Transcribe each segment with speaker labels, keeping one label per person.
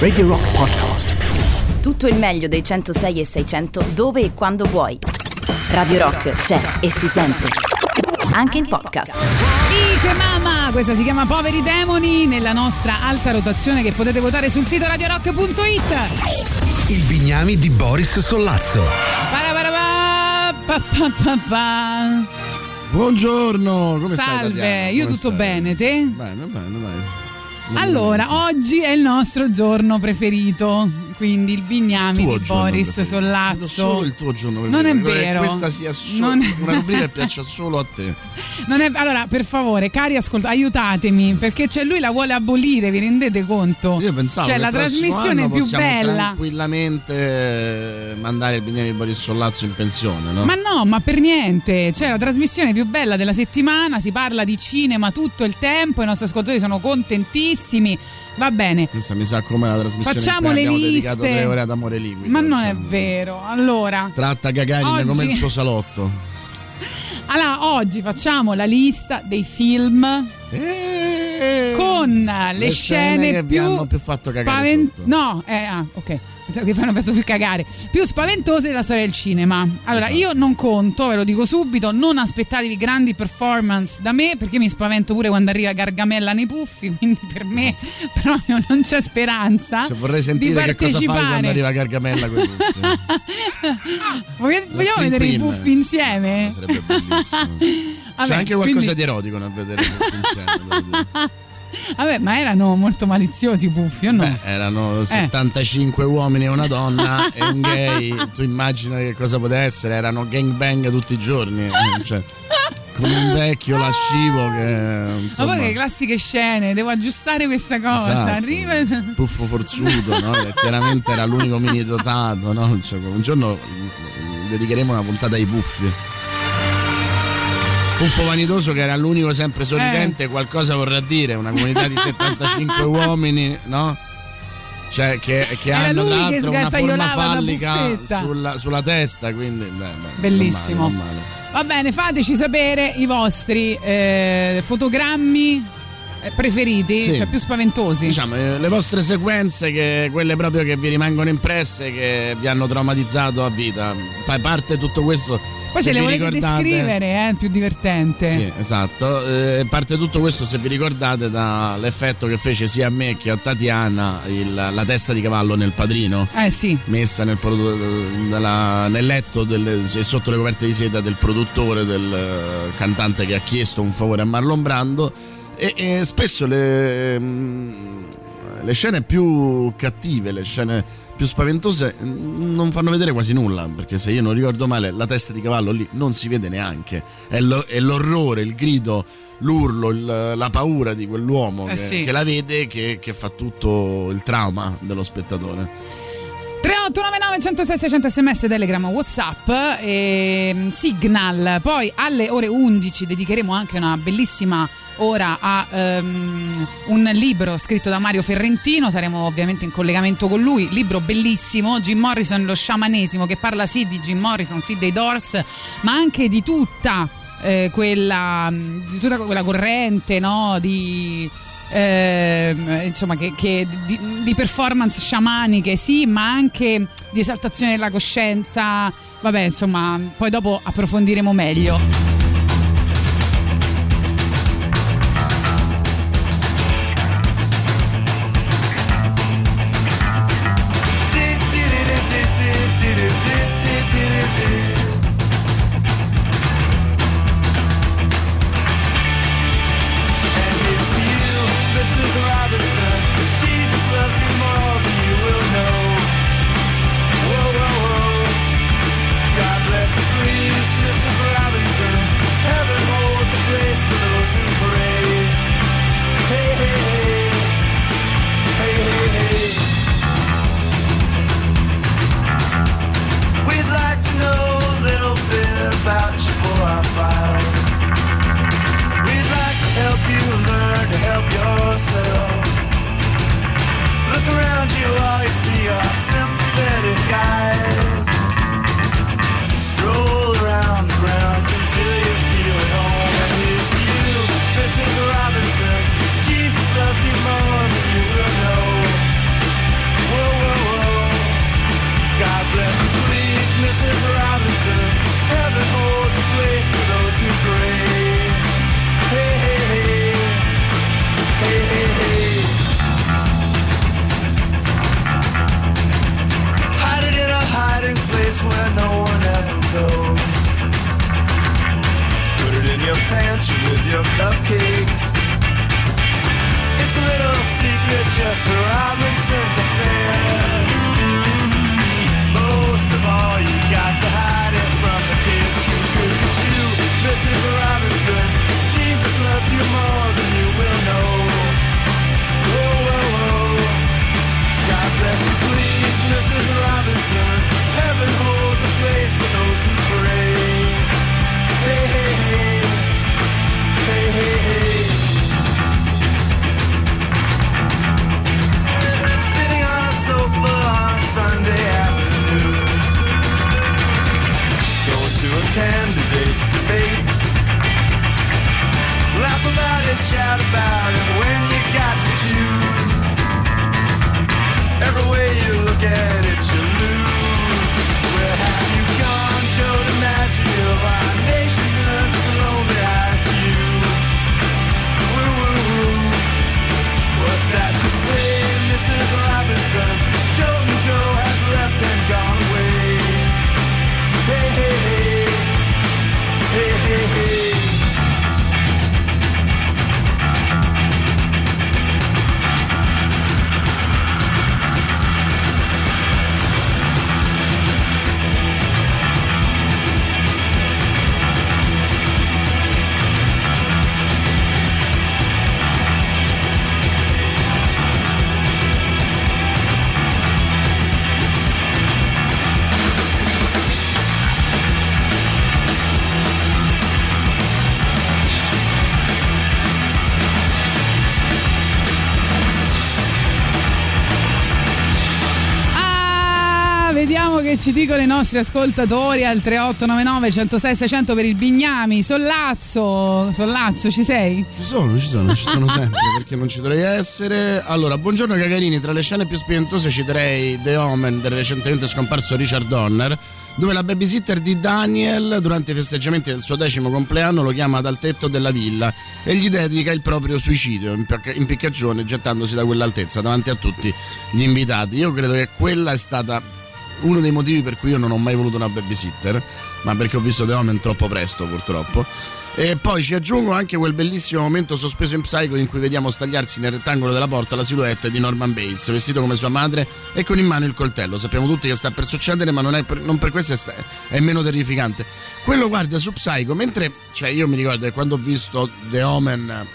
Speaker 1: Radio Rock Podcast.
Speaker 2: Tutto il meglio dei 106 e 600 dove e quando vuoi. Radio Rock c'è e si sente. Anche in podcast.
Speaker 3: che mamma! Questa si chiama Poveri Demoni nella nostra alta rotazione che potete votare sul sito radiorock.it.
Speaker 1: Il Bignami di Boris Sollazzo.
Speaker 4: Buongiorno, come stai?
Speaker 3: Salve, io
Speaker 4: Come
Speaker 3: tutto
Speaker 4: stai?
Speaker 3: bene, te?
Speaker 4: Bene, bene, dai.
Speaker 3: Allora, oggi è il nostro giorno preferito, quindi il Bignami di Boris. Sollazzo.
Speaker 4: Solo il tuo giorno
Speaker 3: Non è vero.
Speaker 4: Che questa sia solo
Speaker 3: Non
Speaker 4: una rubrica che piaccia solo a te.
Speaker 3: Non è- allora, per favore, cari ascoltatori, aiutatemi, perché cioè, lui la vuole abolire, vi rendete conto?
Speaker 4: Io pensavo
Speaker 3: Cioè,
Speaker 4: che
Speaker 3: la trasmissione più bella.
Speaker 4: tranquillamente eh, mandare il Bignami di Boris Sollazzo in pensione, no?
Speaker 3: Ma no, ma per niente. C'è la trasmissione più bella della settimana, si parla di cinema tutto il tempo, i nostri ascoltatori sono contentissimi. Va bene.
Speaker 4: Questa mi sa come la trasmissione
Speaker 3: Facciamo le liste.
Speaker 4: tre ore ad amore liquido.
Speaker 3: Ma non è
Speaker 4: insomma.
Speaker 3: vero. Allora,
Speaker 4: Tratta Gagarin
Speaker 3: Oggi-
Speaker 4: come il suo salotto.
Speaker 3: allora, oggi facciamo la lista dei film con le,
Speaker 4: Le scene
Speaker 3: scene, più,
Speaker 4: più fatto cagare
Speaker 3: spaven-
Speaker 4: sotto.
Speaker 3: No, eh, ah, ok. Che hanno fatto più cagare. Più spaventose della storia del cinema. Allora,
Speaker 4: Esatto.
Speaker 3: io non conto, ve lo dico subito, non aspettatevi grandi performance da me, perché mi spavento pure quando arriva Gargamella nei puffi, quindi per me proprio non c'è speranza.
Speaker 4: Cioè, vorrei sentire che cosa fai quando arriva Gargamella con i puffi.
Speaker 3: Vogliamo vedere i puffi insieme?
Speaker 4: Sarebbe bellissimo.
Speaker 3: Vabbè,
Speaker 4: C'è anche qualcosa
Speaker 3: quindi-
Speaker 4: di erotico nel vedere i puffi insieme.
Speaker 3: Vabbè, ma erano molto maliziosi i puffi, o no?
Speaker 4: Beh, erano 75 uomini e una donna e un gay. Tu immagina che cosa poteva essere? Erano gangbang tutti i giorni. eh, Cioè, con un vecchio lascivo che.
Speaker 3: Ma
Speaker 4: Insomma,
Speaker 3: poi che classiche scene, devo aggiustare questa cosa.
Speaker 4: Esatto.
Speaker 3: Arriva.
Speaker 4: Puffo forzuto, no? Che chiaramente era l'unico mini dotato, no? Cioè, un giorno dedicheremo una puntata ai puffi. Puffo vanitoso che era l'unico sempre sorridente, qualcosa vorrà dire, una comunità di 75 uomini, no? Cioè che, che hanno tra l'altro una forma fallica sulla, sulla testa, quindi beh, beh,
Speaker 3: Bellissimo.
Speaker 4: non male, non male.
Speaker 3: Va bene, fateci sapere i vostri eh, fotogrammi eh, preferiti,
Speaker 4: Sì.
Speaker 3: cioè più spaventosi.
Speaker 4: Diciamo, eh, le vostre sequenze, che, quelle proprio che vi rimangono impresse, che vi hanno traumatizzato a vita. Pa- parte tutto questo.
Speaker 3: Poi se, le
Speaker 4: vi
Speaker 3: volete
Speaker 4: ricordate-
Speaker 3: descrivere è eh, più divertente.
Speaker 4: Sì, esatto. Eh, parte tutto questo, se vi ricordate, dall'effetto che fece sia a me che a Tatiana il- la testa di cavallo nel padrino.
Speaker 3: Eh sì.
Speaker 4: Messa nel, dalla- nel letto del- sotto le coperte di seta del produttore, del eh, cantante che ha chiesto un favore a Marlon Brando. E, e spesso le, mm, le scene più cattive, le scene più spaventose mm, non fanno vedere quasi nulla, perché se io non ricordo male la testa di cavallo lì non si vede neanche, è, lo- è l'orrore, il grido, l'urlo, il- la paura di quell'uomo
Speaker 3: Eh
Speaker 4: che,
Speaker 3: sì.
Speaker 4: che la vede che, che fa tutto il trauma dello spettatore.
Speaker 3: 3899 106 600 sms telegram whatsapp e mm, signal poi alle ore 11 dedicheremo anche una bellissima ora a ehm, un libro scritto da Mario Ferrentino. Saremo ovviamente in collegamento con lui. Libro bellissimo Jim Morrison lo sciamanesimo che parla sì di Jim Morrison sì dei Doors ma anche di tutta eh, quella di tutta quella corrente no di ehm, insomma che, che di, di performance sciamaniche sì ma anche di esaltazione della coscienza. Vabbè insomma poi dopo approfondiremo meglio
Speaker 1: pantry with your cupcakes. It's a little secret just for Robinson's affair. Most of all, you got to hide it from the kids. Couldn't you, Mrs. Robinson? Jesus loves you more candidate's debate. Laugh about it, shout about it when you got to choose. Every way you look at it, you lose. Where have you gone, Joe DiMaggio? Our
Speaker 3: ci dicono i nostri ascoltatori al 3899 106 600 per il Bignami. Sollazzo, Sollazzo, ci sei?
Speaker 4: Ci sono, ci sono, ci sono sempre perché non ci dovrei essere. Allora, buongiorno Cagarini, tra le scene più spaventose citerei The Omen del recentemente scomparso Richard Donner, dove la babysitter di Daniel durante i festeggiamenti del suo decimo compleanno lo chiama dal tetto della villa e gli dedica il proprio suicidio in pic- in piccagione gettandosi da quell'altezza davanti a tutti gli invitati. Io credo che quella è stata uno dei motivi per cui io non ho mai voluto una babysitter, ma perché ho visto The Omen troppo presto purtroppo. E poi ci aggiungo anche quel bellissimo momento sospeso in Psycho in cui vediamo stagliarsi nel rettangolo della porta la silhouette di Norman Bates, vestito come sua madre e con in mano il coltello. Sappiamo tutti che sta per succedere, ma non, per, non per questo è, sta- è meno terrificante. Quello guarda su Psycho, mentre, cioè io mi ricordo che quando ho visto The Omen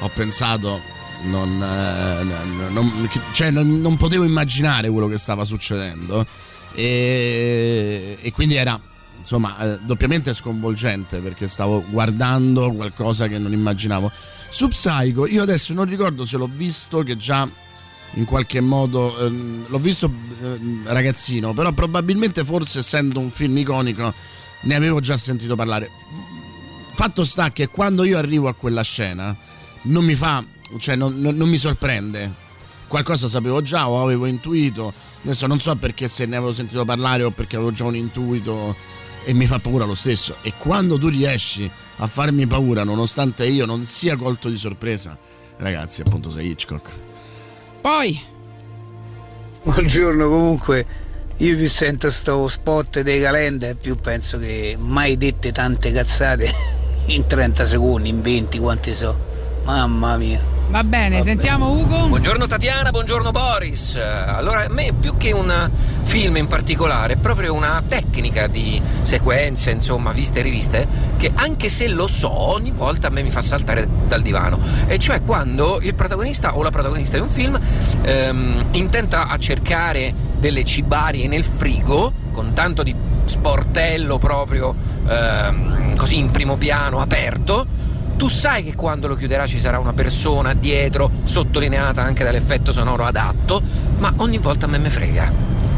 Speaker 4: ho pensato non, eh, non- cioè, non potevo immaginare quello che stava succedendo e, e quindi era insomma eh, doppiamente sconvolgente perché stavo guardando qualcosa che non immaginavo. Su Psycho io adesso non ricordo se l'ho visto che già in qualche modo ehm, l'ho visto ehm, ragazzino però probabilmente forse essendo un film iconico ne avevo già sentito parlare. Fatto sta che quando io arrivo a quella scena non mi fa cioè non, non- non mi sorprende. Qualcosa sapevo già o avevo intuito adesso non so perché se ne avevo sentito parlare o perché avevo già un intuito e mi fa paura lo stesso. E quando tu riesci a farmi paura nonostante io non sia colto di sorpresa ragazzi appunto sei Hitchcock.
Speaker 3: Poi,
Speaker 5: Buongiorno, comunque io più sento sto spot dei calenda più penso che mai dette tante cazzate in 30 secondi, in 20, quanti so. Mamma mia.
Speaker 3: va bene, sentiamo Ugo.
Speaker 6: Buongiorno Tatiana, buongiorno Boris. Eh, Allora, a me più che un film in particolare, è proprio una tecnica di sequenze, insomma, viste e riviste, che anche se lo so, ogni volta a me mi fa saltare dal divano. E cioè quando il protagonista o la protagonista di un film ehm, intenta a cercare delle cibarie nel frigo, con tanto di sportello proprio ehm, così in primo piano aperto tu sai che quando lo chiuderà ci sarà una persona dietro, sottolineata anche dall'effetto sonoro adatto, ma ogni volta a me me frega.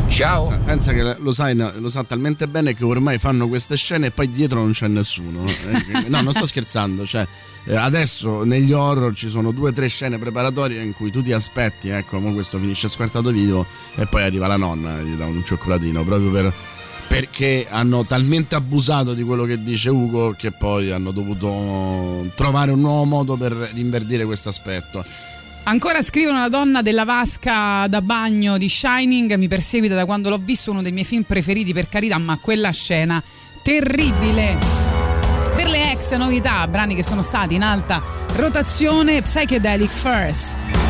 Speaker 6: Ciao!
Speaker 4: Pensa, pensa che lo, sai, lo sa talmente bene che ormai fanno queste scene e poi dietro non c'è nessuno. Eh, no, non sto scherzando. Cioè, eh, adesso negli horror ci sono due o tre scene preparatorie in cui tu ti aspetti, ecco, questo finisce squartato video e poi arriva la nonna e gli dà un cioccolatino proprio per. Perché hanno talmente abusato di quello che dice Ugo che poi hanno dovuto trovare un nuovo modo per rinverdire questo aspetto.
Speaker 3: Ancora scrivono la donna della vasca da bagno di Shining, mi perseguita da quando l'ho visto, uno dei miei film preferiti per carità, ma quella scena terribile. Per le ex novità, brani che sono stati in alta rotazione, Psychedelic First.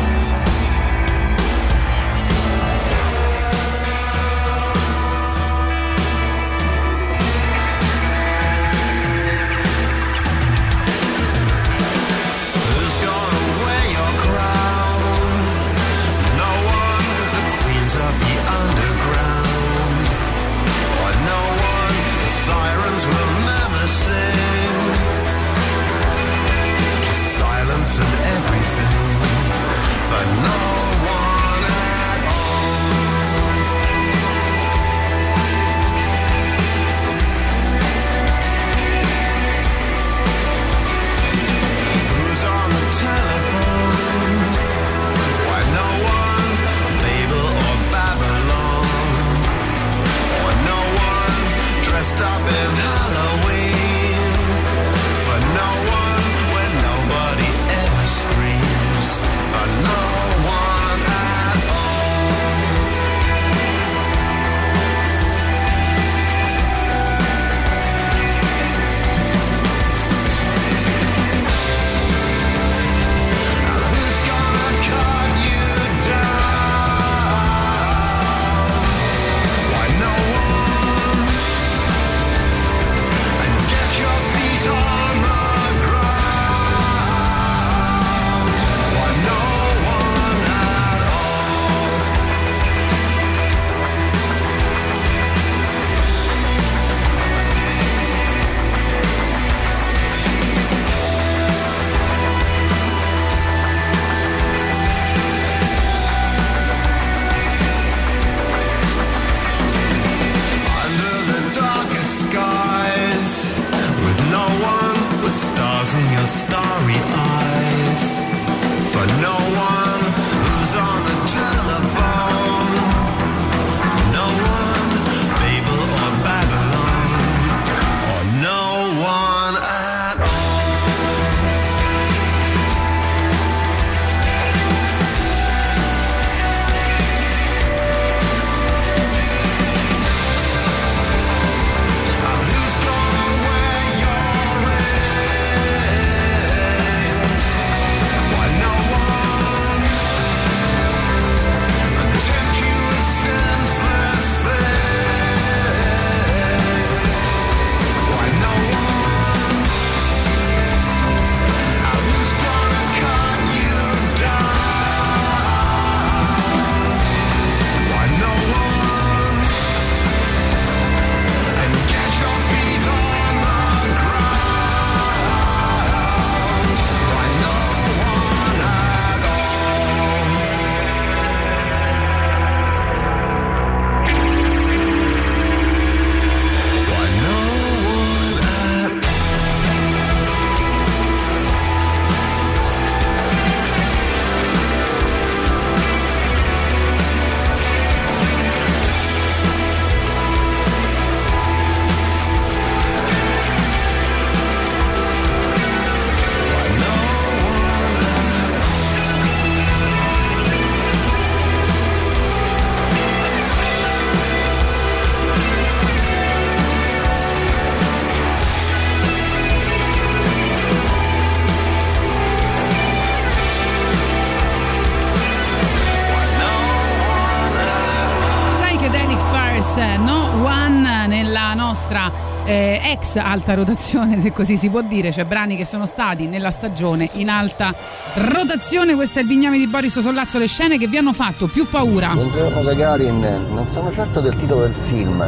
Speaker 3: Ex alta rotazione, se così si può dire, cioè brani che sono stati nella stagione in alta rotazione. Questo è il bigname di Boris Sollazzo, le scene che vi hanno fatto più paura.
Speaker 7: Buongiorno Gagarin, non sono certo del titolo del film.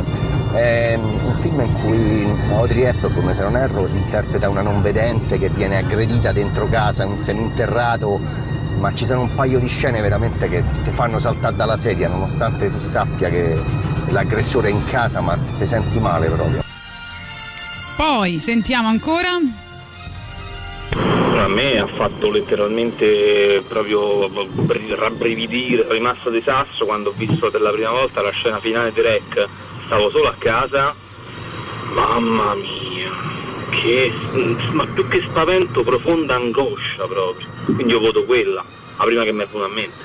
Speaker 7: È un film in cui Audrey Hepburn, se non erro, interpreta una non vedente che viene aggredita dentro casa, un seminterrato, ma ci sono un paio di scene veramente che ti fanno saltare dalla sedia, nonostante tu sappia che l'aggressore è in casa, ma ti senti male proprio.
Speaker 3: Poi sentiamo ancora.
Speaker 8: A me ha fatto letteralmente proprio br- rabbrividire, rimasto di sasso quando ho visto per la prima volta la scena finale di Rec. Stavo solo a casa, mamma mia, che ma più che spavento, profonda angoscia proprio. Quindi io voto quella, la prima che mi è venuta a mente.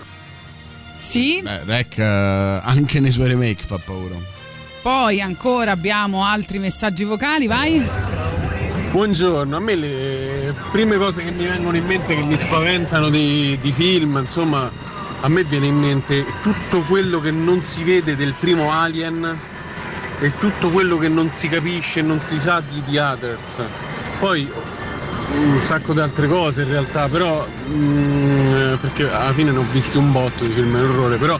Speaker 3: Sì.
Speaker 4: Beh, Rec eh, anche nei suoi remake fa paura.
Speaker 3: Poi ancora abbiamo altri messaggi vocali, vai.
Speaker 9: Buongiorno, a me le prime cose che mi vengono in mente che mi spaventano di, di film, insomma, a me viene in mente tutto quello che non si vede del primo Alien e tutto quello che non si capisce non si sa di The Others. Poi un sacco di altre cose in realtà, però mm, perché alla fine ne ho visti un botto di film d'orrore, però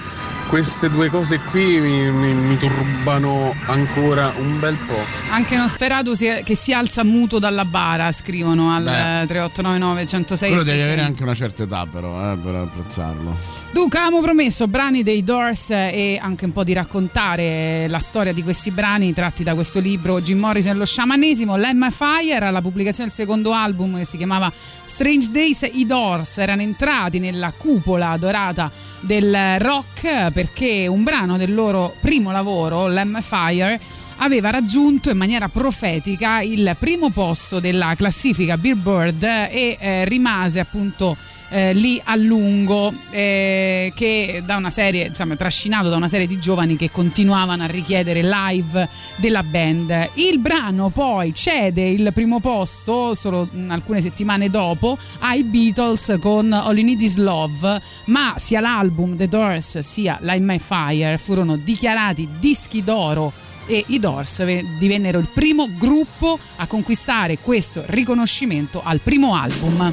Speaker 9: queste due cose qui mi, mi- mi turbano ancora un bel po'.
Speaker 3: Anche Nosferatu si è- che si alza muto dalla bara, scrivono al
Speaker 4: Beh.
Speaker 3: eh, 3899 106
Speaker 4: Quello devi
Speaker 3: 600.
Speaker 4: avere anche una certa età, però, eh, per apprezzarlo.
Speaker 3: Dunque, avevamo promesso brani dei Doors e anche un po' di raccontare la storia di questi brani tratti da questo libro Jim Morrison e lo sciamanesimo. L'Emma Fire, la pubblicazione del secondo album che si chiamava Strange Days, i Doors erano entrati nella cupola dorata del rock perché un brano del loro primo lavoro, l'Emma Fire, aveva raggiunto in maniera profetica il primo posto della classifica Billboard e eh, rimase appunto eh, lì a lungo eh, che da una serie insomma trascinato da una serie di giovani che continuavano a richiedere live della band il brano poi cede il primo posto solo mh, alcune settimane dopo ai Beatles con All You Need Is Love ma sia l'album The Doors sia Light My Fire furono dichiarati dischi d'oro e i Doors ve- divennero il primo gruppo a conquistare questo riconoscimento al primo album.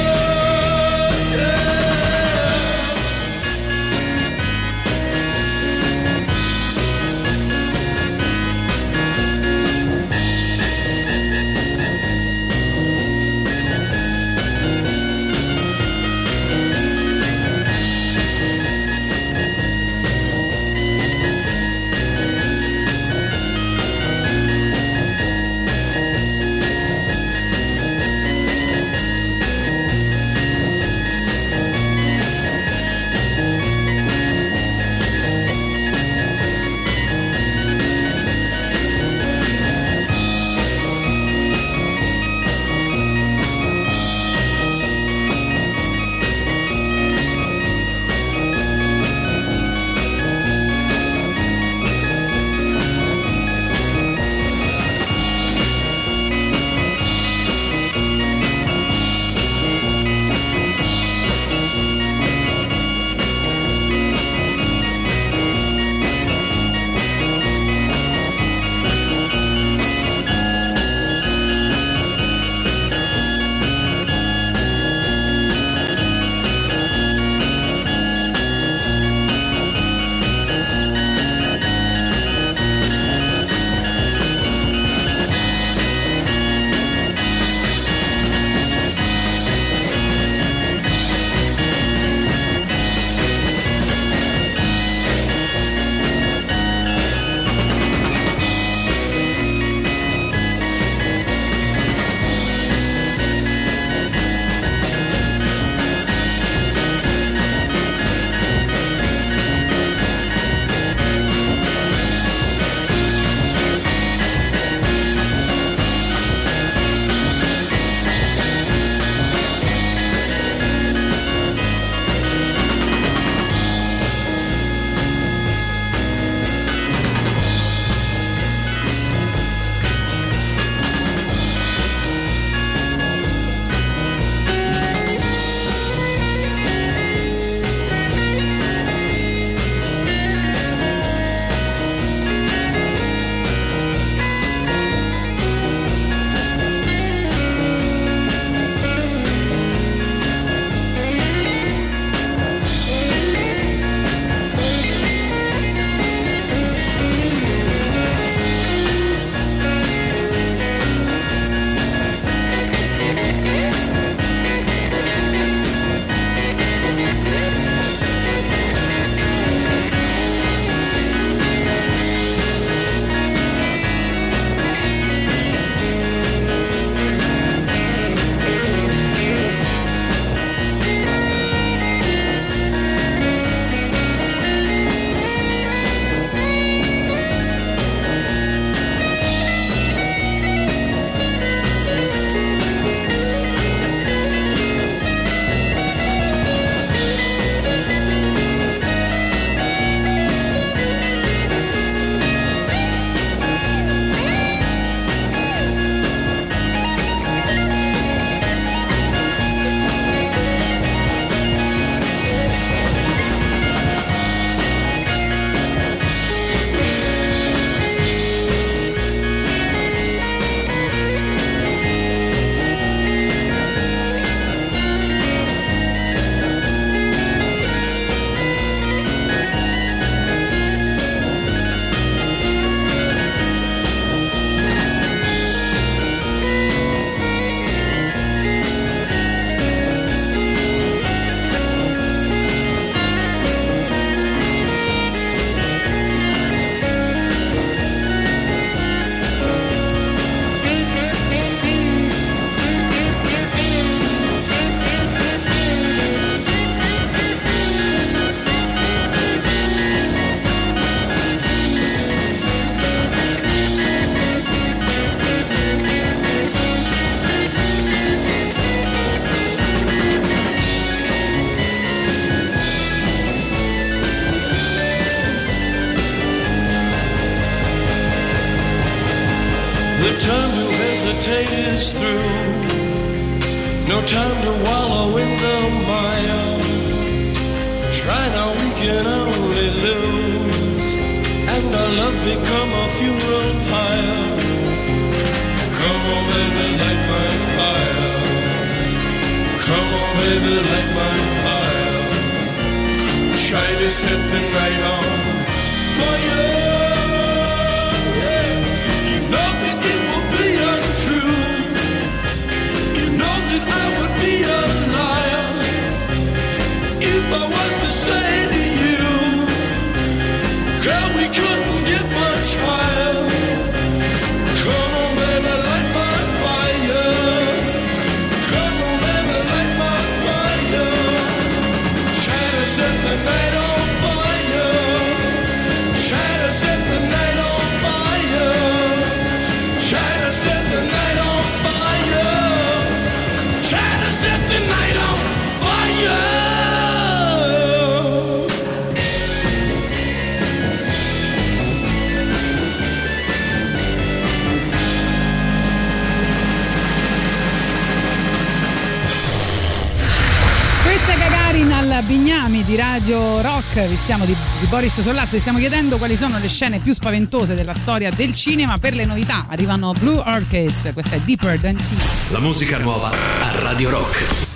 Speaker 3: Stiamo di, di Boris Sollazzo, vi stiamo chiedendo quali sono le scene più spaventose della storia del cinema. Per le novità arrivano Blue Orchids, questa è Deeper Than Sea.
Speaker 1: La musica nuova a Radio Rock.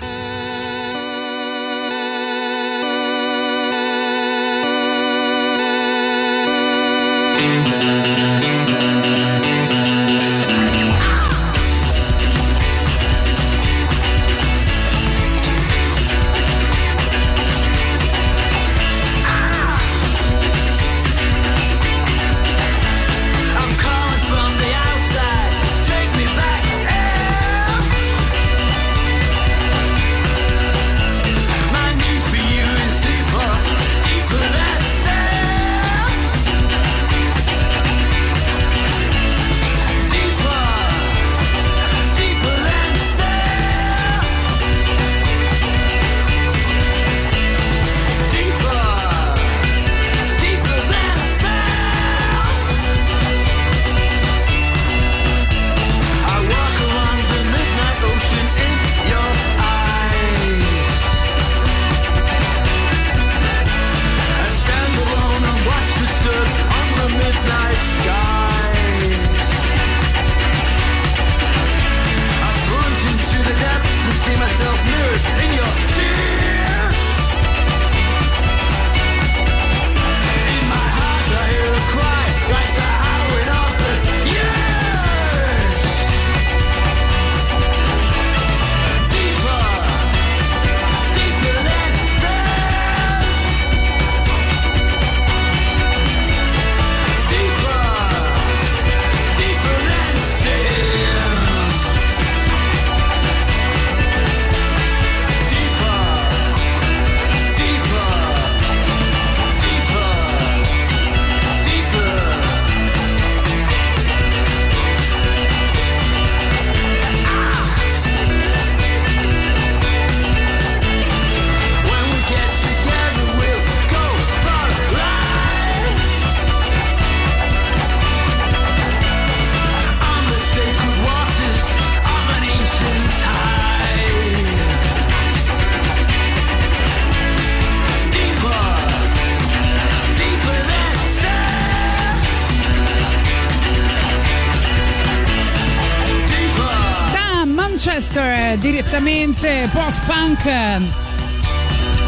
Speaker 3: Post-punk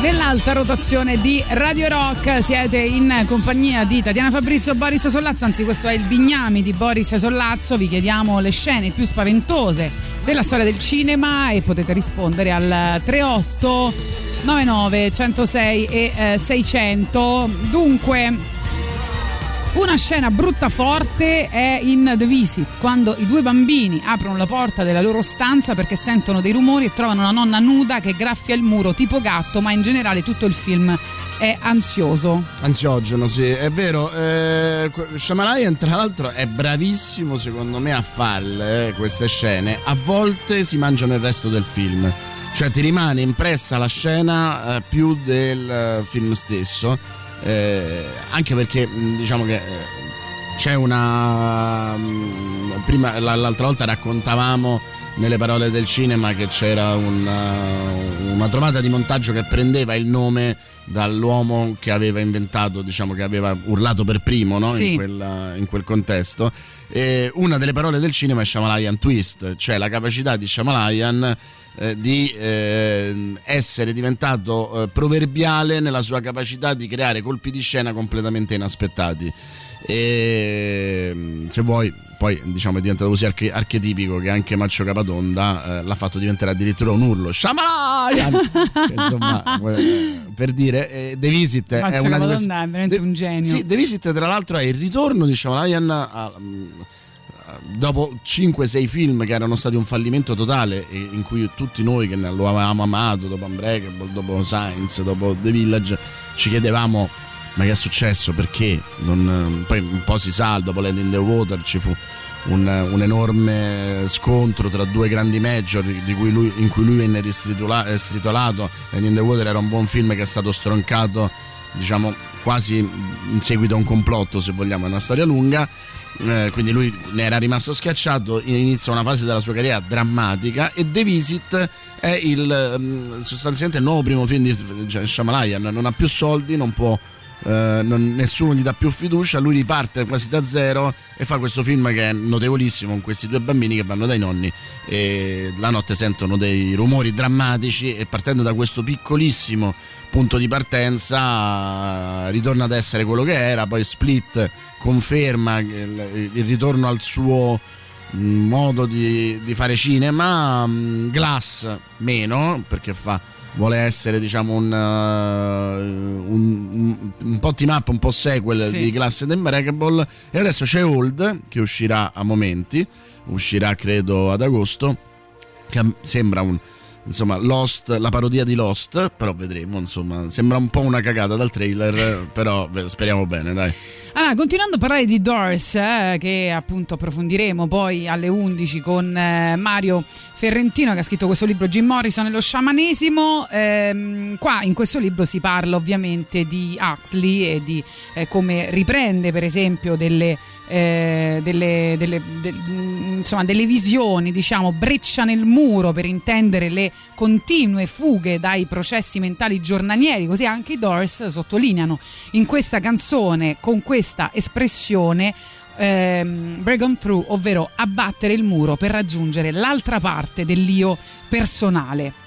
Speaker 3: nell'alta rotazione di Radio Rock siete in compagnia di Tatiana Fabrizio Boris Sollazzo anzi questo è il Bignami di Boris Sollazzo. Vi chiediamo le scene più spaventose della storia del cinema e potete rispondere al 38 99 106 e eh, 600 dunque una scena brutta forte è in The Visit, quando i due bambini aprono la porta della loro stanza perché sentono dei rumori e trovano una nonna nuda che graffia il muro tipo gatto, ma in generale tutto il film è ansioso.
Speaker 4: Ansiogeno, sì, è vero. Eh, Shyamalan, tra l'altro, è bravissimo, secondo me, a farle eh, queste scene. A volte si mangiano il resto del film. Cioè, ti rimane impressa la scena eh, più del eh, film stesso. Eh, anche perché, mh, diciamo che. eh, c'è una. mh, Prima, la- l'altra volta raccontavamo nelle parole del cinema che c'era una, una trovata di montaggio che prendeva il nome dall'uomo che aveva inventato, diciamo che aveva urlato per primo no?
Speaker 3: Sì.
Speaker 4: in, quella- in quel contesto. E una delle parole del cinema è Shyamalan Twist, cioè la capacità di Shyamalan eh, di eh, essere diventato eh, proverbiale nella sua capacità di creare colpi di scena completamente inaspettati. E mm, se vuoi, poi diciamo è diventato così arche- archetipico che anche Maccio Capatonda eh, l'ha fatto diventare addirittura un urlo. Shyamalan! Che, Insomma, eh, per dire, The Visit è
Speaker 3: Maccio
Speaker 4: una di queste-
Speaker 3: Capatonda è veramente
Speaker 4: The-
Speaker 3: un genio.
Speaker 4: Sì, The Visit tra l'altro è il ritorno di Shyamalan a- mm, dopo 5-6 film che erano stati un fallimento totale e in cui tutti noi che lo avevamo amato dopo Unbreakable, dopo Science, dopo The Village ci chiedevamo ma che è successo? Perché? Non- poi un po' si sa dopo Land in the Water ci fu un, un enorme scontro tra due grandi major cui lui- in cui lui venne eh, stritolato. Land in the Water era un buon film che è stato stroncato diciamo quasi in seguito a un complotto se vogliamo è una storia lunga eh, quindi lui ne era rimasto schiacciato inizia una fase della sua carriera drammatica e The Visit è il mm, sostanzialmente il nuovo primo film di Shyamalan non ha più soldi non può eh, non- nessuno gli dà più fiducia lui riparte quasi da zero e fa questo film che è notevolissimo con questi due bambini che vanno dai nonni e la notte sentono dei rumori drammatici e partendo da questo piccolissimo punto di partenza eh, ritorna ad essere quello che era poi Split conferma il, il ritorno al suo mm, modo di, di fare cinema mm, Glass meno perché fa vuole essere diciamo un, uh, un, un- un po' team up un po' sequel
Speaker 3: Sì.
Speaker 4: di Glass ed Unbreakable e adesso c'è Old che uscirà a momenti uscirà credo ad agosto che sembra un insomma Lost la parodia di Lost però vedremo insomma sembra un po' una cagata dal trailer però speriamo bene dai
Speaker 3: Ah, continuando a parlare di Doors, eh, che appunto approfondiremo poi alle 11 con eh, Mario Ferrentino che ha scritto questo libro Jim Morrison e lo sciamanesimo. Ehm, qua in questo libro si parla ovviamente di Huxley e di eh, come riprende per esempio delle, eh, delle, delle- de- mm, insomma, delle visioni, diciamo, breccia nel muro per intendere le continue fughe dai processi mentali giornalieri, così anche i Doors sottolineano in questa canzone con questa espressione ehm, break on through, ovvero abbattere il muro per raggiungere l'altra parte dell'io personale.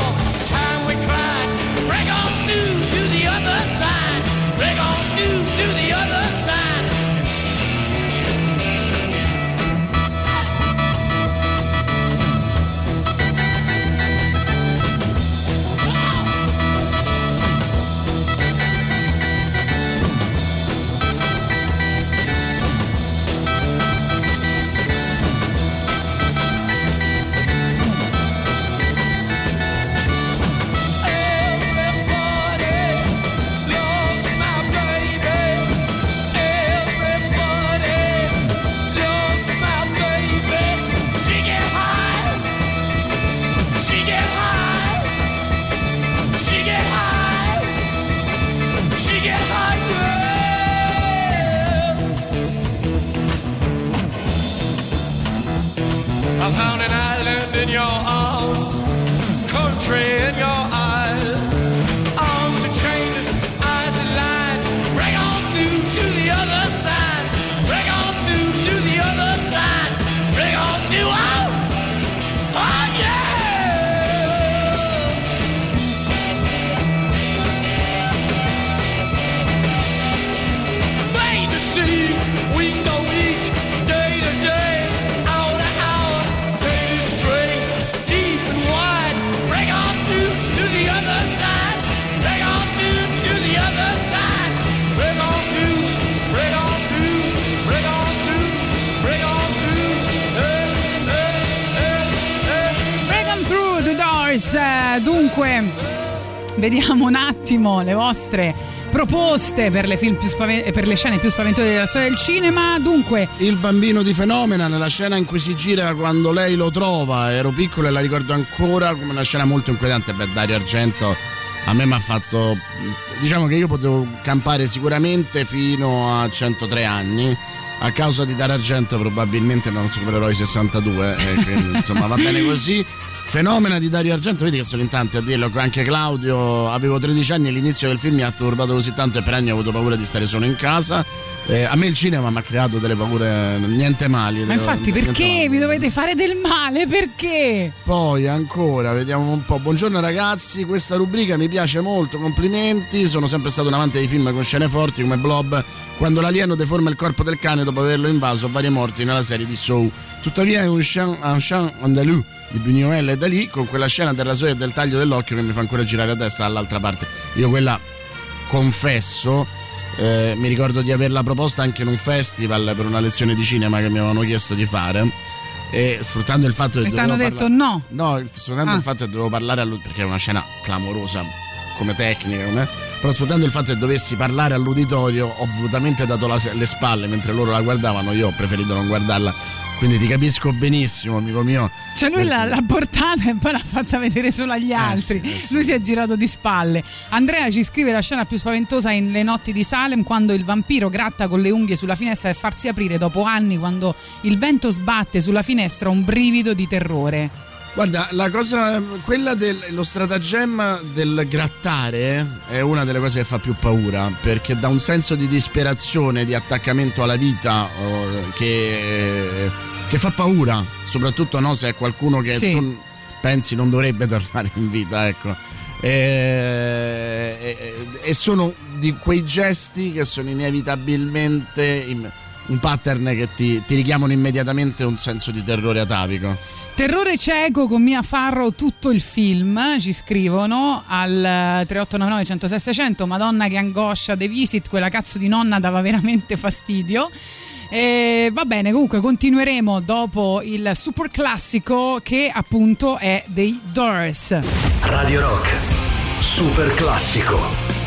Speaker 3: vediamo un attimo le vostre proposte per le, spaven- per le scene più spaventose della storia del cinema. Dunque,
Speaker 4: Il bambino di Fenomena nella scena in cui si gira quando lei lo trova, ero piccolo e la ricordo ancora come una scena molto inquietante. Beh, Dario Argento a me mi ha fatto. Diciamo che io potevo campare sicuramente fino a 103 anni. A causa di Dario Argento probabilmente non supererò i 62, e quindi, insomma va bene così. Fenomena di Dario Argento, vedi che sono in tanti a dirlo, anche Claudio, avevo 13 anni e l'inizio del film mi ha turbato così tanto e per anni ho avuto paura di stare solo in casa. Eh, a me il cinema mi ha creato delle paure niente mali.
Speaker 3: ma infatti
Speaker 4: niente
Speaker 3: perché vi dovete fare del male? Perché?
Speaker 4: Poi ancora, vediamo un po'. Buongiorno ragazzi, questa rubrica mi piace molto, complimenti. Sono sempre stato un amante di film con scene forti come Blob, quando l'alieno deforma il corpo del cane dopo averlo invaso a varie morti nella serie di Saw. Tuttavia è un chant, un chant andalou di Buñuel e Dalì con quella scena del rasoio e del taglio dell'occhio che mi fa ancora girare a testa dall'altra parte. Io quella confesso eh, mi ricordo di averla proposta anche in un festival per una lezione di cinema che mi avevano chiesto di fare e sfruttando il fatto che
Speaker 3: E ti
Speaker 4: dovevo
Speaker 3: hanno
Speaker 4: parla-
Speaker 3: detto no.
Speaker 4: No, sfruttando
Speaker 3: Ah.
Speaker 4: il fatto che dovevo parlare a lui, perché è una scena clamorosa come tecnica, come- però sfruttando il fatto che dovessi parlare all'uditorio, ho volutamente dato la- le spalle mentre loro la guardavano, io ho preferito non guardarla. Quindi ti capisco benissimo, amico mio.
Speaker 3: Cioè lui l'ha, l'ha portata e poi l'ha fatta vedere solo agli altri.
Speaker 4: Eh sì, eh sì.
Speaker 3: Lui si è girato di spalle. Andrea ci scrive la scena più spaventosa in Le notti di Salem quando il vampiro gratta con le unghie sulla finestra e farsi aprire dopo anni quando il vento sbatte sulla finestra un brivido di terrore.
Speaker 4: Guarda, la cosa, quella dello stratagemma del grattare è una delle cose che fa più paura perché dà un senso di disperazione, di attaccamento alla vita eh, che, che fa paura, soprattutto no, se è qualcuno che
Speaker 3: Sì.
Speaker 4: tu pensi non dovrebbe tornare in vita, ecco. E, e- e sono di quei gesti che sono inevitabilmente in- un pattern che ti, ti richiamano immediatamente un senso di terrore atavico.
Speaker 3: Terrore cieco con Mia Farrow tutto il film, ci scrivono al eh, 3899 106 600, Madonna che angoscia, The Visit, quella cazzo di nonna dava veramente fastidio. E va bene, comunque continueremo dopo il super classico che appunto è dei Doors.
Speaker 10: Radio Rock. Super classico.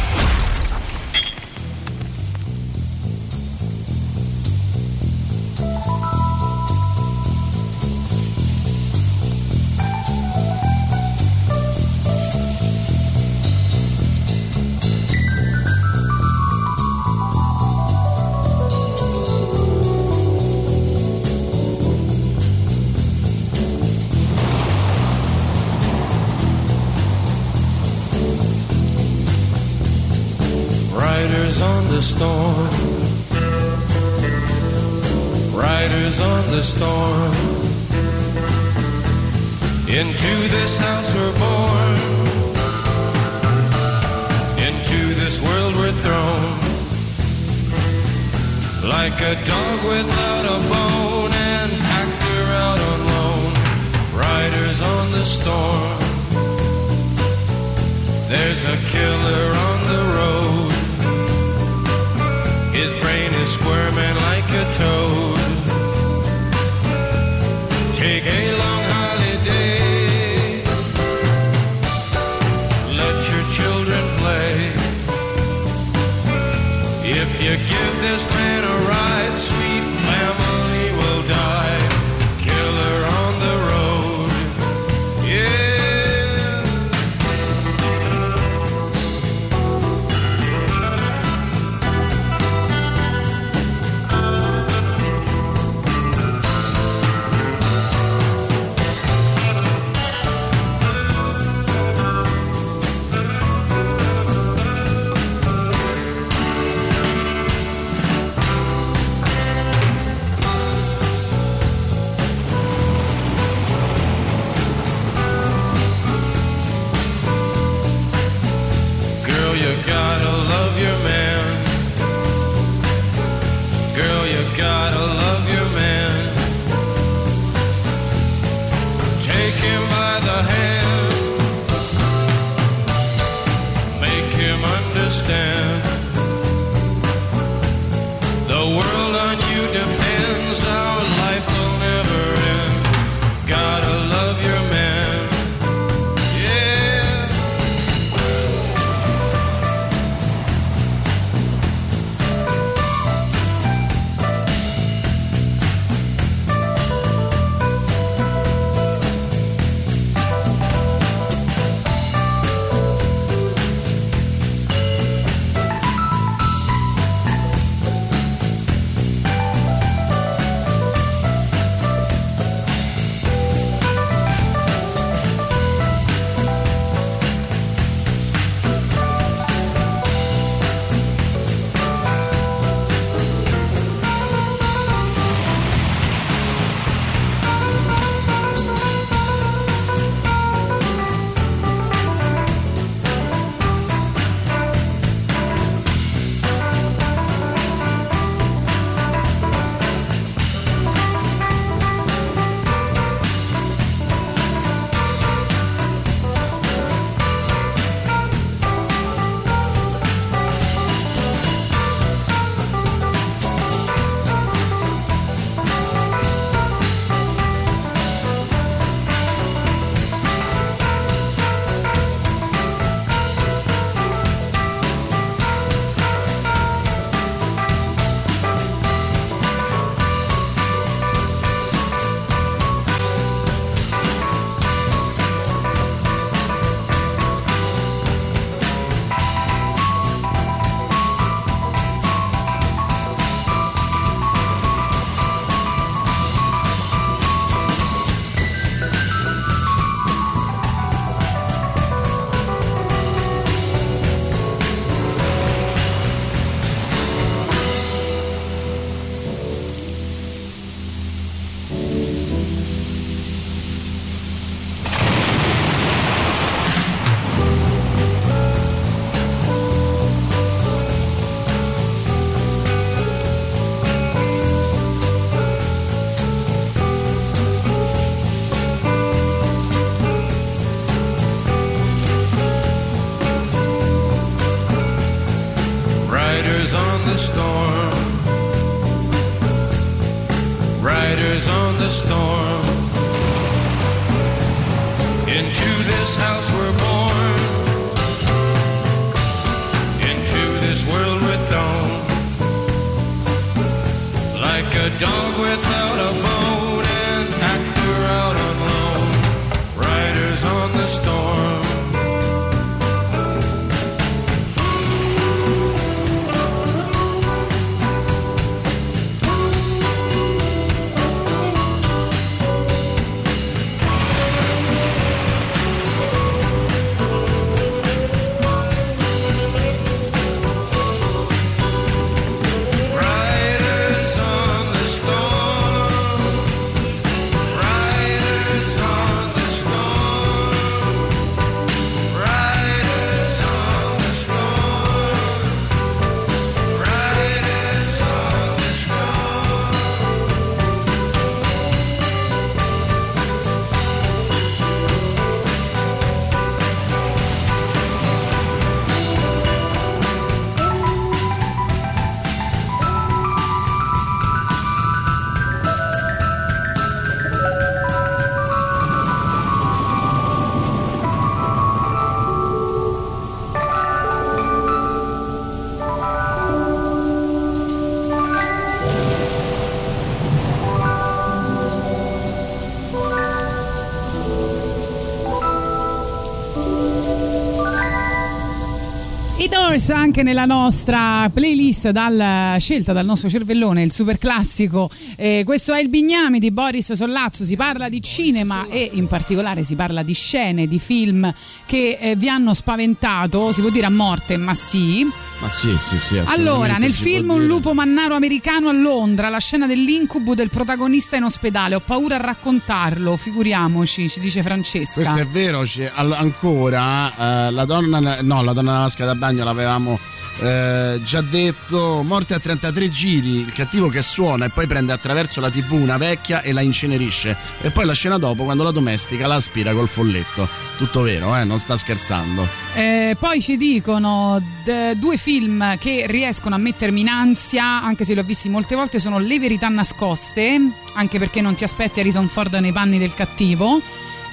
Speaker 3: Doors anche nella nostra playlist dal- scelta dal nostro cervellone, il super classico. Eh, questo è il Bignami di Boris Sollazzo. Si parla di cinema e in particolare si parla di scene, di film che eh, vi hanno spaventato, si può dire a morte, ma sì.
Speaker 4: Ma sì, sì, sì.
Speaker 3: Allora, nel film Un lupo mannaro americano a Londra, la scena dell'incubo del protagonista in ospedale. Ho paura a raccontarlo, figuriamoci, ci dice Francesca.
Speaker 4: Questo è vero, ancora eh, la donna, no, la donna nella vasca da bagno l'avevamo eh, già detto, morte a 33 giri, il cattivo che suona e poi prende attraverso la tv una vecchia e la incenerisce e poi la scena dopo quando la domestica la aspira col folletto. Tutto vero, eh, non sta scherzando.
Speaker 3: Eh, poi ci dicono d- due film che riescono a mettermi in ansia, anche se li ho visti molte volte, sono Le verità nascoste, anche perché non ti aspetti Harrison Ford nei panni del cattivo,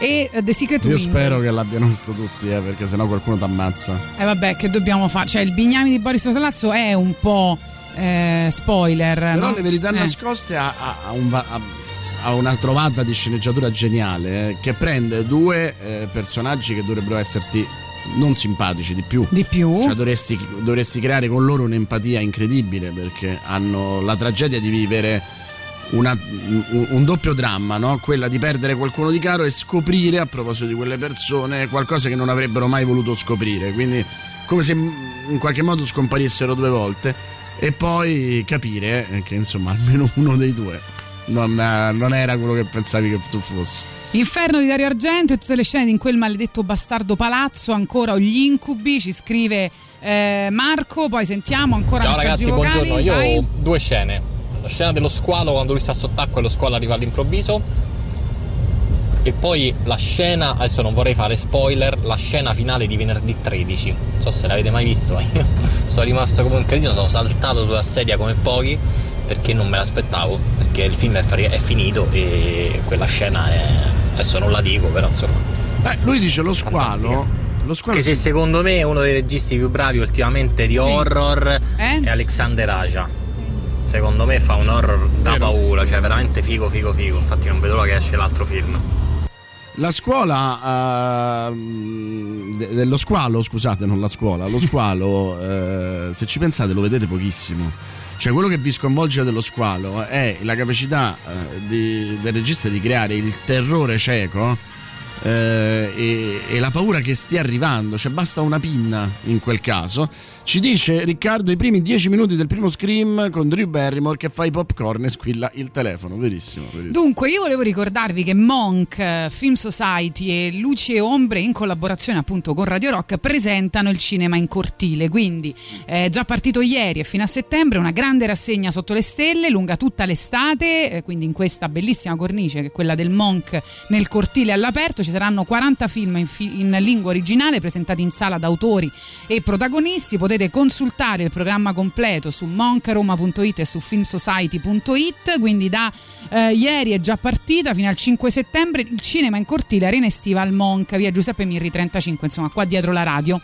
Speaker 3: e eh, The Secret
Speaker 4: Io spero che l'abbiano visto tutti, eh, perché sennò qualcuno ti ammazza.
Speaker 3: E vabbè, che dobbiamo fare? Cioè, il Bignami di Boris Sollazzo è un po' eh, spoiler.
Speaker 4: Però
Speaker 3: no?
Speaker 4: le verità
Speaker 3: Eh.
Speaker 4: nascoste ha, ha- ha un va- ha- ha una trovata di sceneggiatura geniale eh, che prende due eh, personaggi che dovrebbero esserti non simpatici di più.
Speaker 3: Di più.
Speaker 4: Cioè dovresti, dovresti creare con loro un'empatia incredibile perché hanno la tragedia di vivere una- un, un doppio dramma, no? quella di perdere qualcuno di caro e scoprire a proposito di quelle persone qualcosa che non avrebbero mai voluto scoprire. Quindi come se in qualche modo scomparissero due volte e poi capire che insomma almeno uno dei due non, non era quello che pensavi che tu fossi.
Speaker 3: Inferno di Dario Argento e tutte le scene in quel maledetto bastardo palazzo, ancora gli incubi, ci scrive eh, Marco, poi sentiamo ancora
Speaker 11: Ciao
Speaker 3: messaggi
Speaker 11: ragazzi,
Speaker 3: vocali.
Speaker 11: buongiorno. Io
Speaker 3: vai.
Speaker 11: ho due scene. La scena dello squalo quando lui sta sott'acqua e lo squalo arriva all'improvviso. E poi la scena, adesso non vorrei fare spoiler, la scena finale di venerdì 13. Non so se l'avete mai visto, ma io sono rimasto come un cretino, sono saltato sulla sedia come pochi perché non me l'aspettavo, perché il film è, è finito e quella scena è... adesso non la dico, però insomma.
Speaker 4: Beh, lui dice lo squalo. Lo squalo
Speaker 11: Che se secondo me è uno dei registi più bravi ultimamente di
Speaker 3: Sì.
Speaker 11: horror
Speaker 3: Eh?
Speaker 11: è Alexander Aja. Secondo me fa un horror da
Speaker 4: Vero.
Speaker 11: paura, cioè veramente figo figo figo. Infatti non vedo l'ora che esce l'altro film.
Speaker 4: La scuola ehm, de- dello squalo, scusate, non la scuola, lo squalo, eh, se ci pensate lo vedete pochissimo. Cioè quello che vi sconvolge dello squalo è la capacità eh, di- del regista di creare il terrore cieco eh, e, e la paura che stia arrivando, cioè basta una pinna in quel caso. Ci dice Riccardo i primi dieci minuti del primo Scream con Drew Barrymore che fa i popcorn e squilla il telefono, verissimo. verissimo.
Speaker 3: Dunque, io volevo ricordarvi che Monk, eh, Film Society e Luci e Ombre, in collaborazione appunto con Radio Rock, presentano il cinema in cortile. Quindi, è già partito ieri e fino a settembre una grande rassegna sotto le stelle, lunga tutta l'estate. eh, quindi, in questa bellissima cornice che è quella del Monk nel cortile all'aperto, ci ci saranno 40 film in, fi- in lingua originale presentati in sala da autori e protagonisti. Potete consultare il programma completo su moncaroma.it e su filmsociety.it. Quindi da eh, ieri è già partita fino al 5 settembre il cinema in cortile Arena Estiva al Monca, via Giuseppe Mirri 35, insomma qua dietro la radio.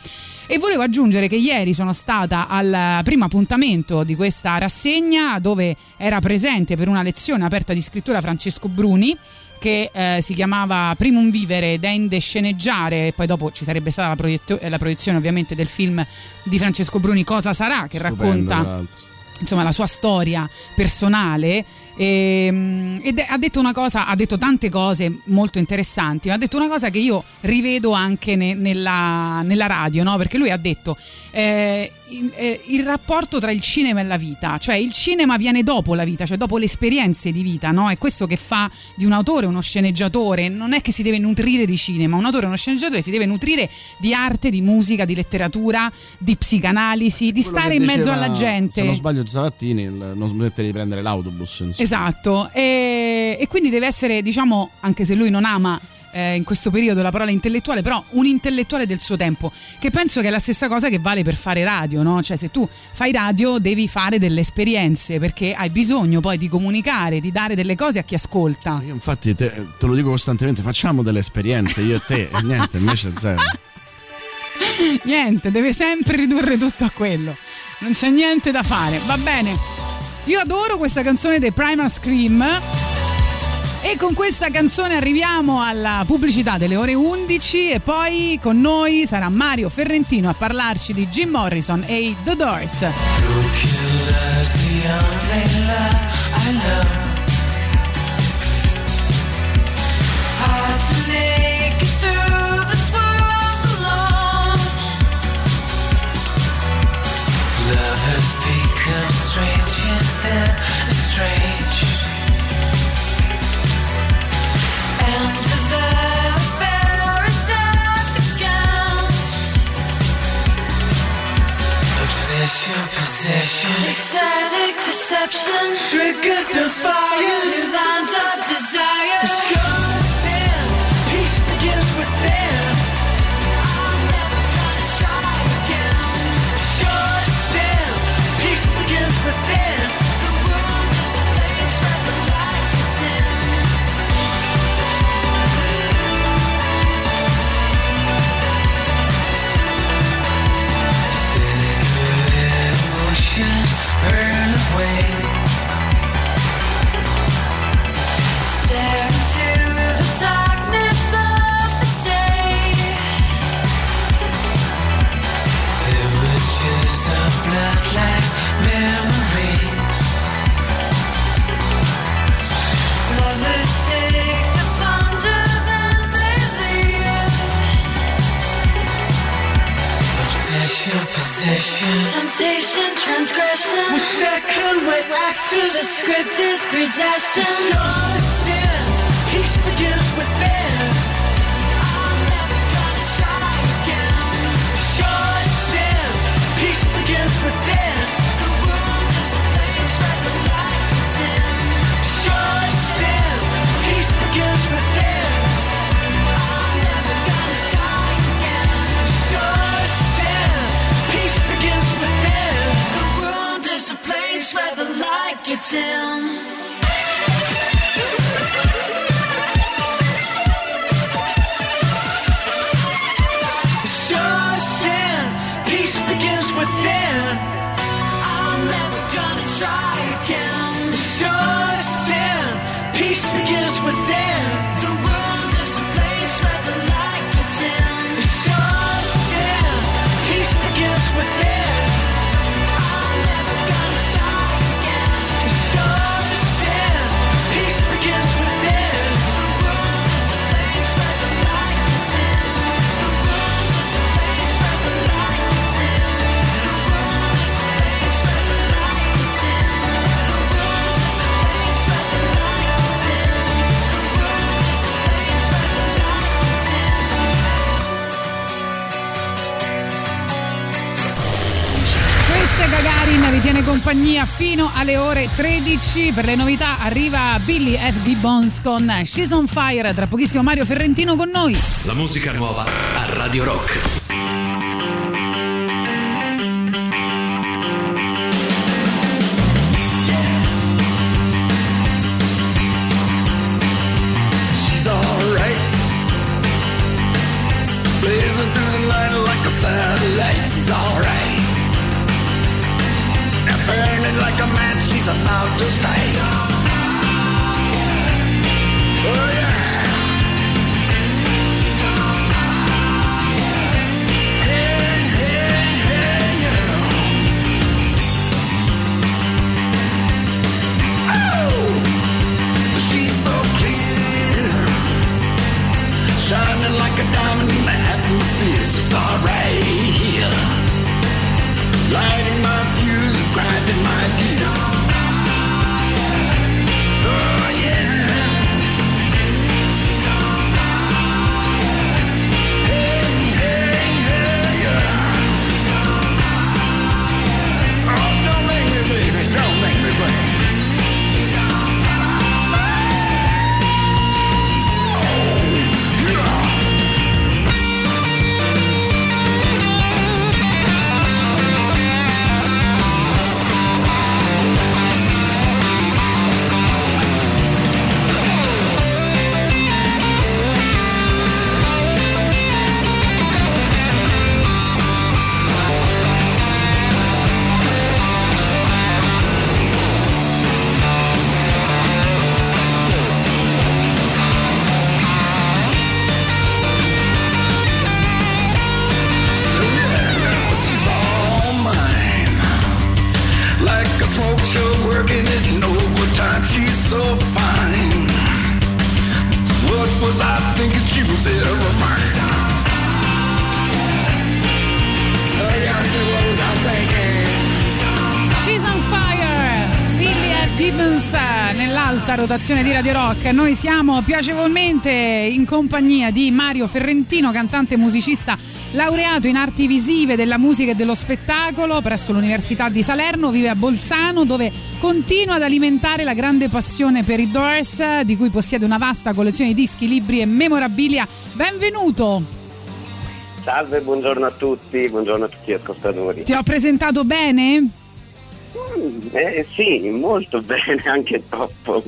Speaker 3: E volevo aggiungere che ieri sono stata al primo appuntamento di questa rassegna dove era presente per una lezione aperta di scrittura Francesco Bruni che eh, si chiamava Primum Vivere Dende Sceneggiare e poi dopo ci sarebbe stata la, proietto- eh, la proiezione ovviamente del film di Francesco Bruni Cosa sarà che
Speaker 4: Stupendo,
Speaker 3: racconta insomma la sua storia personale. Ehm, ed ha detto una cosa ha detto tante cose molto interessanti ma ha detto una cosa che io rivedo anche ne- nella, nella radio no? perché lui ha detto eh, il, eh, il rapporto tra il cinema e la vita cioè il cinema viene dopo la vita cioè dopo le esperienze di vita no? è questo che fa di un autore uno sceneggiatore non è che si deve nutrire di cinema un autore uno sceneggiatore si deve nutrire di arte di musica di letteratura di psicanalisi di
Speaker 4: Quello
Speaker 3: stare in mezzo alla gente
Speaker 4: Se non sbaglio, Zavattini, il non smettere di prendere l'autobus. insomma.
Speaker 3: Esatto, e, e quindi deve essere, diciamo, anche se lui non ama eh, in questo periodo la parola intellettuale, però un intellettuale del suo tempo, che penso che è la stessa cosa che vale per fare radio, no? Cioè se tu fai radio devi fare delle esperienze perché hai bisogno poi di comunicare, di dare delle cose a chi ascolta.
Speaker 4: Io infatti te, te lo dico costantemente, facciamo delle esperienze, io e te, e niente, invece zero.
Speaker 3: Niente, deve sempre ridurre tutto a quello. Non c'è niente da fare. Va bene. Io adoro questa canzone dei Primal Scream. E con questa canzone arriviamo alla pubblicità delle ore 11 e poi con noi sarà Mario Ferrentino a parlarci di Jim Morrison e i The Doors.
Speaker 10: Possession.
Speaker 12: Ecstatic deception.
Speaker 10: Trigger defiance.
Speaker 12: New lines of desire.
Speaker 10: Temptation,
Speaker 12: temptation, transgression.
Speaker 10: We're second, we're active.
Speaker 12: The script is predestined.
Speaker 10: All sin, Peace begins
Speaker 12: with faith. Light gets in.
Speaker 3: Compagnia fino alle ore 13. Per le novità arriva Billy F. Gibbons con She's on Fire. Tra pochissimo Mario Ferrentino con noi.
Speaker 1: La musica nuova a Radio Rock.
Speaker 3: Rotazione di Radio Rock. Noi siamo piacevolmente in compagnia di Mario Ferrentino, cantante e musicista laureato in arti visive della musica e dello spettacolo presso l'Università di Salerno, vive a Bolzano dove continua ad alimentare la grande passione per i Doors, di cui possiede una vasta collezione di dischi, libri e memorabilia. Benvenuto!
Speaker 13: Salve, buongiorno a tutti, buongiorno a tutti gli ascoltatori.
Speaker 3: Ti ho presentato bene?
Speaker 13: Mm, Eh, sì, molto bene, anche troppo.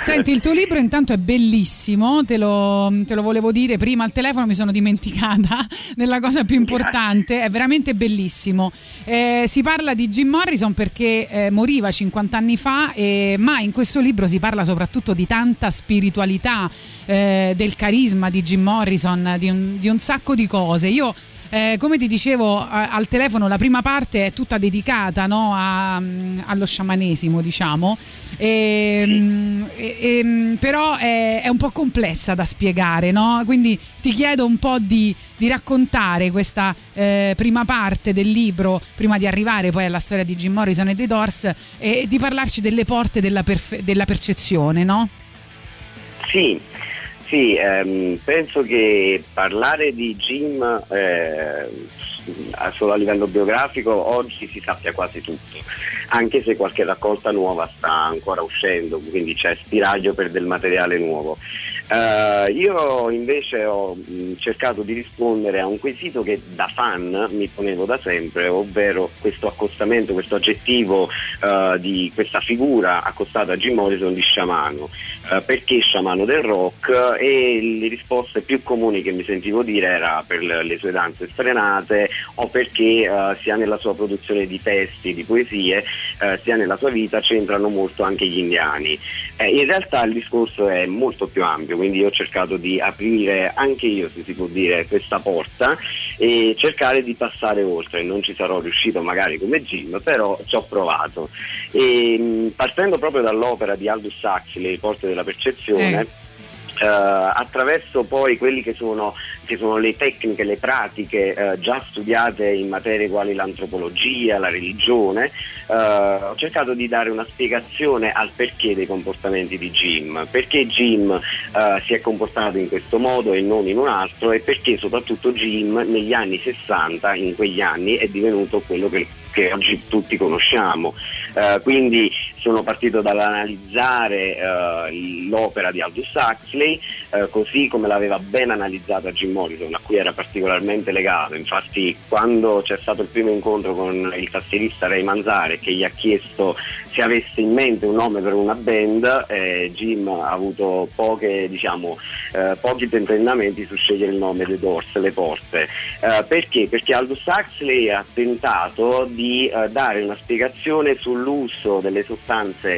Speaker 3: Senti, il tuo libro intanto è bellissimo, te lo, te lo volevo dire prima al telefono, mi sono dimenticata della cosa più importante, è veramente bellissimo. Eh, si parla di Jim Morrison perché eh, moriva 50 anni fa, e- ma in questo libro si parla soprattutto di tanta spiritualità, eh, del carisma di Jim Morrison, di un, di un sacco di cose. Io eh, come ti dicevo al telefono, la prima parte è tutta dedicata no, a- mm, allo sciamanesimo, diciamo, E, mm, e- e, però è, è un po' complessa da spiegare, no? quindi ti chiedo un po' di, di raccontare questa eh, prima parte del libro, prima di arrivare poi alla storia di Jim Morrison e dei Doors, e di parlarci delle porte della, perfe- della percezione, no?
Speaker 13: Sì, sì, ehm, penso che parlare di Jim eh, solo a livello biografico oggi si sappia quasi tutto, anche se qualche raccolta nuova sta ancora uscendo, quindi c'è spiraglio per del materiale nuovo. Eh, io invece ho mh, cercato di rispondere a un quesito che da fan mi ponevo da sempre, ovvero questo accostamento, questo aggettivo eh, di questa figura accostata a Jim Morrison di sciamano. Eh, perché sciamano del rock? E le risposte più comuni che mi sentivo dire era per le sue danze sfrenate o perché sia nella sua produzione di testi, di poesie, sia nella sua vita c'entrano molto anche gli indiani. Eh, in realtà il discorso è molto più ampio, quindi ho cercato di aprire anche io, se si può dire, questa porta e cercare di passare oltre. Non ci sarò riuscito magari come Jim, però ci ho provato. E, mh, partendo proprio dall'opera di Aldous Huxley, Le porte della percezione. eh, attraverso poi quelli che sono, che sono le tecniche, le pratiche eh, già studiate in materie quali l'antropologia, la religione, eh, ho cercato di dare una spiegazione al perché dei comportamenti di Jim, perché Jim eh, si è comportato in questo modo e non in un altro e perché soprattutto Jim negli anni 60, in quegli anni, è divenuto quello che che oggi tutti conosciamo. Eh, quindi sono partito dall'analizzare eh, l'opera di Aldous Huxley, eh, così come l'aveva ben analizzata Jim Morrison, a cui era particolarmente legato. Infatti, quando c'è stato il primo incontro con il tastierista Ray Manzare che gli ha chiesto se avesse in mente un nome per una band, eh, Jim ha avuto poche, diciamo, eh, pochi tentennamenti su scegliere il nome The Doors, le porte. Eh, perché? Perché Aldous Huxley ha tentato di eh, dare una spiegazione sull'uso delle sostanze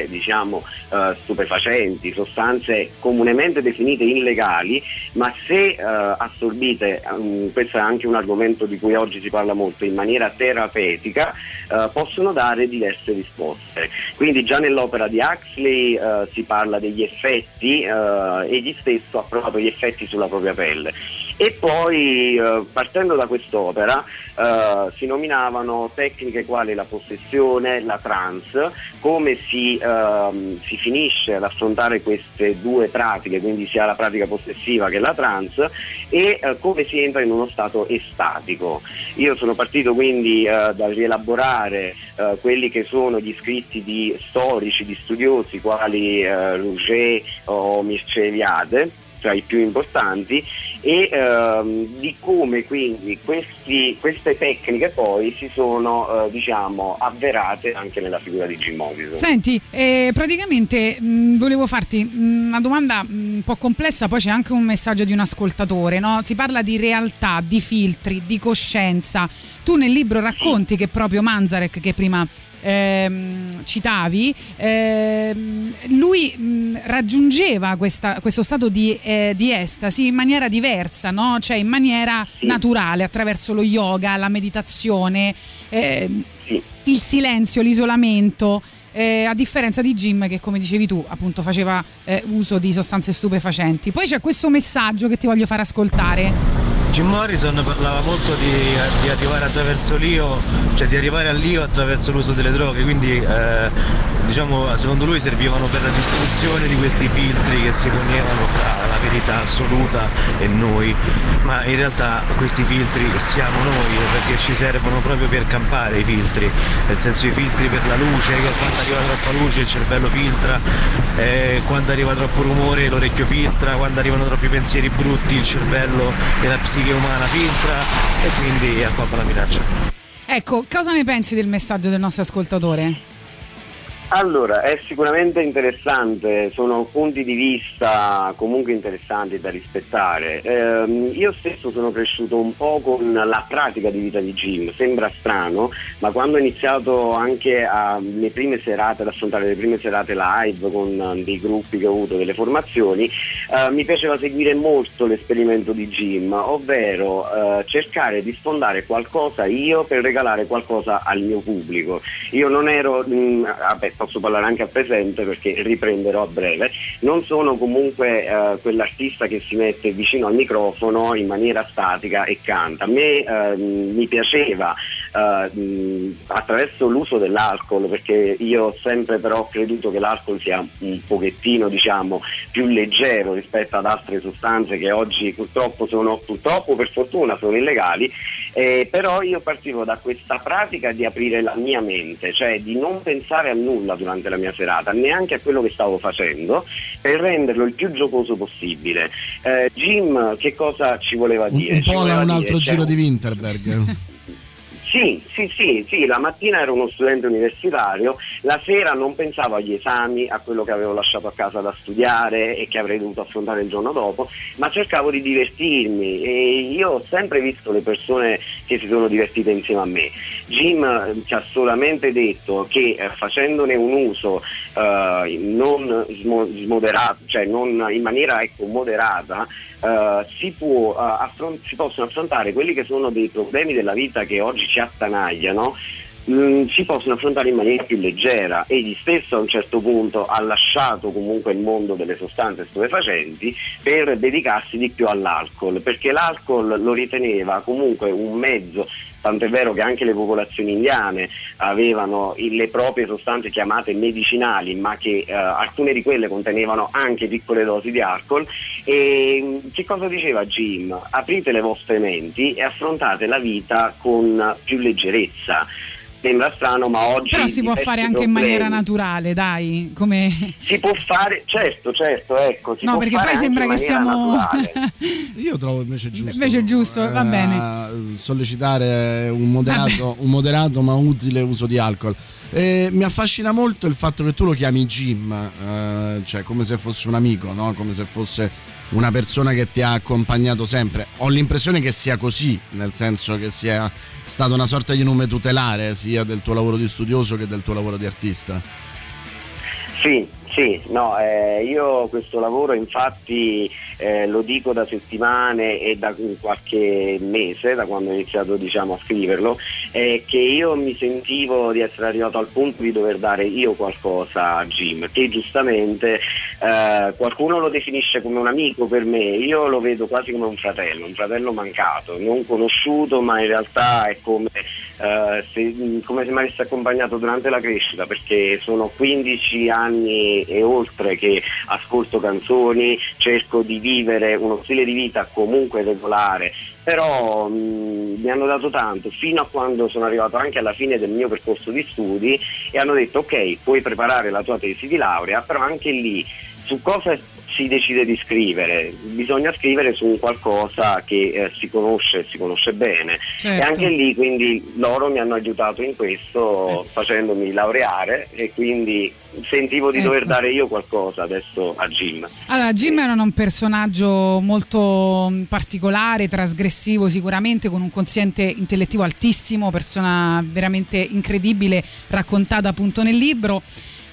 Speaker 13: diciamo, eh, stupefacenti, sostanze comunemente definite illegali, ma se eh, assorbite, um, questo è anche un argomento di cui oggi si parla molto, in maniera terapeutica, eh, possono dare diverse risposte. Quindi già nell'opera di Huxley eh, si parla degli effetti, eh, egli stesso ha provato gli effetti sulla propria pelle. E poi eh, partendo da quest'opera eh, si nominavano tecniche quali la possessione, la trance, come si, ehm, si finisce ad affrontare queste due pratiche, quindi sia la pratica possessiva che la trance, e eh, come si entra in uno stato estatico. Io sono partito quindi eh, dal rielaborare eh, quelli che sono gli scritti di storici, di studiosi quali eh, Rouget o Mircea Eliade tra i più importanti e ehm, di come quindi questi- queste tecniche poi si sono eh, diciamo avverate anche nella figura di Jim Morrison.
Speaker 3: Senti, eh, praticamente mh, volevo farti mh, una domanda mh, un po' complessa, poi c'è anche un messaggio di un ascoltatore, no? Si parla di realtà, di filtri, di coscienza. Tu nel libro racconti che proprio Manzarek, che prima ehm, citavi, ehm, lui mh, raggiungeva questa- questo stato di, eh, di estasi in maniera diversa, no? cioè in maniera naturale, attraverso lo yoga, la meditazione, ehm, il silenzio, l'isolamento. Eh, a differenza di Jim che come dicevi tu appunto faceva eh, uso di sostanze stupefacenti. Poi c'è questo messaggio che ti voglio far ascoltare.
Speaker 14: Jim Morrison parlava molto di, di arrivare attraverso l'io, cioè di arrivare all'io attraverso l'uso delle droghe, quindi eh, diciamo secondo lui servivano per la distruzione di questi filtri che si ponevano fra la verità assoluta e noi, ma in realtà questi filtri siamo noi perché ci servono proprio per campare i filtri, nel senso i filtri per la luce, che quando arriva troppa luce il cervello filtra, eh, quando arriva troppo rumore l'orecchio filtra, quando arrivano troppi pensieri brutti il cervello e la psiche umana filtra e quindi fatto la minaccia.
Speaker 3: ecco cosa ne pensi del messaggio del nostro ascoltatore?
Speaker 13: Allora, è sicuramente interessante, sono punti di vista comunque interessanti da rispettare. Ehm, io stesso sono cresciuto un po' con la pratica di vita di Jim, sembra strano, ma quando ho iniziato anche a, le prime serate, ad affrontare le prime serate live con eh, dei gruppi che ho avuto, delle formazioni, eh, mi piaceva seguire molto l'esperimento di Jim, ovvero eh, cercare di sfondare qualcosa io per regalare qualcosa al mio pubblico. Io non ero, mh, vabbè, posso parlare anche a presente perché riprenderò a breve, non sono comunque eh, quell'artista che si mette vicino al microfono in maniera statica e canta. A me eh, mi piaceva eh, attraverso l'uso dell'alcol, perché io ho sempre però creduto che l'alcol sia un pochettino diciamo più leggero rispetto ad altre sostanze che oggi purtroppo sono, purtroppo per fortuna sono illegali, eh, però io partivo da questa pratica di aprire la mia mente, cioè di non pensare a nulla durante la mia serata, neanche a quello che stavo facendo, per renderlo il più giocoso possibile. Eh, Jim, che cosa ci voleva
Speaker 4: Un,
Speaker 13: dire?
Speaker 4: un
Speaker 13: Ci
Speaker 4: po' un
Speaker 13: dire,
Speaker 4: altro
Speaker 13: cioè,
Speaker 4: giro di Winterberg.
Speaker 13: Sì, sì, sì, sì, la mattina ero uno studente universitario, la sera non pensavo agli esami, a quello che avevo lasciato a casa da studiare e che avrei dovuto affrontare il giorno dopo, ma cercavo di divertirmi e io ho sempre visto le persone che si sono divertite insieme a me. Jim ci ha solamente detto che eh, facendone un uso eh, non smo- smoderato, cioè non in maniera ecco, moderata, eh, si, può, eh, affron- si possono affrontare quelli che sono dei problemi della vita che oggi ci attanagliano mh, si possono affrontare in maniera più leggera. Egli stesso a un certo punto ha lasciato comunque il mondo delle sostanze stupefacenti per dedicarsi di più all'alcol, perché l'alcol lo riteneva comunque un mezzo Tant'è vero che anche le popolazioni indiane avevano le proprie sostanze chiamate medicinali, ma che eh, alcune di quelle contenevano anche piccole dosi di alcol. E mh, che cosa diceva Jim? Aprite le vostre menti e affrontate la vita con più leggerezza. Sembra strano, ma oggi
Speaker 3: Però si può fare anche in maniera
Speaker 13: problemi-
Speaker 3: naturale, dai, come...
Speaker 13: Si può fare, certo, certo, ecco. Si
Speaker 3: No,
Speaker 13: può
Speaker 3: perché
Speaker 13: fare
Speaker 3: poi sembra che siamo...
Speaker 4: Io trovo invece giusto.
Speaker 3: Invece è giusto, va
Speaker 4: eh,
Speaker 3: bene.
Speaker 4: sollecitare un moderato, un moderato ma utile uso di alcol. Eh, mi affascina molto il fatto che tu lo chiami Jim, eh, cioè come se fosse un amico, no? come se fosse una persona che ti ha accompagnato sempre. Ho l'impressione che sia così, nel senso che sia stato una sorta di nome tutelare sia del tuo lavoro di studioso che del tuo lavoro di artista.
Speaker 13: Sì, sì, no, eh, io questo lavoro infatti eh, lo dico da settimane e da qualche mese, da quando ho iniziato diciamo, a scriverlo, è che io mi sentivo di essere arrivato al punto di dover dare io qualcosa a Jim, che giustamente eh, qualcuno lo definisce come un amico per me, io lo vedo quasi come un fratello, un fratello mancato, non conosciuto, ma in realtà è come, eh, se, come se mi avesse accompagnato durante la crescita, perché sono 15 anni e oltre che ascolto canzoni, cerco di vivere uno stile di vita comunque regolare, però mh, mi hanno dato tanto fino a quando sono arrivato anche alla fine del mio percorso di studi e hanno detto ok, puoi preparare la tua tesi di laurea, però anche lì su cosa si decide di scrivere? Bisogna scrivere su un qualcosa che eh, si conosce, si conosce bene.
Speaker 3: Certo.
Speaker 13: E anche lì quindi loro mi hanno aiutato in questo facendomi laureare e quindi sentivo di
Speaker 3: Ecco.
Speaker 13: dover dare io qualcosa adesso a Jim.
Speaker 3: Allora, Jim era un personaggio molto mh, particolare, trasgressivo sicuramente, con un quoziente intellettivo altissimo, persona veramente incredibile, raccontata appunto nel libro.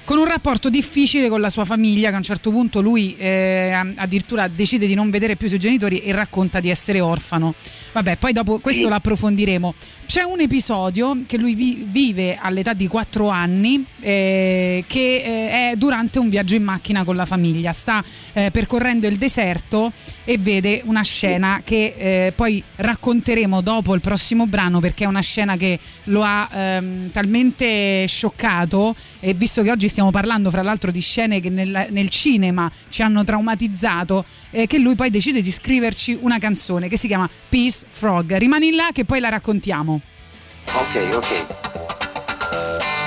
Speaker 3: Con un rapporto difficile con la sua famiglia, che a un certo punto lui eh, addirittura decide di non vedere più i suoi genitori e racconta di essere orfano. Vabbè, poi dopo questo
Speaker 13: Sì.
Speaker 3: lo approfondiremo. C'è un episodio che lui vi- vive all'età di 4 anni, eh, che eh, è durante un viaggio in macchina con la famiglia. Sta eh, percorrendo il deserto e vede una scena che eh, poi racconteremo dopo il prossimo brano perché è una scena che lo ha ehm, talmente scioccato e visto che oggi stiamo parlando fra l'altro di scene che nel, nel cinema ci hanno traumatizzato eh, che lui poi decide di scriverci una canzone che si chiama Peace Frog rimani là che poi la raccontiamo
Speaker 13: Ok, ok.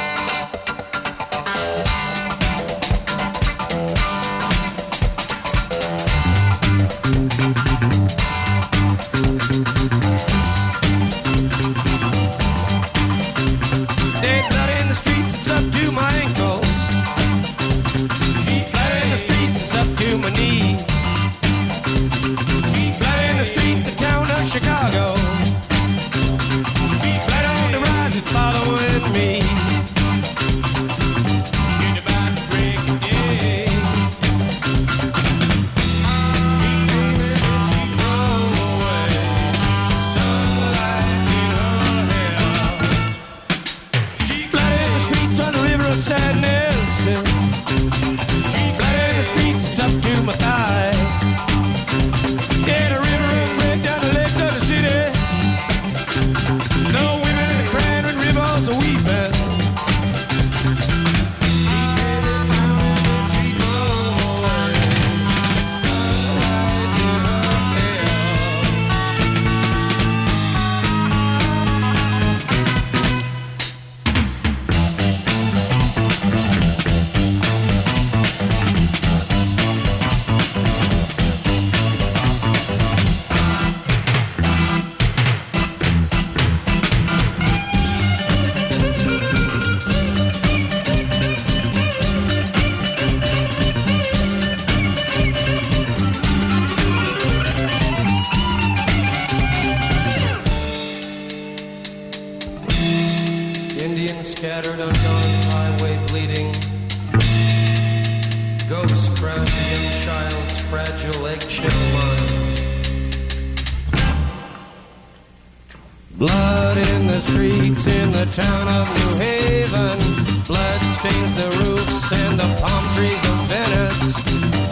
Speaker 15: Blood in the streets in the town of New Haven. Blood stains the roofs and the palm trees of Venice.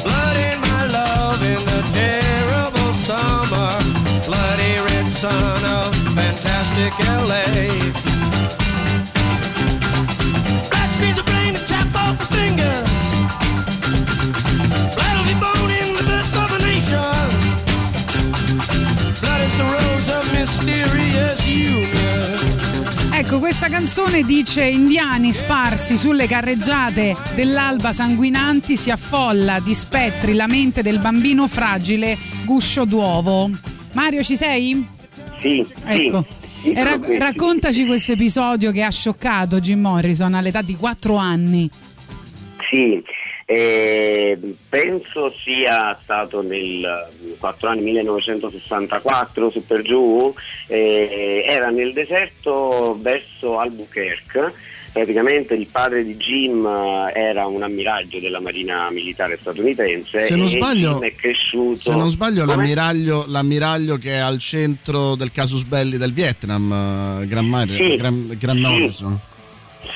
Speaker 15: Blood in my love in the terrible summer. Bloody red sun of fantastic LA.
Speaker 3: Ecco, questa canzone dice indiani sparsi sulle carreggiate dell'alba sanguinanti si affolla di spettri la mente del bambino fragile guscio d'uovo. Mario ci sei?
Speaker 13: Sì,
Speaker 3: Ecco.
Speaker 13: sì.
Speaker 3: E raccontaci questo episodio che ha scioccato Jim Morrison all'età di 4 anni.
Speaker 13: Sì, eh, penso sia stato nel 4 anni 1964 su per giù, eh, era nel deserto verso Albuquerque. Praticamente il padre di Jim era un ammiraglio della Marina Militare statunitense
Speaker 4: Se non
Speaker 13: e
Speaker 4: sbaglio-
Speaker 13: è cresciuto
Speaker 4: Se non sbaglio, l'ammiraglio, l'ammiraglio che è al centro del casus belli del Vietnam, eh, Gran, Mar-
Speaker 13: Sì.
Speaker 4: Gran, Gran
Speaker 13: Sì.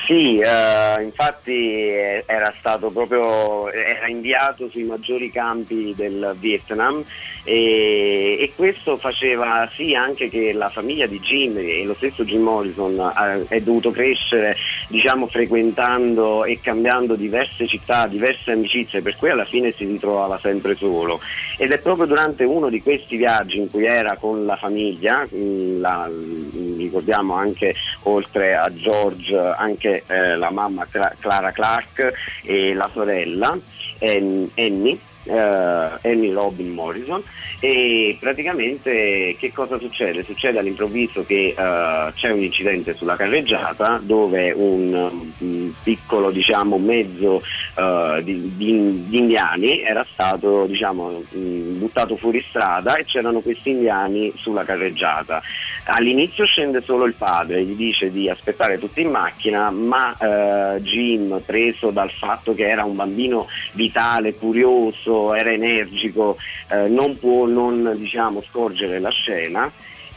Speaker 13: Sì, eh, infatti eh, era stato proprio era inviato sui maggiori campi del Vietnam e, e questo faceva sì anche che la famiglia di Jim e lo stesso Jim Morrison eh, è dovuto crescere diciamo frequentando e cambiando diverse città, diverse amicizie, per cui alla fine si ritrovava sempre solo ed è proprio durante uno di questi viaggi in cui era con la famiglia, mh, la- mh, ricordiamo anche oltre a George anche eh, la mamma Cla- Clara Clark e la sorella Ann- Annie. Eh, Annie Robin Morrison e praticamente che cosa succede? Succede all'improvviso che eh, c'è un incidente sulla carreggiata dove un, mm, piccolo diciamo, mezzo eh, di, di- di indiani era stato diciamo, mm, buttato fuori strada e c'erano questi indiani sulla carreggiata. All'inizio scende solo il padre, gli dice di aspettare tutti in macchina, ma eh, Jim, preso dal fatto che era un bambino vitale, curioso, era energico, eh, non può non diciamo, scorgere la scena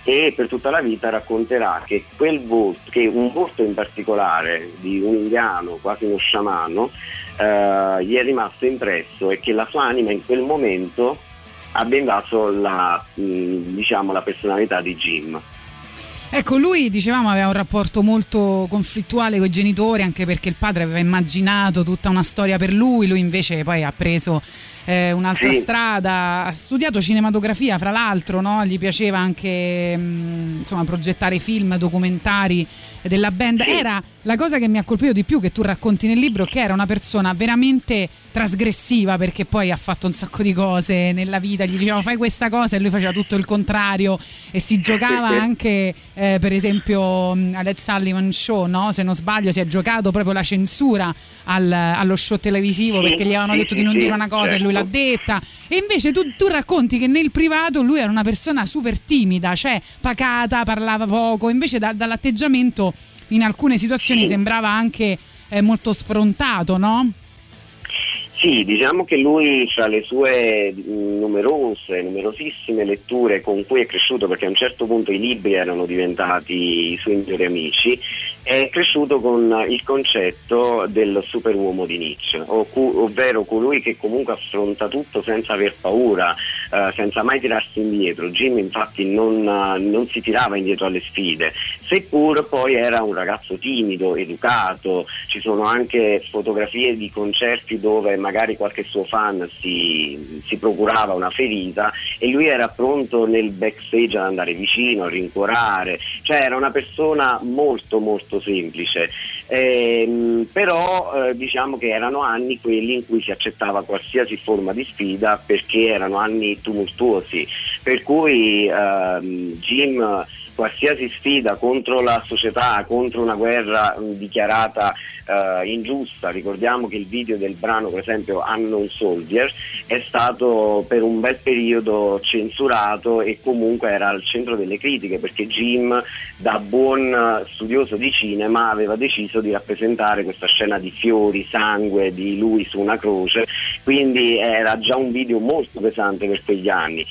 Speaker 13: e per tutta la vita racconterà che, volto, che un volto in particolare di un indiano, quasi uno sciamano, eh, gli è rimasto impresso e che la sua anima in quel momento abbia invaso la, mh, diciamo, la personalità di Jim.
Speaker 3: Ecco, lui dicevamo aveva un rapporto molto conflittuale con i genitori, anche perché il padre aveva immaginato tutta una storia per lui, lui invece poi ha preso eh, un'altra
Speaker 13: Sì.
Speaker 3: strada, ha studiato cinematografia, fra l'altro, no? gli piaceva anche mh, insomma, progettare film, documentari della band. Era la cosa che mi ha colpito di più che tu racconti nel libro, che era una persona veramente trasgressiva perché poi ha fatto un sacco di cose nella vita, gli diceva fai questa cosa e lui faceva tutto il contrario e si giocava anche eh, per esempio mh, a Led Sullivan Show, no? se non sbaglio si è giocato proprio la censura al- allo show televisivo
Speaker 13: Sì,
Speaker 3: perché gli avevano
Speaker 13: sì,
Speaker 3: detto
Speaker 13: sì,
Speaker 3: di non
Speaker 13: sì,
Speaker 3: dire una cosa e lui l'ha
Speaker 13: certo.
Speaker 3: detta e invece tu, tu racconti che nel privato lui era una persona super timida, cioè pacata, parlava poco, invece da- dall'atteggiamento in alcune situazioni
Speaker 13: Sì.
Speaker 3: sembrava anche eh, molto sfrontato, no?
Speaker 13: Sì, diciamo che lui tra le sue numerose, numerosissime letture con cui è cresciuto, perché a un certo punto i libri erano diventati i suoi migliori amici, è cresciuto con il concetto del superuomo di Nietzsche, ovvero colui che comunque affronta tutto senza aver paura, eh, senza mai tirarsi indietro. Jim infatti non, non si tirava indietro alle sfide, seppur poi era un ragazzo timido, educato, ci sono anche fotografie di concerti dove magari qualche suo fan si, si procurava una ferita e lui era pronto nel backstage ad andare vicino, a rincuorare, cioè era una persona molto molto semplice. Ehm, però eh, diciamo che erano anni quelli in cui si accettava qualsiasi forma di sfida perché erano anni tumultuosi, per cui ehm, Jim qualsiasi sfida contro la società, contro una guerra dichiarata eh, ingiusta, ricordiamo che il video del brano per esempio Unknown Soldier è stato per un bel periodo censurato e comunque era al centro delle critiche perché Jim da buon eh, studioso di cinema aveva deciso di rappresentare questa scena di fiori, sangue di lui su una croce, quindi era già un video molto pesante per quegli anni.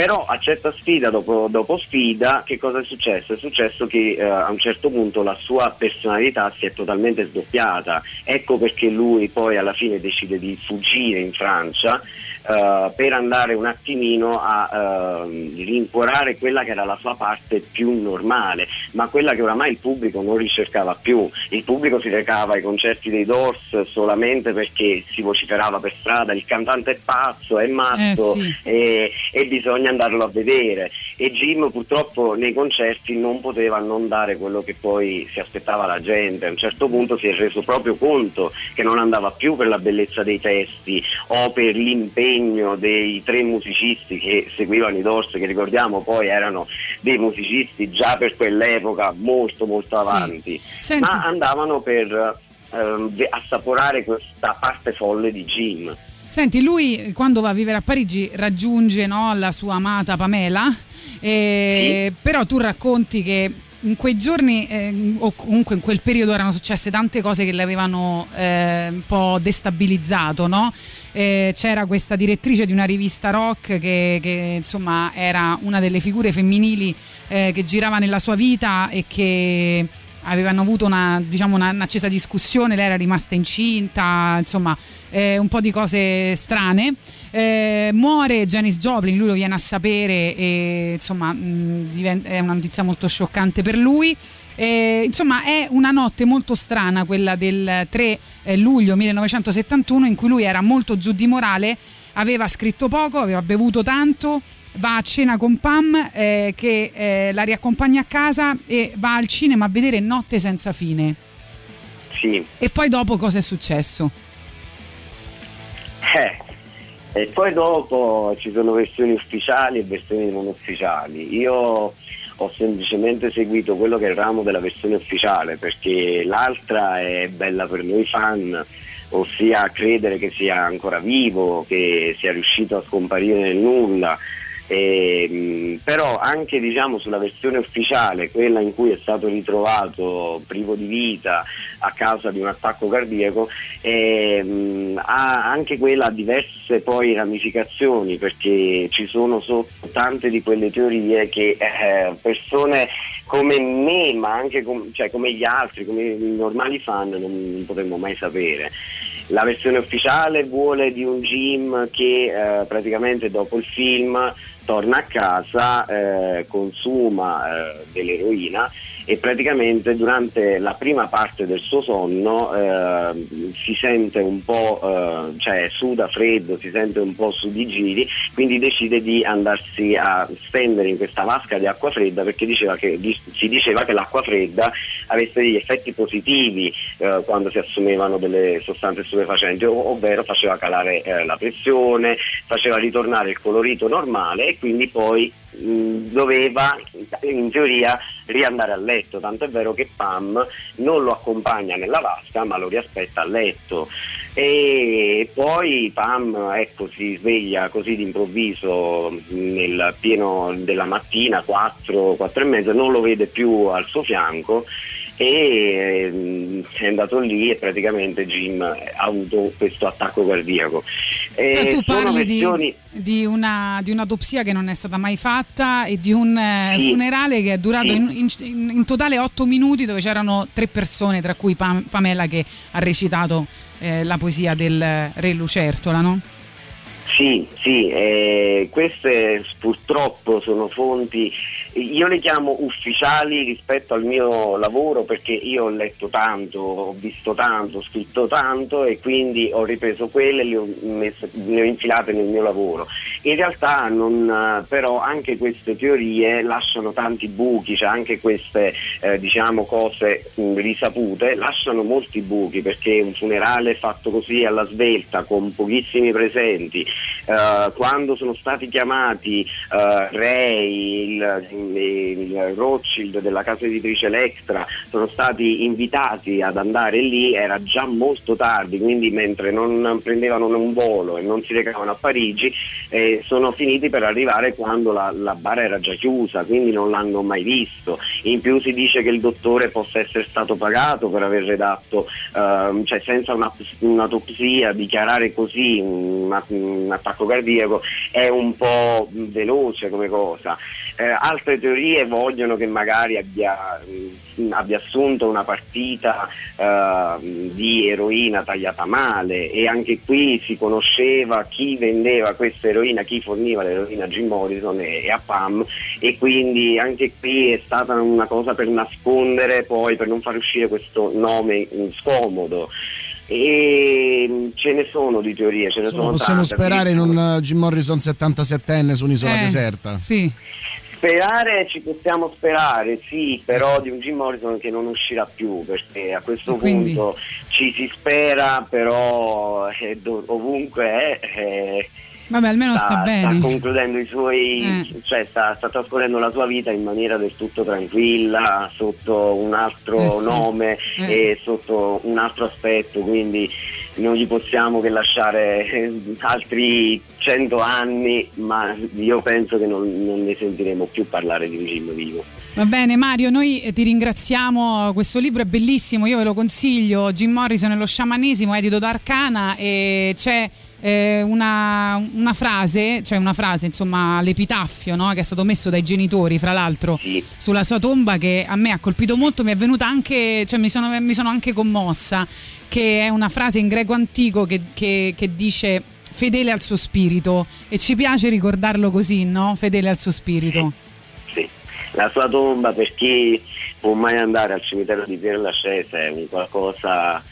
Speaker 13: Però accetta sfida dopo, dopo sfida, che cosa è successo? È successo che eh, a un certo punto la sua personalità si è totalmente sdoppiata, ecco perché lui poi alla fine decide di fuggire in Francia eh, per andare un attimino a ehm, rincuorare quella che era la sua parte più normale, ma quella che oramai il pubblico non ricercava più. Il pubblico si recava ai concerti dei Doors solamente perché si vociferava per strada il cantante è pazzo, è matto
Speaker 3: Eh, sì.
Speaker 13: e, e bisogna andarlo a vedere. e Jim purtroppo nei concerti non poteva non dare quello che poi si aspettava la gente. A un certo punto si è reso proprio conto che non andava più per la bellezza dei testi o per l'impegno dei tre musicisti che seguivano i Doors, che ricordiamo poi erano dei musicisti già per quell'epoca molto molto avanti,
Speaker 3: Senti.
Speaker 13: ma andavano per ve- assaporare questa parte folle di Jim.
Speaker 3: Senti, lui quando va a vivere a Parigi raggiunge no, la sua amata Pamela, eh, però tu racconti che in quei giorni eh, o comunque in quel periodo erano successe tante cose che l'avevano eh, un po' destabilizzato, no? Eh, c'era questa direttrice di una rivista rock che, che, insomma era una delle figure femminili eh, che girava nella sua vita e che avevano avuto una, diciamo, una- un'accesa discussione, lei era rimasta incinta, insomma eh, un po' di cose strane. Eh, muore Janis Joplin, lui lo viene a sapere e insomma mh, diventa- è una notizia molto scioccante per lui. Eh, insomma è una notte molto strana quella del 3 eh, luglio 1971 in cui lui era molto giù di morale, aveva scritto poco, aveva bevuto tanto, va a cena con Pam eh, che eh, la riaccompagna a casa e va al cinema a vedere Notte senza fine.
Speaker 13: Sì.
Speaker 3: E poi dopo cosa è successo?
Speaker 13: Eh, E poi dopo ci sono versioni ufficiali e versioni non ufficiali. Io ho semplicemente seguito quello che è il ramo della versione ufficiale perché l'altra è bella per noi fan, ossia credere che sia ancora vivo, che sia riuscito a scomparire nel nulla. E, mh, però anche diciamo, sulla versione ufficiale, quella in cui è stato ritrovato privo di vita a causa di un attacco cardiaco, e, mh, ha anche quella ha diverse poi ramificazioni perché ci sono sotto tante di quelle teorie che eh, persone come me, ma anche com- cioè, come gli altri, come i normali fan, non, non potremmo mai sapere. La versione ufficiale vuole di un Jim che eh, praticamente dopo il film torna a casa, eh, consuma eh, dell'eroina e praticamente durante la prima parte del suo sonno eh, si sente un po', eh, cioè suda freddo, si sente un po' su di giri, quindi decide di andarsi a stendere in questa vasca di acqua fredda perché diceva che, di- si diceva che l'acqua fredda avesse degli effetti positivi eh, quando si assumevano delle sostanze stupefacenti, ov- ovvero faceva calare eh, la pressione, faceva ritornare il colorito normale e quindi poi doveva in teoria riandare a letto, tanto è vero che Pam non lo accompagna nella vasca ma lo riaspetta a letto. E poi Pam ecco, si sveglia così d'improvviso mh, nel pieno della mattina 4, 4 e mezza, non lo vede più al suo fianco e ehm, è andato lì e praticamente Jim ha avuto questo attacco cardiaco. E
Speaker 3: Eh, tu
Speaker 13: sono
Speaker 3: parli di,
Speaker 13: versioni-
Speaker 3: di una, di un'autopsia che non è stata mai fatta e di un eh,
Speaker 13: Sì.
Speaker 3: funerale che è durato
Speaker 13: Sì.
Speaker 3: in, in- in totale otto minuti dove c'erano tre persone, tra cui Pam- Pamela che ha recitato eh, la poesia del Re Lucertola, no?
Speaker 13: Sì, sì, eh, queste purtroppo sono fonti, io le chiamo ufficiali rispetto al mio lavoro perché io ho letto tanto, ho visto tanto, ho scritto tanto e quindi ho ripreso quelle e le le ho infilate nel mio lavoro. In realtà non, però anche queste teorie lasciano tanti buchi, cioè anche queste eh, diciamo cose mh, risapute lasciano molti buchi perché un funerale fatto così alla svelta con pochissimi presenti eh, quando sono stati chiamati eh, Ray, il, il Rothschild della casa editrice Electra, sono stati invitati ad andare lì, era già molto tardi, quindi mentre non prendevano un volo e non si recavano a Parigi, eh, sono finiti per arrivare quando la, la bara era già chiusa, quindi non l'hanno mai visto. In più si dice che il dottore possa essere stato pagato per aver redatto, ehm, cioè senza una- un'autopsia, dichiarare così un, un attacco cardiaco è un po' veloce come cosa. Eh, altre teorie vogliono che magari abbia, mh, abbia assunto una partita eh, di eroina tagliata male e anche qui si conosceva chi vendeva questa eroina, chi forniva l'eroina a Jim Morrison e, e a Pam e quindi anche qui è stata una cosa per nascondere poi per non far uscire questo nome mh, scomodo. E mh, ce ne sono di teorie, ce ne
Speaker 4: Insomma,
Speaker 13: sono
Speaker 4: possiamo
Speaker 13: tante.
Speaker 4: sperare in un uh, Jim Morrison 77enne su un'isola
Speaker 3: Eh,
Speaker 4: deserta.
Speaker 3: Sì.
Speaker 13: Sperare ci possiamo sperare, sì, però di un Jim Morrison che non uscirà più, perché a questo
Speaker 3: Quindi-
Speaker 13: punto ci si spera, però eh, ovunque è. eh,
Speaker 3: Vabbè, almeno sta, bene.
Speaker 13: concludendo i suoi,
Speaker 3: Eh.
Speaker 13: cioè sta, sta trascorrendo la sua vita in maniera del tutto tranquilla, sotto un altro
Speaker 3: Eh sì.
Speaker 13: nome
Speaker 3: Eh.
Speaker 13: e sotto un altro aspetto, quindi non gli possiamo che lasciare eh, altri cento anni, ma io penso che non, non ne sentiremo più parlare di un Jim vivo.
Speaker 3: Va bene Mario, noi eh, ti ringraziamo, questo libro è bellissimo, io ve lo consiglio, Jim Morrison e lo sciamanesimo, edito da Arcana e c'è eh, una, una frase, cioè una frase, insomma, l'epitaffio no? che è stato messo dai genitori, fra l'altro, sulla sua tomba che a me ha colpito molto, mi è venuta anche, cioè mi sono, mi sono anche commossa, che è una frase in greco antico che, che- che dice fedele al suo spirito e ci piace ricordarlo così, no? Fedele al suo spirito.
Speaker 13: Sì. La sua tomba per chi può mai andare al cimitero di Pierre Lachaise è un qualcosa,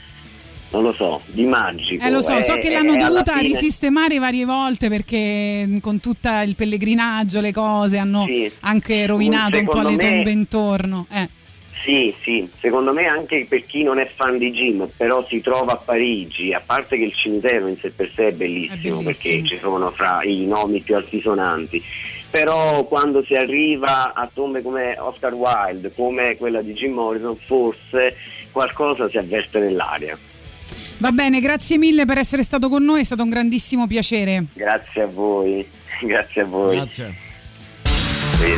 Speaker 13: non lo so, di magico.
Speaker 3: Eh lo so,
Speaker 13: È-
Speaker 3: so che
Speaker 13: è-
Speaker 3: l'hanno
Speaker 13: alla
Speaker 3: dovuta
Speaker 13: fine-
Speaker 3: risistemare varie volte perché mh, con tutto il pellegrinaggio, le cose hanno
Speaker 13: Sì.
Speaker 3: anche rovinato un po'
Speaker 13: Secondo
Speaker 3: le
Speaker 13: me-
Speaker 3: tombe intorno. Eh.
Speaker 13: Sì, sì, secondo me anche per chi non è fan di Jim, però si trova a Parigi, a parte che il cimitero in sé per sé è bellissimo,
Speaker 3: È bellissimo.
Speaker 13: perché ci sono fra i nomi più altisonanti, però quando si arriva a tombe come Oscar Wilde, come quella di Jim Morrison, forse qualcosa si avverte nell'aria.
Speaker 3: Va bene, grazie mille per essere stato con noi, è stato un grandissimo piacere.
Speaker 13: Grazie a voi, grazie a voi.
Speaker 4: Grazie.
Speaker 13: Sì.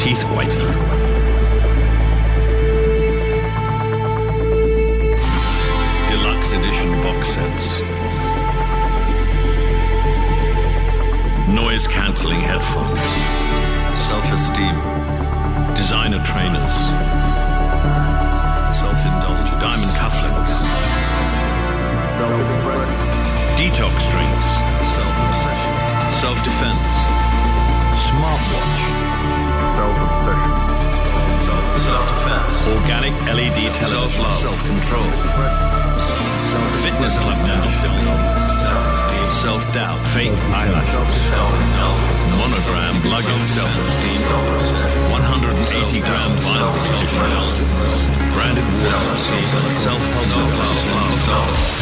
Speaker 16: Teeth whitening, deluxe edition box sets, noise cancelling headphones, self esteem, designer trainers, self indulgent diamond cufflinks. Detox drinks, self obsession, self defense, smartwatch, self-obsession. Self-defense. Organic LED television. Self-love. Self-control. Fitness club now. Self-doubt. Fake eyelashes. self Monogram luggage. Self-esteem. 180 gram vinyl picture shroud. Branded water. Self-help. Self-love. Self-love.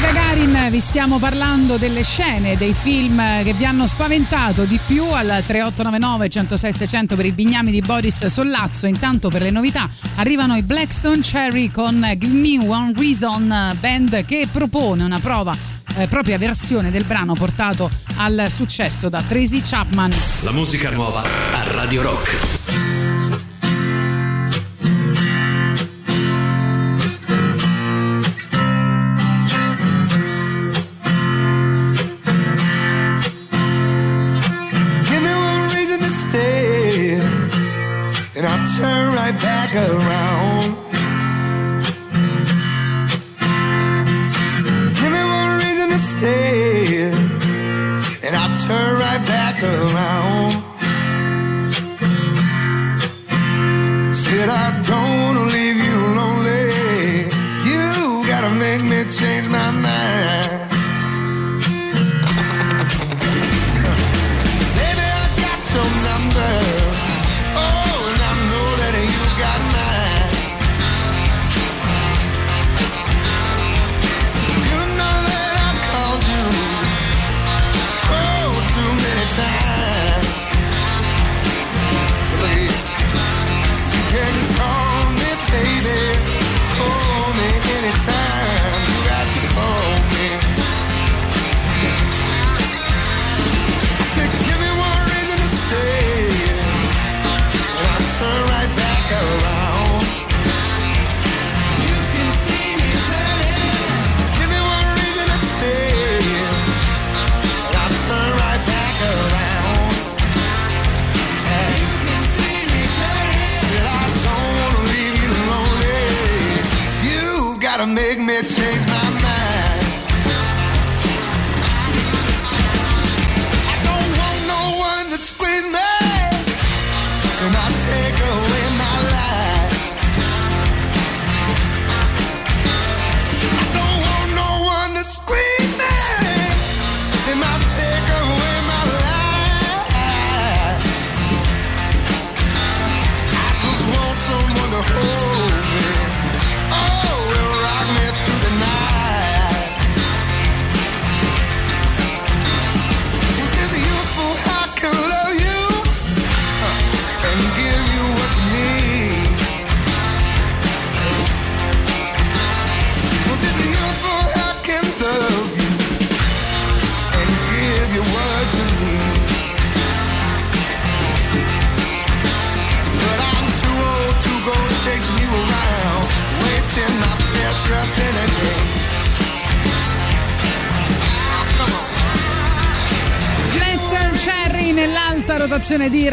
Speaker 3: Gagarin vi stiamo parlando delle scene, dei film che vi hanno spaventato di più al 3899 106 600 per i bignami di Boris Sollazzo. Intanto per le novità arrivano i Blackstone Cherry con Give Me One Reason, band che propone una prova eh, propria versione del brano portato al successo da Tracy Chapman.
Speaker 17: La musica nuova a Radio Rock.
Speaker 18: Turn right back around. Give me one reason to stay, and I'll turn right back around.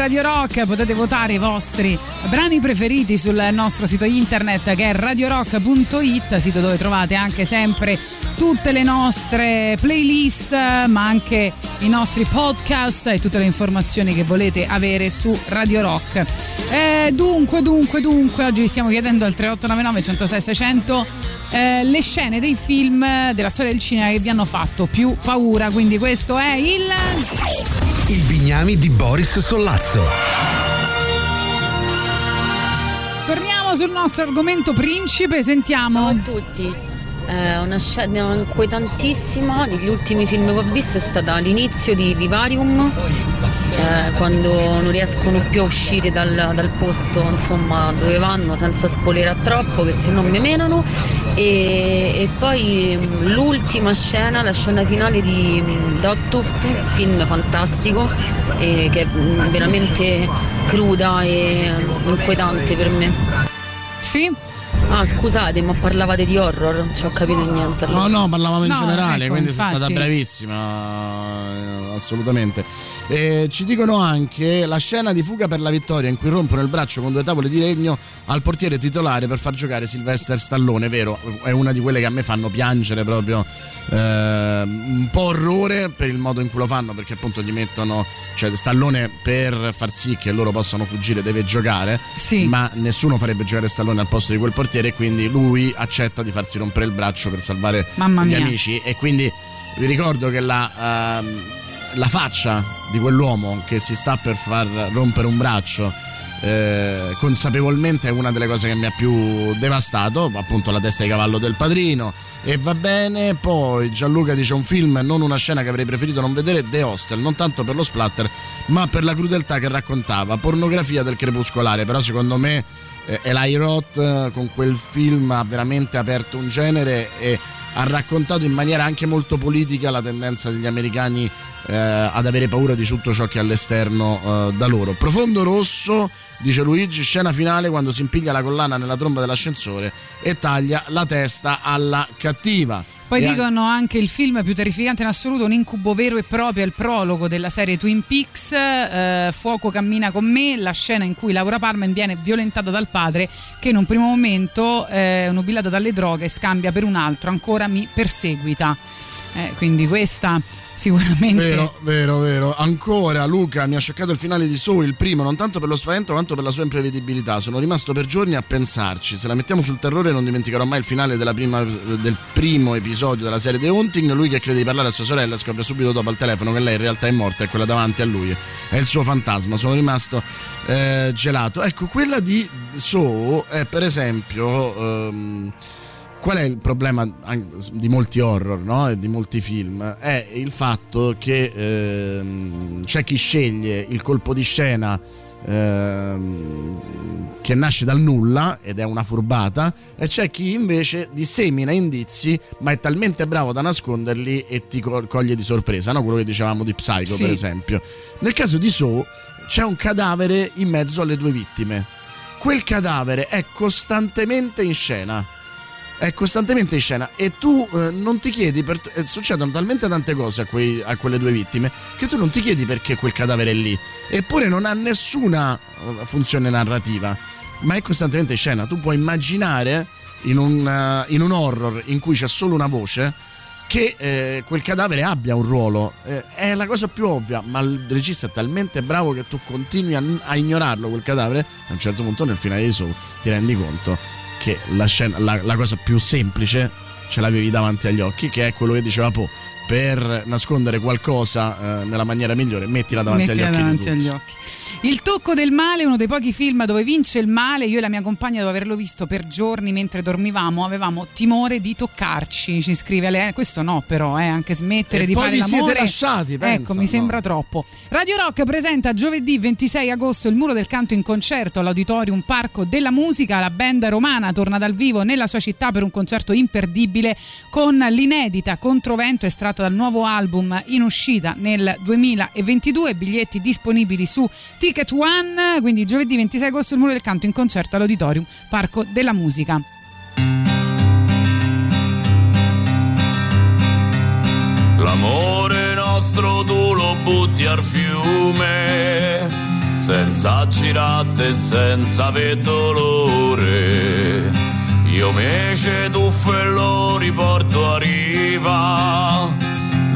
Speaker 3: Radio Rock potete votare i vostri brani preferiti sul nostro sito internet che è radiorock.it sito dove trovate anche sempre tutte le nostre playlist ma anche i nostri podcast e tutte le informazioni che volete avere su Radio Rock. Eh, dunque dunque dunque oggi vi stiamo chiedendo al 3899 106 600 eh, le scene dei film della storia del cinema che vi hanno fatto più paura. Quindi questo è il
Speaker 17: Il Bignami di Boris Sollazzo.
Speaker 3: Torniamo sul nostro argomento principe, sentiamo.
Speaker 19: Ciao a tutti. Eh, una scena inquietantissima degli ultimi film che ho visto è stata l'inizio di Vivarium, eh, quando non riescono più a uscire dal, dal posto insomma, dove vanno senza spoilerare troppo, che se no mi menano. E, e poi mm, l'ultima scena, la scena finale di mm, Dogtooth, film fantastico, eh, che è mm, veramente cruda e inquietante per me.
Speaker 3: Sì?
Speaker 19: Ah, scusate, ma parlavate di horror, non ci ho capito niente.
Speaker 4: No, no, parlavamo in
Speaker 19: No,
Speaker 4: generale,
Speaker 19: ecco,
Speaker 4: quindi sei stata
Speaker 19: infatti.
Speaker 4: bravissima, assolutamente. E ci dicono anche la scena di fuga per la vittoria in cui rompono il braccio con due tavole di legno al portiere titolare per far giocare Sylvester Stallone, vero? È una di quelle che a me fanno piangere proprio eh, un po' orrore per il modo in cui lo fanno, perché appunto gli mettono, cioè Stallone per far sì che loro possano fuggire deve giocare, ma nessuno farebbe giocare Stallone al posto di quel portiere e quindi lui accetta di farsi rompere il braccio per salvare gli amici e quindi vi ricordo che la, ehm, la faccia di quell'uomo che si sta per far rompere un braccio eh, consapevolmente è una delle cose che mi ha più devastato, appunto la testa di cavallo del padrino. E va bene, poi Gianluca dice un film, non una scena che avrei preferito non vedere, The Hostel, non tanto per lo splatter ma per la crudeltà che raccontava, pornografia del crepuscolare, però secondo me eh, Eli Roth eh, con quel film ha veramente aperto un genere e ha raccontato in maniera anche molto politica la tendenza degli americani eh, ad avere paura di tutto ciò che è all'esterno eh, da loro. Profondo rosso, dice Luigi, scena finale quando si impiglia la collana nella tromba dell'ascensore e taglia la testa alla cattiva.
Speaker 3: Poi
Speaker 4: E
Speaker 3: dicono anche il film più terrificante in assoluto, un incubo vero e proprio, è il prologo della serie Twin Peaks, eh, Fuoco cammina con me, la scena in cui Laura Palmer viene violentata dal padre che in un primo momento, eh, nubilata dalle droghe, scambia per un altro, ancora mi perseguita. Eh, quindi questa sicuramente...
Speaker 4: Vero, vero, vero. Ancora Luca mi ha scioccato il finale di Saw, il primo, non tanto per lo spavento quanto per la sua imprevedibilità. Sono rimasto per giorni a pensarci. Se la mettiamo sul terrore non dimenticherò mai il finale prima- del primo episodio della serie The Haunting. Lui che crede di parlare a sua sorella scopre subito dopo al telefono che lei in realtà è morta e quella davanti a lui è il suo fantasma. Sono rimasto eh, gelato. Ecco, quella di Saw è per esempio... ehm, Qual è il problema di molti horror no? e di molti film? È il fatto che ehm, c'è chi sceglie il colpo di scena ehm, che nasce dal nulla ed è una furbata e c'è chi invece dissemina indizi ma è talmente bravo da nasconderli e ti co- coglie di sorpresa, no? quello che dicevamo di Psycho
Speaker 3: Sì.
Speaker 4: per esempio. Nel caso di Saw c'è un cadavere in mezzo alle due vittime. Quel cadavere è costantemente in scena è costantemente in scena e tu eh, non ti chiedi per, eh, succedono talmente tante cose a, quei- a quelle due vittime che tu non ti chiedi perché quel cadavere è lì. Eppure non ha nessuna eh, funzione narrativa ma è costantemente in scena. Tu puoi immaginare in un, eh, in un horror in cui c'è solo una voce che eh, quel cadavere abbia un ruolo. Eh, è la cosa più ovvia ma il regista è talmente bravo che tu continui a, a ignorarlo quel cadavere a un certo punto nel finale di Saw ti rendi conto che la, scena, la, la cosa più semplice ce l'avevi davanti agli occhi, che è quello che diceva Po. Per nascondere qualcosa eh, nella maniera migliore, mettila davanti
Speaker 3: Mettila
Speaker 4: agli occhi.
Speaker 3: davanti
Speaker 4: di tutti.
Speaker 3: agli occhi. Il tocco del male uno dei pochi film dove vince il male. Io e la mia compagna, dopo averlo visto per giorni mentre dormivamo, avevamo timore di toccarci. Ci scrive Ale. Questo no, però, eh, anche smettere
Speaker 4: E
Speaker 3: di
Speaker 4: poi
Speaker 3: fare
Speaker 4: vi siete
Speaker 3: l'amore.
Speaker 4: lasciati, pensa,
Speaker 3: ecco, mi
Speaker 4: no.
Speaker 3: sembra troppo. Radio Rock presenta giovedì 26 agosto il Muro del Canto in concerto all'Auditorium Parco della Musica. La band romana torna dal vivo nella sua città per un concerto imperdibile con l'inedita Controvento estratta dal nuovo album in uscita nel 2022. Biglietti disponibili su Ticket One. Quindi giovedì 26 agosto il Muro del Canto in concerto all'Auditorium Parco della Musica.
Speaker 20: L'amore nostro tu lo butti al fiume, senza girate e senza dolore. Io invece tuffo e lo riporto a riva,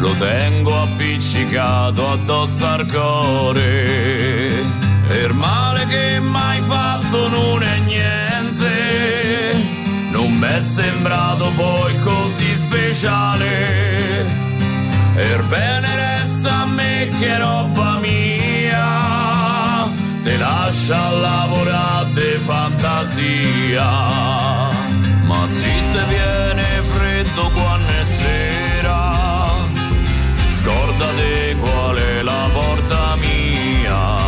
Speaker 20: lo tengo appiccicato addosso al cuore. Il male che mai fatto non è niente, non m'è sembrato poi così speciale. Il bene resta a me che è roba mia, te lascia lavorare fantasia. Ma se te viene freddo quando è sera, scordate qual è la porta mia.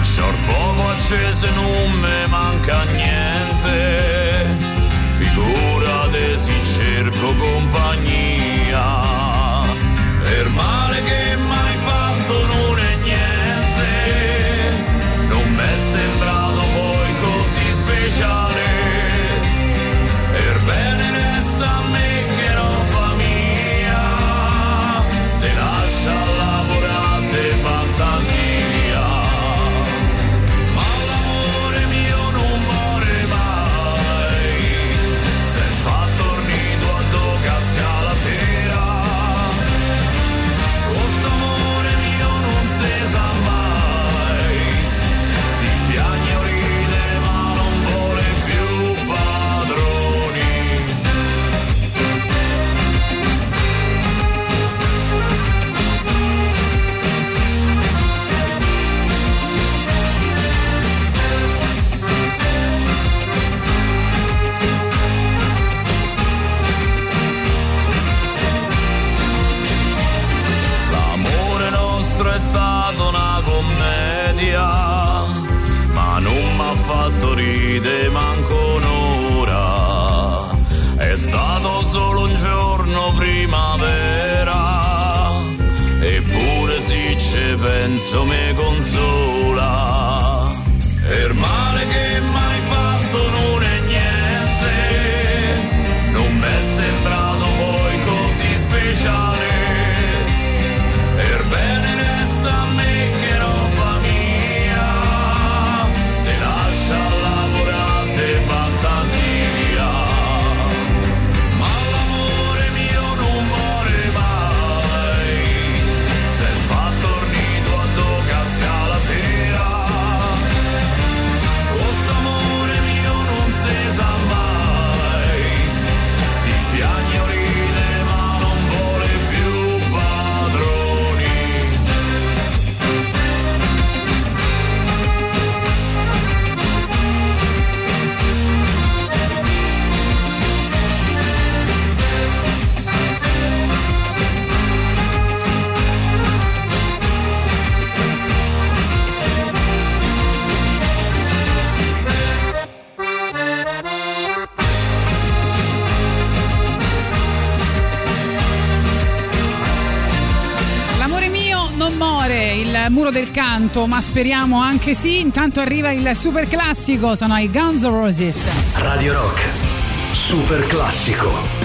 Speaker 20: C'ho il fuoco acceso e non mi manca niente, figurate se cerco compagnia. Il male ben zo me gonzo muro del canto, ma speriamo anche sì. Intanto arriva il super classico, sono i Guns N' Roses.
Speaker 21: Radio Rock, super classico.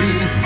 Speaker 1: be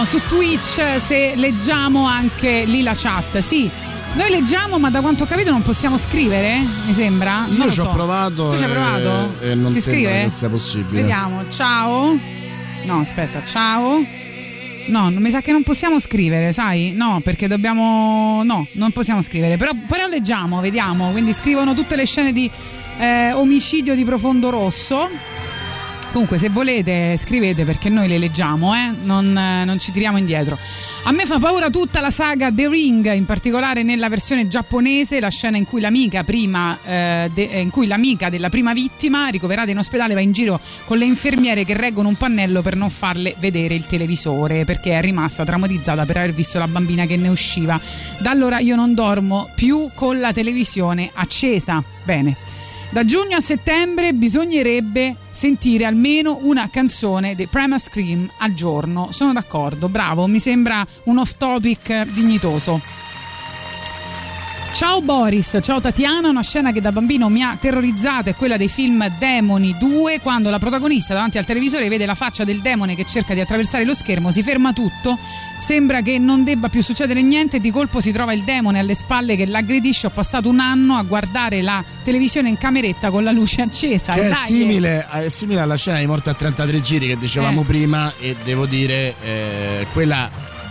Speaker 3: Scrivono su Twitch se leggiamo anche lì la chat. Sì, noi leggiamo, ma da quanto ho capito non possiamo scrivere, mi sembra. Non
Speaker 4: Io ci ho
Speaker 3: so.
Speaker 4: provato
Speaker 3: Tu ci hai provato?
Speaker 4: e non
Speaker 3: si scrive?
Speaker 4: che sia possibile.
Speaker 3: Vediamo, ciao. No, aspetta, ciao. No, mi sa che non possiamo scrivere, sai? No, perché dobbiamo. No, non possiamo scrivere. Però, però leggiamo, vediamo. Quindi scrivono tutte le scene di eh, omicidio di profondo rosso. Comunque, se volete, scrivete perché noi le leggiamo, eh? non, eh, non ci tiriamo indietro. A me fa paura tutta la saga The Ring, in particolare nella versione giapponese, la scena in cui l'amica, prima, eh, de- eh, in cui l'amica della prima vittima, ricoverata in ospedale, va in giro con le infermiere che reggono un pannello per non farle vedere il televisore, perché è rimasta traumatizzata per aver visto la bambina che ne usciva. Da allora io non dormo più con la televisione accesa. Bene. Da giugno a settembre bisognerebbe sentire almeno una canzone dei Prima Scream al giorno. Sono d'accordo, bravo, mi sembra un off topic dignitoso. Ciao Boris, ciao Tatiana, una scena che da bambino mi ha terrorizzato è quella dei film Demoni 2, quando la protagonista davanti al televisore vede la faccia del demone che cerca di attraversare lo schermo, si ferma tutto, sembra che non debba più succedere niente e di colpo si trova il demone alle spalle che l'aggredisce. Ho passato un anno a guardare la televisione in cameretta con la luce accesa.
Speaker 4: Che è simile, è simile alla scena di Morte a 33 giri che dicevamo
Speaker 3: Eh.
Speaker 4: prima e devo dire eh, quella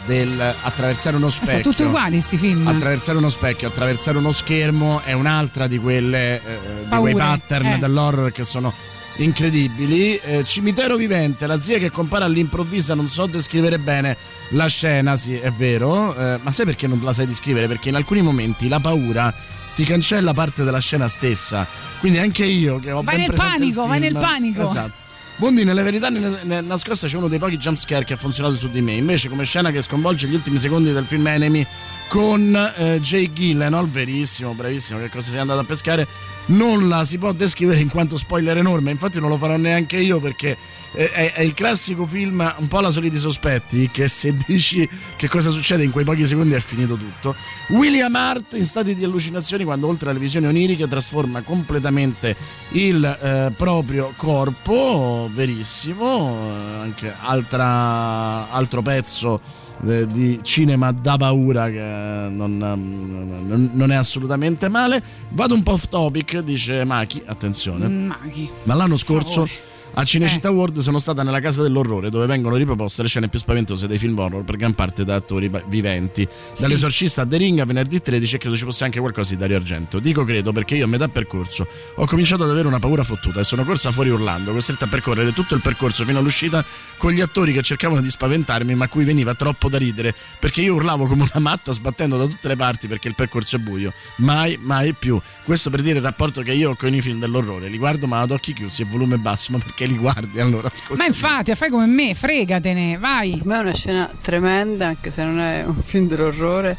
Speaker 4: del attraversare uno
Speaker 3: eh,
Speaker 4: specchio.
Speaker 3: sono tutti uguali questi film.
Speaker 4: Attraversare uno specchio, attraversare uno schermo è un'altra di quelle eh, di quei pattern
Speaker 3: eh.
Speaker 4: dell'horror che sono incredibili. Eh, cimitero vivente, la zia che compare all'improvvisa, non so descrivere bene la scena, sì, è vero, eh, ma sai perché non la sai descrivere? Perché in alcuni momenti la paura ti cancella parte della scena stessa. Quindi anche io che ho
Speaker 3: Vai
Speaker 4: ben
Speaker 3: nel
Speaker 4: presente il
Speaker 3: panico, vai
Speaker 4: film-
Speaker 3: nel panico.
Speaker 4: Esatto. Bondi, nelle verità nascoste c'è uno dei pochi jumpscare che ha funzionato su di me. Invece, come scena che sconvolge gli ultimi secondi del film Enemy con eh, Jay Gillenol, verissimo, bravissimo, che cosa sei andato a pescare, non la si può descrivere in quanto spoiler enorme. Infatti, non lo farò neanche io perché è, è il classico film, un po' la soliti sospetti, che se dici che cosa succede in quei pochi secondi è finito tutto. William Hart in stati di allucinazioni quando oltre alle visioni oniriche trasforma completamente il eh, proprio corpo, verissimo, anche altra- altro pezzo eh, di cinema da paura che non, non- non è assolutamente male. Vado un po' off topic, dice Maki, attenzione.
Speaker 3: Maki.
Speaker 4: Ma l'anno scorso
Speaker 3: favore.
Speaker 4: A Cinecittà World sono stata nella casa dell'orrore dove vengono riproposte le scene più spaventose dei film horror per gran parte da attori viventi. Dall'esorcista a The Ring a venerdì 13 e credo ci fosse anche qualcosa di Dario Argento. Dico credo perché io a metà percorso ho cominciato ad avere una paura fottuta e sono corsa fuori urlando, costretta a percorrere tutto il percorso fino all'uscita con gli attori che cercavano di spaventarmi ma a cui veniva troppo da ridere perché io urlavo come una matta sbattendo da tutte le parti perché il percorso è buio. Mai, mai più. Questo per dire il rapporto che io ho con i film dell'orrore. Li guardo ma ad occhi chiusi e volume basso, ma perché li guardi allora? Scusa.
Speaker 3: Ma infatti, fai come me, fregatene, vai.
Speaker 22: Per me è una scena tremenda, anche se non è un film dell'orrore.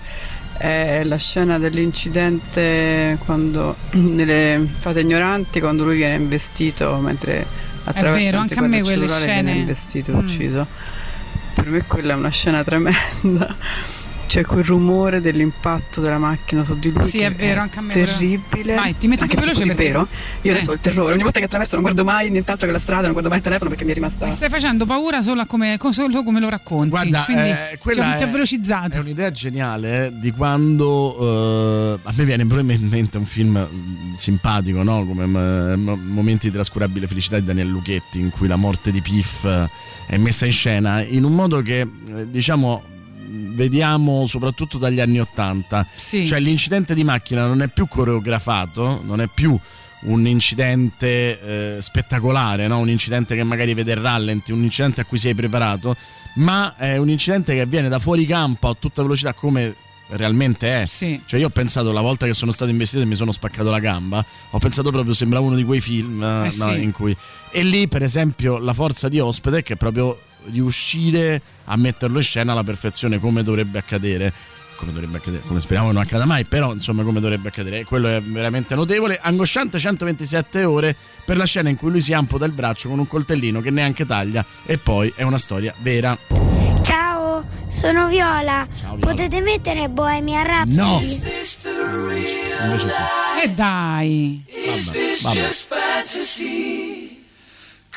Speaker 22: È la scena dell'incidente quando nelle fate ignoranti, quando lui viene investito mentre attraversa
Speaker 3: vero, anche a me quelle scene-
Speaker 22: viene investito,
Speaker 3: Mm.
Speaker 22: ucciso. Per me quella è una scena tremenda. C'è quel rumore dell'impatto della macchina su di lui.
Speaker 3: Sì,
Speaker 22: che
Speaker 3: è vero, anche a me
Speaker 22: Terribile.
Speaker 3: Vai, ti metto
Speaker 22: anche
Speaker 3: più veloce
Speaker 22: è così
Speaker 3: perché-
Speaker 22: vero. Io adesso
Speaker 3: Eh.
Speaker 22: ho il terrore. Ogni volta che attraverso non guardo mai nient'altro che la strada, non guardo mai il telefono perché mi è rimasta.
Speaker 3: Mi stai facendo paura solo, a come, co- solo come lo racconti.
Speaker 4: Guarda,
Speaker 3: Quindi
Speaker 4: eh, quella
Speaker 3: ti
Speaker 4: è-
Speaker 3: velocizzato.
Speaker 4: È un'idea geniale eh, di quando eh, a me viene proprio in mente un film mm, simpatico, no? come eh, mo- Momenti di trascurabile felicità di Daniel Lucchetti, in cui la morte di Piff eh, è messa in scena in un modo che, eh, diciamo, vediamo soprattutto dagli anni Ottanta.
Speaker 3: Sì.
Speaker 4: Cioè l'incidente di macchina non è più coreografato, non è più un incidente eh, spettacolare, no? un incidente che magari vede il rallenti, un incidente a cui sei preparato, ma è un incidente che avviene da fuori campo a tutta velocità come realmente è. Cioè io ho pensato la volta che sono stato investito e mi sono spaccato la gamba, ho pensato proprio sembra uno di quei film Eh, no,
Speaker 3: sì.
Speaker 4: in cui... E lì per esempio la forza di ospite che è proprio riuscire a metterlo in scena alla perfezione come dovrebbe accadere come dovrebbe accadere, come speriamo non accada mai, però insomma come dovrebbe accadere, quello è veramente notevole. Angosciante 127 ore per la scena in cui lui si amputa il braccio con un coltellino che neanche taglia e poi è una storia vera.
Speaker 23: Ciao, sono Viola.
Speaker 4: Ciao, Viola.
Speaker 23: Potete mettere Bohemian Rhapsody?
Speaker 4: No. Invece sì.
Speaker 3: E dai.
Speaker 4: Vabbè, vabbè.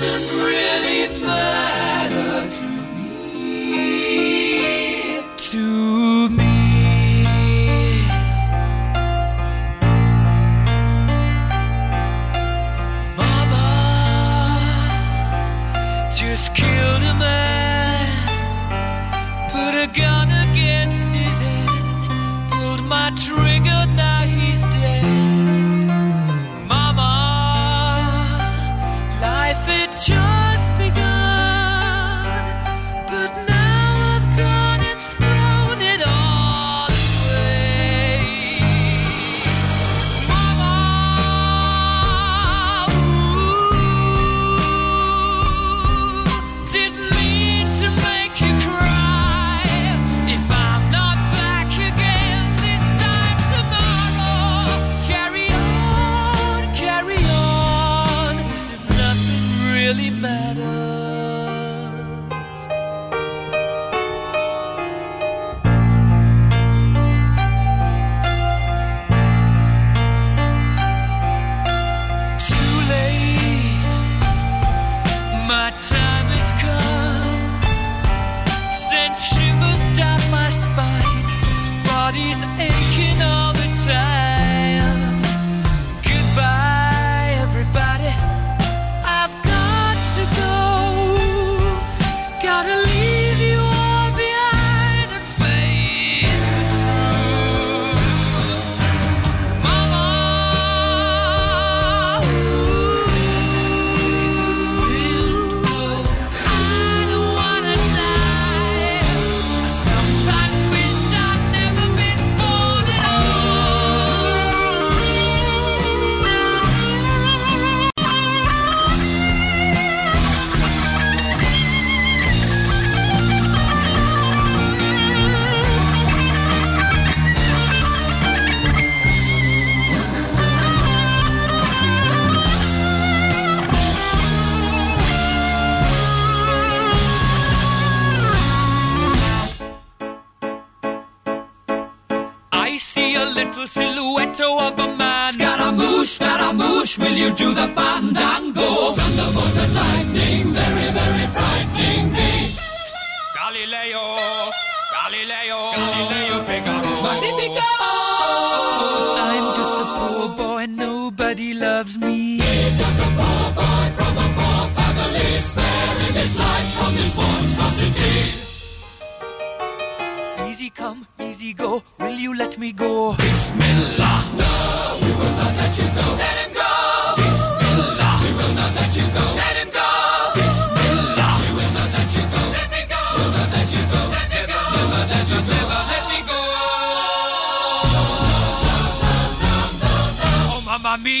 Speaker 15: doesn't really matter to me. To me. Just killed a man, put a gun against his head, pulled my trigger now. you to the fun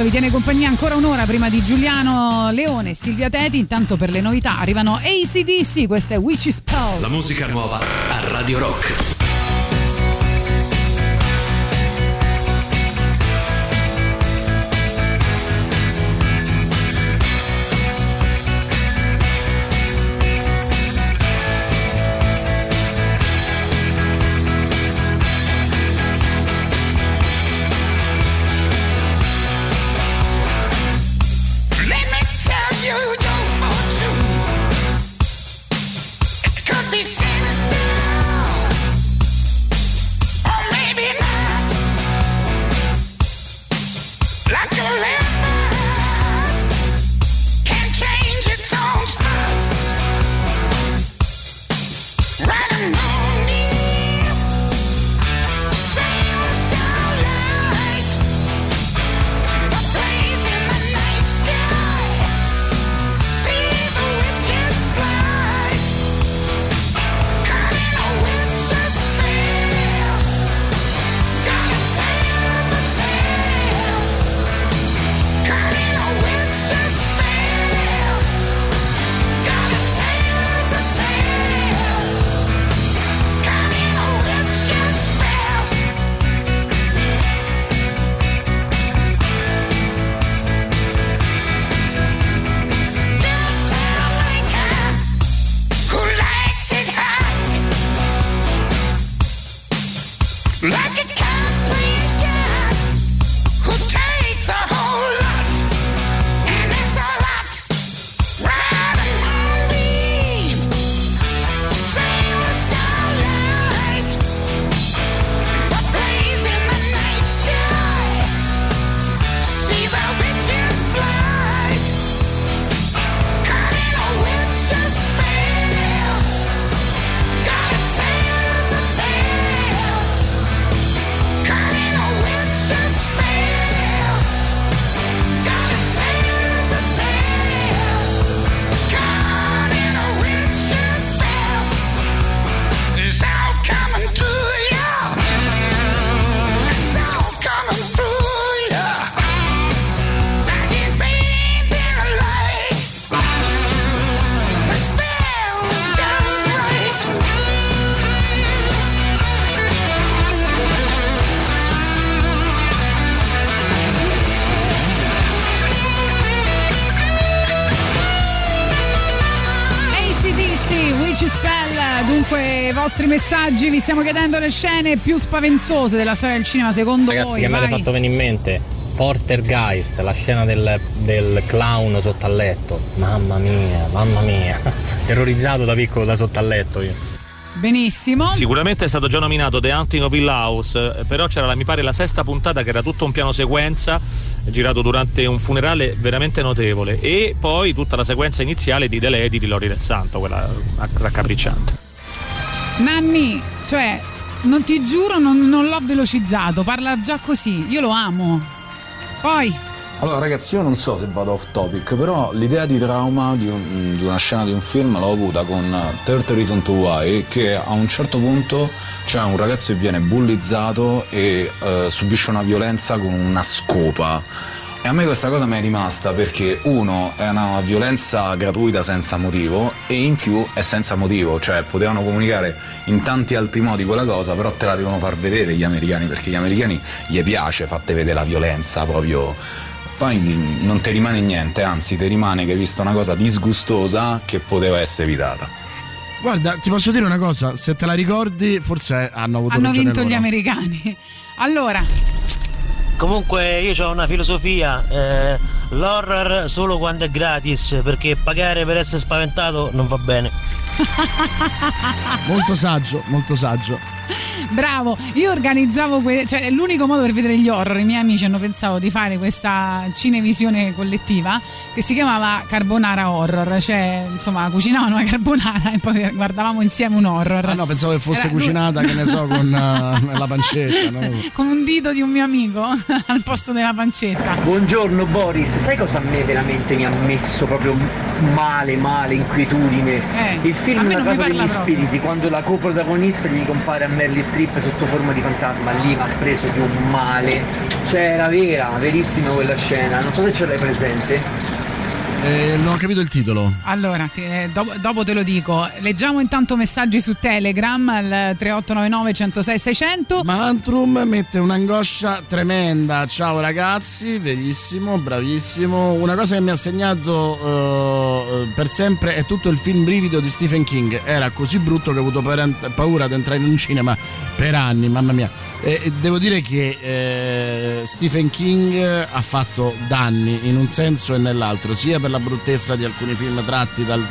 Speaker 3: Sollazzo vi tiene compagnia ancora un'ora prima di Giuliano Leone e Silvia Teti. Intanto per le novità arrivano ACDC, questa è Witch Spell.
Speaker 24: La musica nuova a Radio Rock.
Speaker 3: sir. Vostri messaggi, vi stiamo chiedendo le scene più spaventose della storia del cinema secondo
Speaker 11: Ragazzi,
Speaker 3: voi.
Speaker 11: che mi avete fatto venire in mente? Portergeist, la scena del, del clown sotto al letto. Mamma mia, mamma mia. Terrorizzato da piccolo da sotto al letto io.
Speaker 3: Benissimo.
Speaker 15: Sicuramente è stato già nominato The Hunting of Hill House, eh, però c'era la- mi pare la sesta puntata che era tutto un piano sequenza girato durante un funerale veramente notevole e poi tutta la sequenza iniziale di The Lady di Lori del Santo, quella raccapricciante.
Speaker 3: Nanni, cioè, non ti giuro, non, non l'ho velocizzato, parla già così, io lo amo. Poi,
Speaker 25: Allora ragazzi io non so se vado off topic però l'idea di trauma di, un- di una scena di un film l'ho avuta con 30 Reason to Why che a un certo punto c'è un ragazzo che viene bullizzato e eh, subisce una violenza con una scopa e a me questa cosa mi è rimasta perché uno è una violenza gratuita senza motivo e in più è senza motivo, cioè potevano comunicare in tanti altri modi quella cosa, però te la devono far vedere gli americani perché gli americani gli piace fatte vedere la violenza proprio poi non ti rimane niente, anzi ti rimane che hai visto una cosa disgustosa che poteva essere evitata.
Speaker 4: Guarda, ti posso dire una cosa, se te la ricordi, forse hanno avuto
Speaker 3: hanno vinto
Speaker 4: loro.
Speaker 3: gli americani. Allora,
Speaker 26: Comunque io ho una filosofia, eh, l'horror solo quando è gratis, perché pagare per essere spaventato non va bene.
Speaker 4: Molto saggio, molto saggio.
Speaker 3: bravo, io organizzavo, que- cioè l'unico modo per vedere gli horror, i miei amici hanno pensato di fare questa cinevisione collettiva che si chiamava Carbonara Horror, cioè insomma cucinavano la carbonara e poi guardavamo insieme un horror.
Speaker 4: Ah no, pensavo che fosse
Speaker 3: Era lui-
Speaker 4: cucinata, che ne so, con eh, la pancetta. no?
Speaker 3: con un dito di un mio amico al posto della pancetta.
Speaker 27: Buongiorno Boris, sai cosa a me veramente mi ha messo proprio male, male, inquietudine? Il
Speaker 3: a
Speaker 27: film La casa degli
Speaker 3: proprio.
Speaker 27: spiriti, quando la coprotagonista gli compare a Meryl Streep sotto forma di fantasma, lì mi ha preso di un male. Cioè era vera, verissima quella scena, non so se ce l'hai presente.
Speaker 4: Eh, non ho capito il titolo.
Speaker 3: Allora, ti- eh, dopo, dopo te lo dico. Leggiamo intanto messaggi su Telegram al 3899 106 600.
Speaker 4: Mantrum mette un'angoscia tremenda. Ciao ragazzi, verissimo, bravissimo. Una cosa che mi ha segnato eh, per sempre è tutto il film Brivido di Stephen King. Era così brutto che ho avuto paura paura di entrare in un cinema per anni, mamma mia. E- e devo dire che eh, Stephen King ha fatto danni in un senso e nell'altro, sia per la bruttezza di alcuni film tratti dal-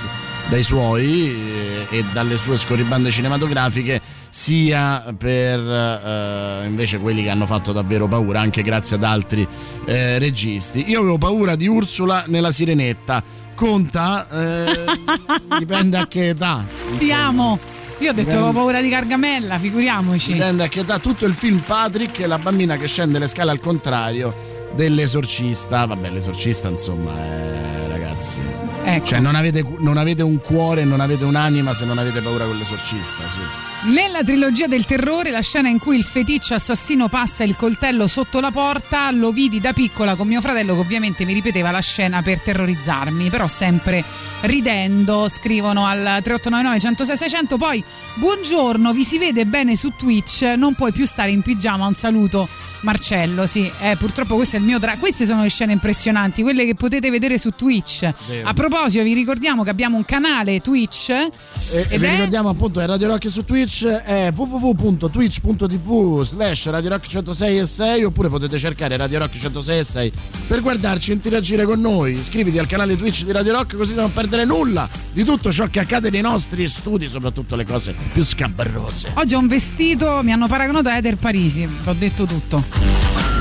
Speaker 4: dai suoi eh, e dalle sue scorribande cinematografiche, sia per eh, invece quelli che hanno fatto davvero paura, anche grazie ad altri eh, registi. Io avevo paura di Ursula nella Sirenetta. Conta, eh, dipende a che età.
Speaker 3: Ti amo. Io ho detto
Speaker 4: Dipende-
Speaker 3: avevo paura di Gargamella, figuriamoci.
Speaker 4: Dipende a che età. Tutto il film Patrick è la bambina che scende le scale al contrario dell'esorcista. Vabbè, l'esorcista, insomma, eh, ragazzi.
Speaker 3: Ecco.
Speaker 4: Cioè, non avete, non avete un cuore, non avete un'anima se non avete paura con l'esorcista. Su.
Speaker 3: Nella trilogia del terrore, la scena in cui il feticcio assassino passa il coltello sotto la porta, lo vidi da piccola con mio fratello che ovviamente mi ripeteva la scena per terrorizzarmi, però sempre ridendo, scrivono al 3899 106 600. Poi, buongiorno, vi si vede bene su Twitch, non puoi più stare in pigiama, un saluto. Marcello, sì, eh, purtroppo questo è il mio dra- queste sono le scene impressionanti, quelle che potete vedere su Twitch.
Speaker 4: Vero.
Speaker 3: A proposito, vi ricordiamo che abbiamo un canale Twitch
Speaker 4: E, e
Speaker 3: ed
Speaker 4: vi
Speaker 3: è
Speaker 4: ricordiamo appunto che Radio Rock su Twitch è www.twitch.tv slash Radio Rock 106 e 6 oppure potete cercare Radio Rock 106 e 6 per guardarci e interagire con noi. Iscriviti al canale Twitch di Radio Rock così da non perdere nulla di tutto ciò che accade nei nostri studi, soprattutto le cose più scabrose.
Speaker 3: Oggi ho un vestito, mi hanno paragonato a Ether Parisi, ho detto tutto.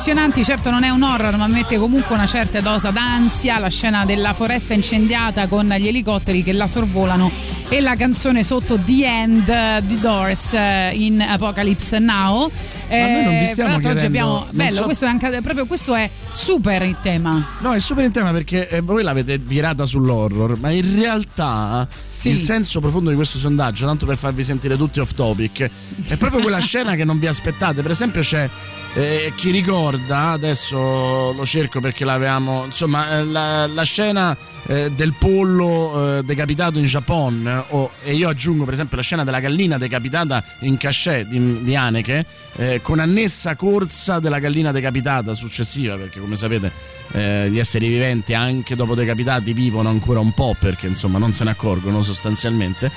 Speaker 3: Impressionanti, certo non è un horror, ma mette comunque una certa dose d'ansia, la scena della foresta incendiata con gli elicotteri che la sorvolano e la canzone sotto The End di Doors eh, in Apocalypse Now.
Speaker 4: Ma noi non vi
Speaker 3: Eh,
Speaker 4: stiamo
Speaker 3: l'altro oggi
Speaker 4: chiedendo-
Speaker 3: abbiamo bello,
Speaker 4: so-
Speaker 3: questo è anche proprio questo è super il tema.
Speaker 4: No, è super in tema perché eh, voi l'avete virata sull'horror, ma in realtà il senso profondo di questo sondaggio, tanto per farvi sentire tutti off topic, è proprio quella scena che non vi aspettate. Per esempio c'è eh, chi ricorda, adesso lo cerco perché l'avevamo, insomma, eh, la, la scena eh, del pollo eh, decapitato in Giappone, eh, o- e io aggiungo per esempio la scena della gallina decapitata in cachet di, di Haneke, eh, con annessa corsa della gallina decapitata successiva, perché come sapete eh, gli esseri viventi anche dopo decapitati vivono ancora un po' perché insomma non se ne accorgono sostanzialmente.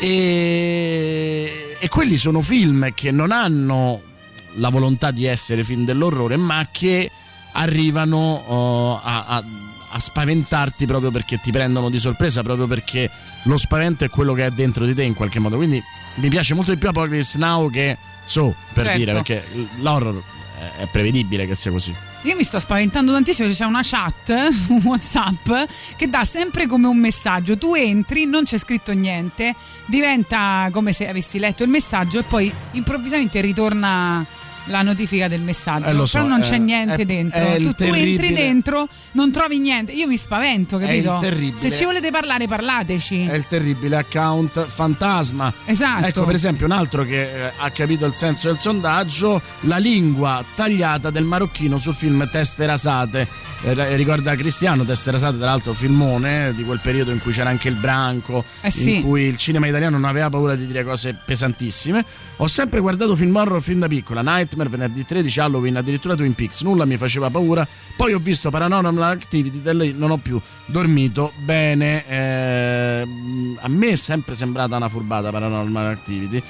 Speaker 4: E, e quelli sono film che non hanno la volontà di essere film dell'orrore, ma che arrivano oh, a, a- a spaventarti proprio perché ti prendono di sorpresa, proprio perché lo spavento è quello che è dentro di te in qualche modo. Quindi mi piace molto di più Apocalypse Now che So, per
Speaker 3: Certo.
Speaker 4: dire, perché l'horror è- è prevedibile che sia così.
Speaker 3: Io mi sto spaventando tantissimo, c'è una chat su WhatsApp che dà sempre come un messaggio. Tu entri, non c'è scritto niente, diventa come se avessi letto il messaggio e poi improvvisamente ritorna la notifica del messaggio.
Speaker 4: Eh, so,
Speaker 3: Però non
Speaker 4: eh,
Speaker 3: c'è niente
Speaker 4: è-
Speaker 3: dentro.
Speaker 4: è
Speaker 3: tu, tu entri dentro, non trovi niente. Io mi spavento, capito? Se ci volete parlare, parlateci.
Speaker 4: È il terribile account fantasma.
Speaker 3: Esatto.
Speaker 4: Ecco, per esempio, un altro che eh, ha capito il senso del sondaggio: la lingua tagliata del marocchino sul film Teste rasate. Eh, ricorda Cristiano, Teste rasate, tra l'altro, filmone di quel periodo in cui c'era anche il branco,
Speaker 3: Eh sì.
Speaker 4: in cui il cinema italiano non aveva paura di dire cose pesantissime. Ho sempre guardato film horror fin da piccola: Nightmare, venerdì 13, Halloween, addirittura Twin Peaks. Nulla mi faceva paura. Poi ho visto Paranormal Activity, da lì non ho più dormito bene. eh, a me è sempre sembrata una furbata Paranormal Activity.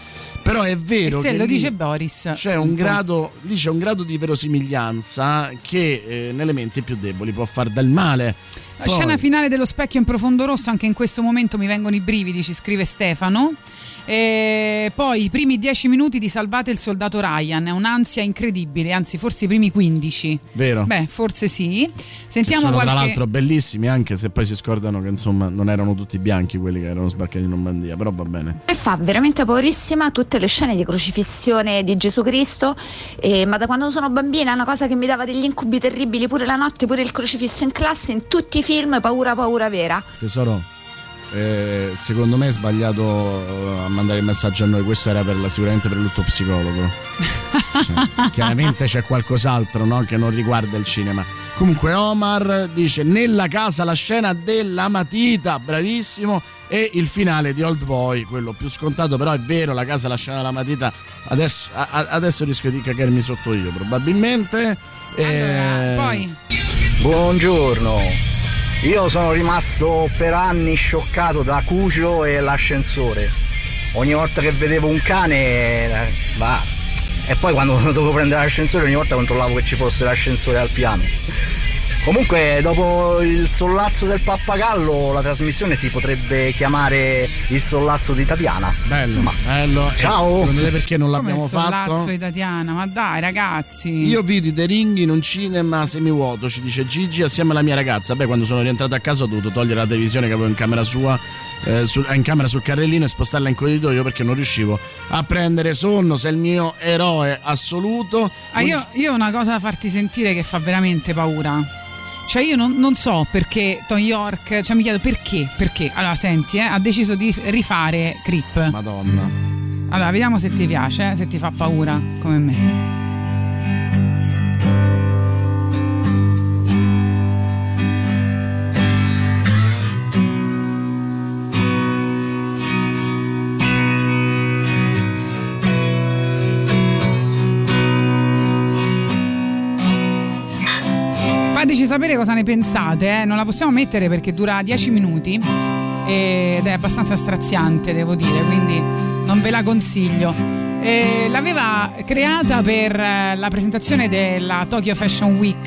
Speaker 4: Però è
Speaker 3: E
Speaker 4: vero
Speaker 3: se
Speaker 4: che
Speaker 3: lo dice Boris.
Speaker 4: c'è un grado, lì c'è un grado di verosimiglianza che eh, nelle menti più deboli può far del male.
Speaker 3: La
Speaker 4: Poi-
Speaker 3: scena finale dello specchio in profondo rosso, anche in questo momento mi vengono i brividi, ci scrive Stefano. E poi i primi 10 minuti di Salvate il soldato Ryan, è un'ansia incredibile, anzi forse i primi 15.
Speaker 4: Vero.
Speaker 3: Beh, forse sì.
Speaker 4: Che
Speaker 3: Sentiamo
Speaker 4: sono
Speaker 3: qualche...
Speaker 4: tra l'altro bellissimi anche se poi si scordano che insomma non erano tutti bianchi quelli che erano sbarcati in Normandia però va bene
Speaker 28: E fa veramente paurissima tutte le scene di crocifissione di Gesù Cristo, eh, ma da quando sono bambina è una cosa che mi dava degli incubi terribili, pure la notte, pure il crocifisso in classe, in tutti i film, paura, paura vera.
Speaker 4: tesoro eh, secondo me è sbagliato eh, a mandare il messaggio a noi. Questo era per la- sicuramente per lutto psicologo. Cioè, chiaramente c'è qualcos'altro no, che non riguarda il cinema. Comunque Omar dice nella casa la scena della matita bravissimo. E il finale di Old Boy quello più scontato però è vero la casa la scena della matita adesso, a- adesso rischio di cagarmi sotto io probabilmente. Eh,
Speaker 3: poi?
Speaker 29: Buongiorno, io sono rimasto per anni scioccato da Cucio e l'ascensore. Ogni volta che vedevo un cane, eh, va. E poi quando dovevo prendere l'ascensore ogni volta controllavo che ci fosse l'ascensore al piano. Comunque dopo il sollazzo del pappagallo la trasmissione si potrebbe chiamare il sollazzo di Tatiana.
Speaker 4: Bello, bello.
Speaker 29: Ciao.
Speaker 4: Eh, secondo te perché non
Speaker 3: Come
Speaker 4: l'abbiamo
Speaker 3: il sollazzo
Speaker 4: fatto?
Speaker 3: di Tatiana, ma dai ragazzi.
Speaker 4: Io vidi The Ring in un cinema semivuoto, ci dice Gigi, assieme alla mia ragazza. Beh, quando sono rientrato a casa ho dovuto togliere la televisione che avevo in camera sua, eh, in camera sul carrellino e spostarla in corridoio perché non riuscivo a prendere sonno. Sei il mio eroe assoluto.
Speaker 3: Ah, io, io ho una cosa da farti sentire che fa veramente paura. Cioè io non, non so perché Tom York, cioè mi chiedo perché, perché. Allora senti, eh, ha deciso di rifare Creep.
Speaker 4: Madonna.
Speaker 3: Allora vediamo se ti piace, eh, se ti fa paura come me. Sapere cosa ne pensate, eh. non la possiamo mettere perché dura 10 minuti ed è abbastanza straziante, devo dire, quindi non ve la consiglio. Eh, l'aveva creata per eh, la presentazione della Tokyo Fashion Week,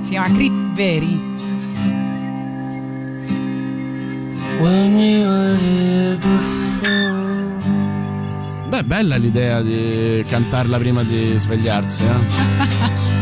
Speaker 3: si chiama Creep Veri.
Speaker 15: When you were here before.
Speaker 4: Beh, bella l'idea di cantarla prima di svegliarsi, eh?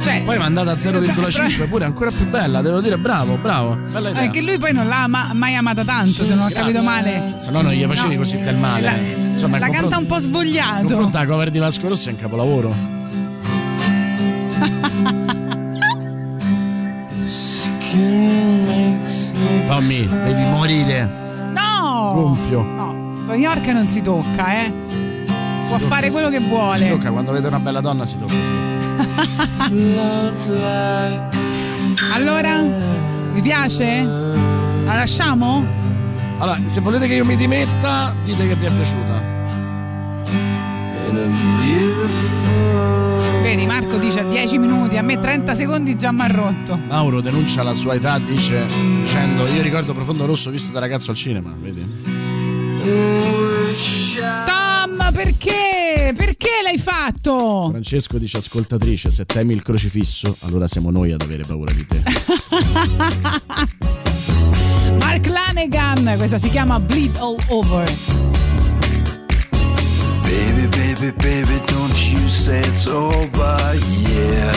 Speaker 3: Cioè,
Speaker 4: Poi mandata a 0,5 pure ancora più bella, devo dire bravo, bravo. Bella idea.
Speaker 3: Anche lui poi non l'ha ma- mai amata tanto, se non ho capito male.
Speaker 4: Se no non gli facevi
Speaker 3: No,
Speaker 4: così del male.
Speaker 3: la-
Speaker 4: Insomma,
Speaker 3: la canta un po' svogliato.
Speaker 4: Confronta la cover di Vasco Rossi è un capolavoro. Tommy, devi morire.
Speaker 3: No!
Speaker 4: Gonfio.
Speaker 3: No, Tony York non si tocca, eh. Può
Speaker 4: tocca,
Speaker 3: fare quello che
Speaker 4: Si
Speaker 3: vuole.
Speaker 4: tocca quando vede una bella donna si tocca sì.
Speaker 3: Allora, vi piace? La lasciamo?
Speaker 4: Allora, se volete che io mi dimetta, dite che vi è piaciuta.
Speaker 3: Vedi, Marco dice a 10 minuti, a me 30 secondi già mi ha rotto.
Speaker 4: Mauro denuncia la sua età, dice dicendo io ricordo Profondo Rosso visto da ragazzo al cinema, vedi?
Speaker 3: Tom, perché? Perché l'hai fatto?
Speaker 4: Francesco dice ascoltatrice, se temi il crocifisso, allora siamo noi ad avere paura di te.
Speaker 3: Mark Lanegan, questa si chiama Bleed All Over.
Speaker 1: Baby, baby, baby, don't you say it's over, yeah.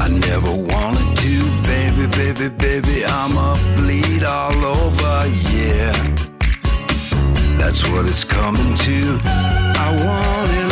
Speaker 1: I never wanted to, baby, baby, baby, I'ma bleed all over, yeah. That's what it's coming to. I want it,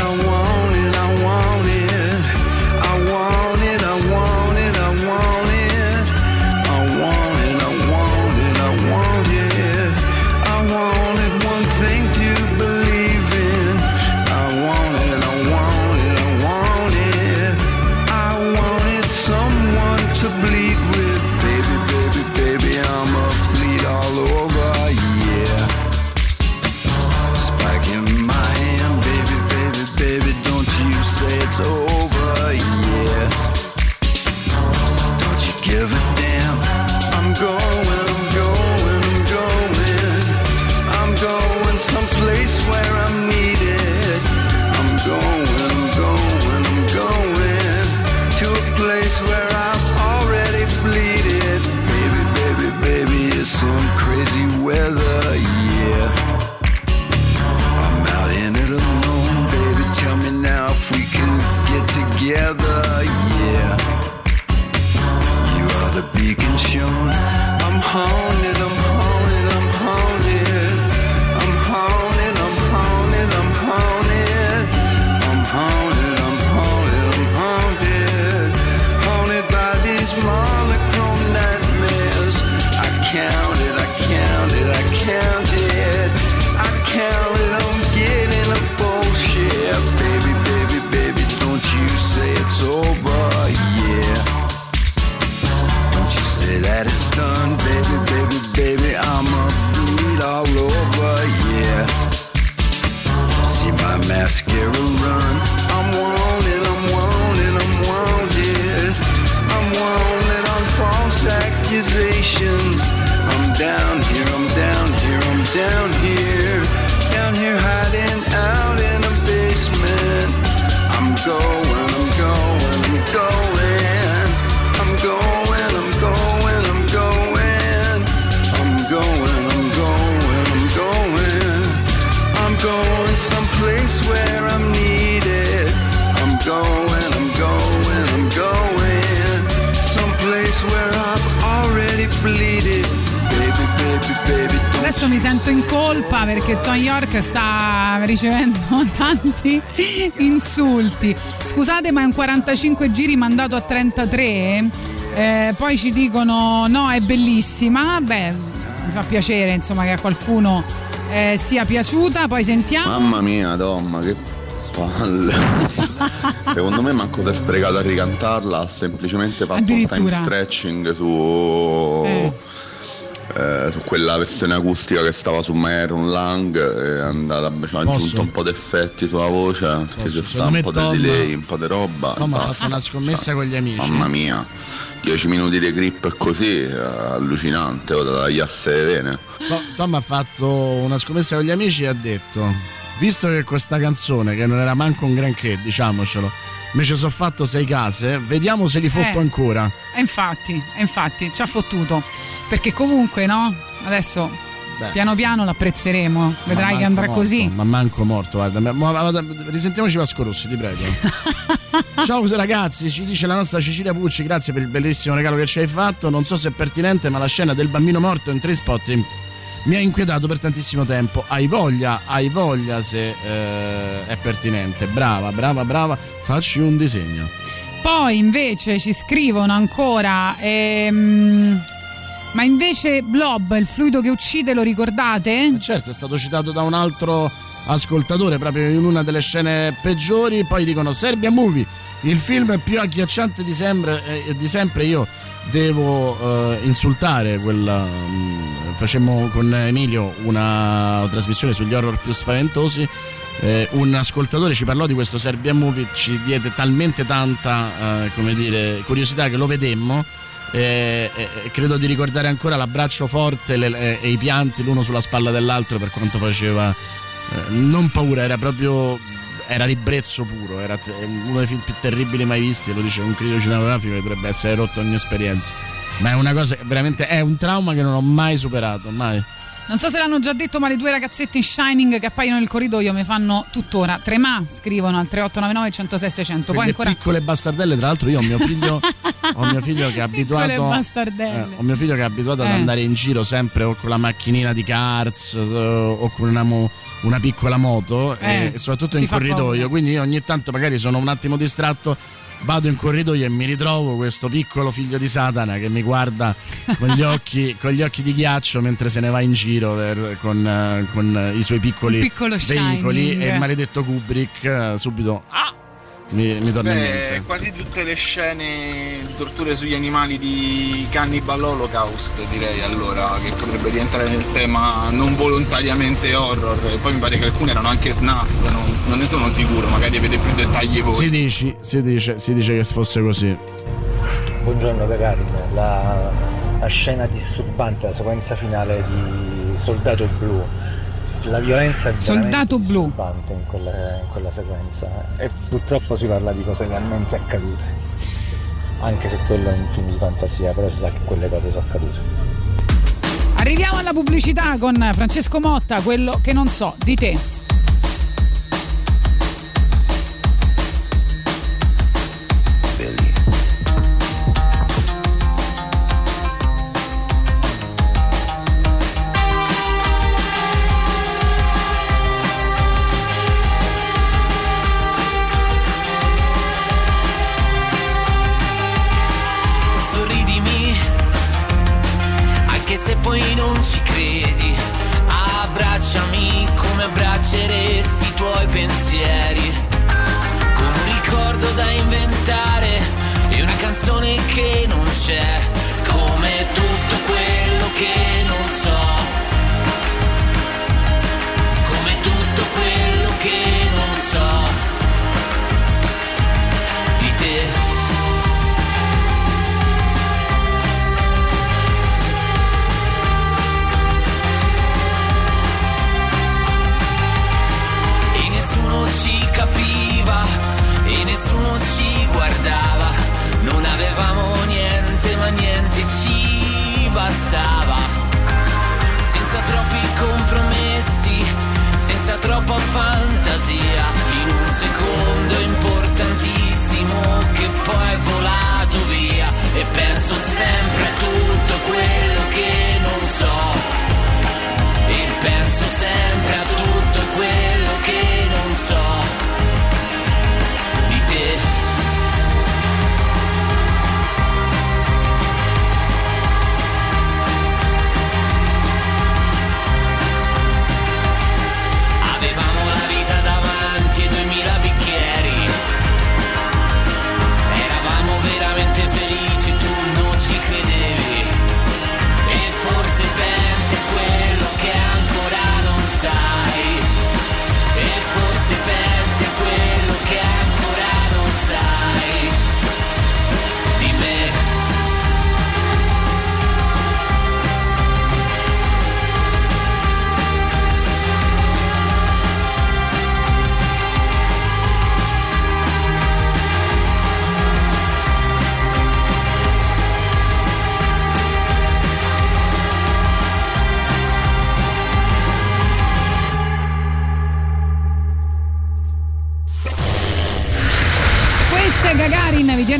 Speaker 3: 45 giri mandato a 33. Eh, poi ci dicono: no, è bellissima. Beh, mi fa piacere insomma che a qualcuno eh, sia piaciuta. Poi sentiamo.
Speaker 30: Mamma mia, Dom, che palle. Secondo me manco si è sprecato a ricantarla, ha semplicemente fatto un time stretching su. Eh, su quella versione acustica che stava su My Iron Lang è andata ci ha
Speaker 4: Posso?
Speaker 30: aggiunto un po' di effetti sulla voce perché ci sta
Speaker 4: Secondo
Speaker 30: un po'
Speaker 4: Tom-
Speaker 30: di delay un po' di roba
Speaker 4: Tom ha fatto una scommessa con gli amici.
Speaker 30: mamma mia 10 minuti di grip così è allucinante ora da tagliasse le vene
Speaker 4: To- Tom ha fatto una scommessa con gli amici e ha detto: Visto che questa canzone, che non era manco un granché, diciamocelo, mi ci sono fatto sei case, vediamo se li fotto
Speaker 3: Eh.
Speaker 4: ancora.
Speaker 3: E infatti, e infatti, ci ha fottuto. Perché comunque, no? Adesso
Speaker 4: Beh,
Speaker 3: piano
Speaker 4: sì.
Speaker 3: piano l'apprezzeremo. Vedrai
Speaker 4: Ma
Speaker 3: che andrà
Speaker 4: manco
Speaker 3: così.
Speaker 4: morto, Ma manco morto, guarda. Ma- ma- guarda, risentiamoci Vasco Rossi, ti prego. Ciao ragazzi, ci dice la nostra Cecilia Pucci, grazie per il bellissimo regalo che ci hai fatto. Non so se è pertinente, ma la scena del bambino morto in tre spot mi ha inquietato per tantissimo tempo. Hai voglia, hai voglia se eh, è pertinente. Brava, brava, brava. Facci un disegno.
Speaker 3: Poi invece ci scrivono ancora. ehm, ma invece Blob, il fluido che uccide, lo ricordate?
Speaker 4: Certo, è stato citato da un altro ascoltatore proprio in una delle scene peggiori. Poi dicono Serbia Movie, il film più agghiacciante di sempre. eh, di sempre. Io devo eh, insultare quella. mm, facemmo con Emilio una trasmissione sugli horror più spaventosi. Eh, un ascoltatore ci parlò di questo Serbia Movie, ci diede talmente tanta eh, dire, curiosità che lo vedemmo. E, e- e credo di ricordare ancora l'abbraccio forte le- e, e i pianti l'uno sulla spalla dell'altro per quanto faceva eh, non paura, era proprio era ribrezzo puro, era te- uno dei film più terribili mai visti, lo dice un critico cinematografico che dovrebbe essere rotto ogni esperienza. Ma è una cosa veramente è un trauma che non ho mai superato, mai.
Speaker 3: Non so se l'hanno già detto, ma le due ragazzette in Shining che appaiono nel corridoio mi fanno tuttora tremà, scrivono al 3899 106 600. Poi ancora
Speaker 4: piccole bastardelle, tra l'altro io ho mio figlio, ho mio figlio che è abituato eh, ho mio figlio che è abituato ad
Speaker 3: Eh.
Speaker 4: andare in giro sempre o con la macchinina di Cars eh, o con una, mo- una piccola moto
Speaker 3: Eh,
Speaker 4: e soprattutto
Speaker 3: ti
Speaker 4: in corridoio,
Speaker 3: paura.
Speaker 4: quindi io ogni tanto magari sono un attimo distratto Vado in corridoio e mi ritrovo questo piccolo figlio di Satana che mi guarda con gli occhi, con gli occhi di ghiaccio mentre se ne va in giro per- con, eh, con i suoi piccoli veicoli
Speaker 3: Shining.
Speaker 4: e il maledetto Kubrick eh, subito ah, mi, mi torna in
Speaker 31: Beh,
Speaker 4: mente.
Speaker 31: quasi tutte le scene di torture sugli animali di Cannibal Holocaust direi allora che potrebbe rientrare nel tema non volontariamente horror e poi mi pare che alcune erano anche snuff non, non ne sono sicuro magari avete più dettagli voi
Speaker 4: Si dice, si dice, si dice che fosse così.
Speaker 32: Buongiorno Gagarin, la, la scena disturbante, la sequenza finale di Soldato Blu, la violenza è
Speaker 3: Soldato Blu.
Speaker 32: in quella, in quella sequenza e purtroppo si parla di cose realmente accadute, anche se quello è un film di fantasia, però si sa che quelle cose sono accadute.
Speaker 3: Arriviamo alla pubblicità con Francesco Motta, quello che non so di te.
Speaker 33: Abbracciami come abbracceresti i tuoi pensieri, come un ricordo da inventare e una canzone che non c'è, come tutto quello che non so, come tutto quello che non so nessuno ci guardava. Non avevamo niente, ma niente ci bastava. Senza troppi compromessi, senza troppa fantasia, in un secondo importantissimo che poi è volato via. E penso sempre a tutto quello che non so. E penso sempre a tutto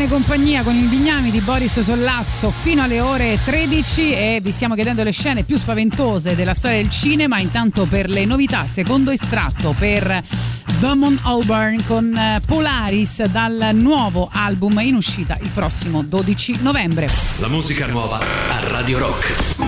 Speaker 3: bene compagnia con il Bignami di Boris Sollazzo fino alle ore 13 e vi stiamo chiedendo le scene più spaventose della storia del cinema. Intanto per le novità, secondo estratto per Damon Albarn con eh, Polaris dal nuovo album in uscita il prossimo 12 novembre.
Speaker 1: La musica nuova a Radio Rock.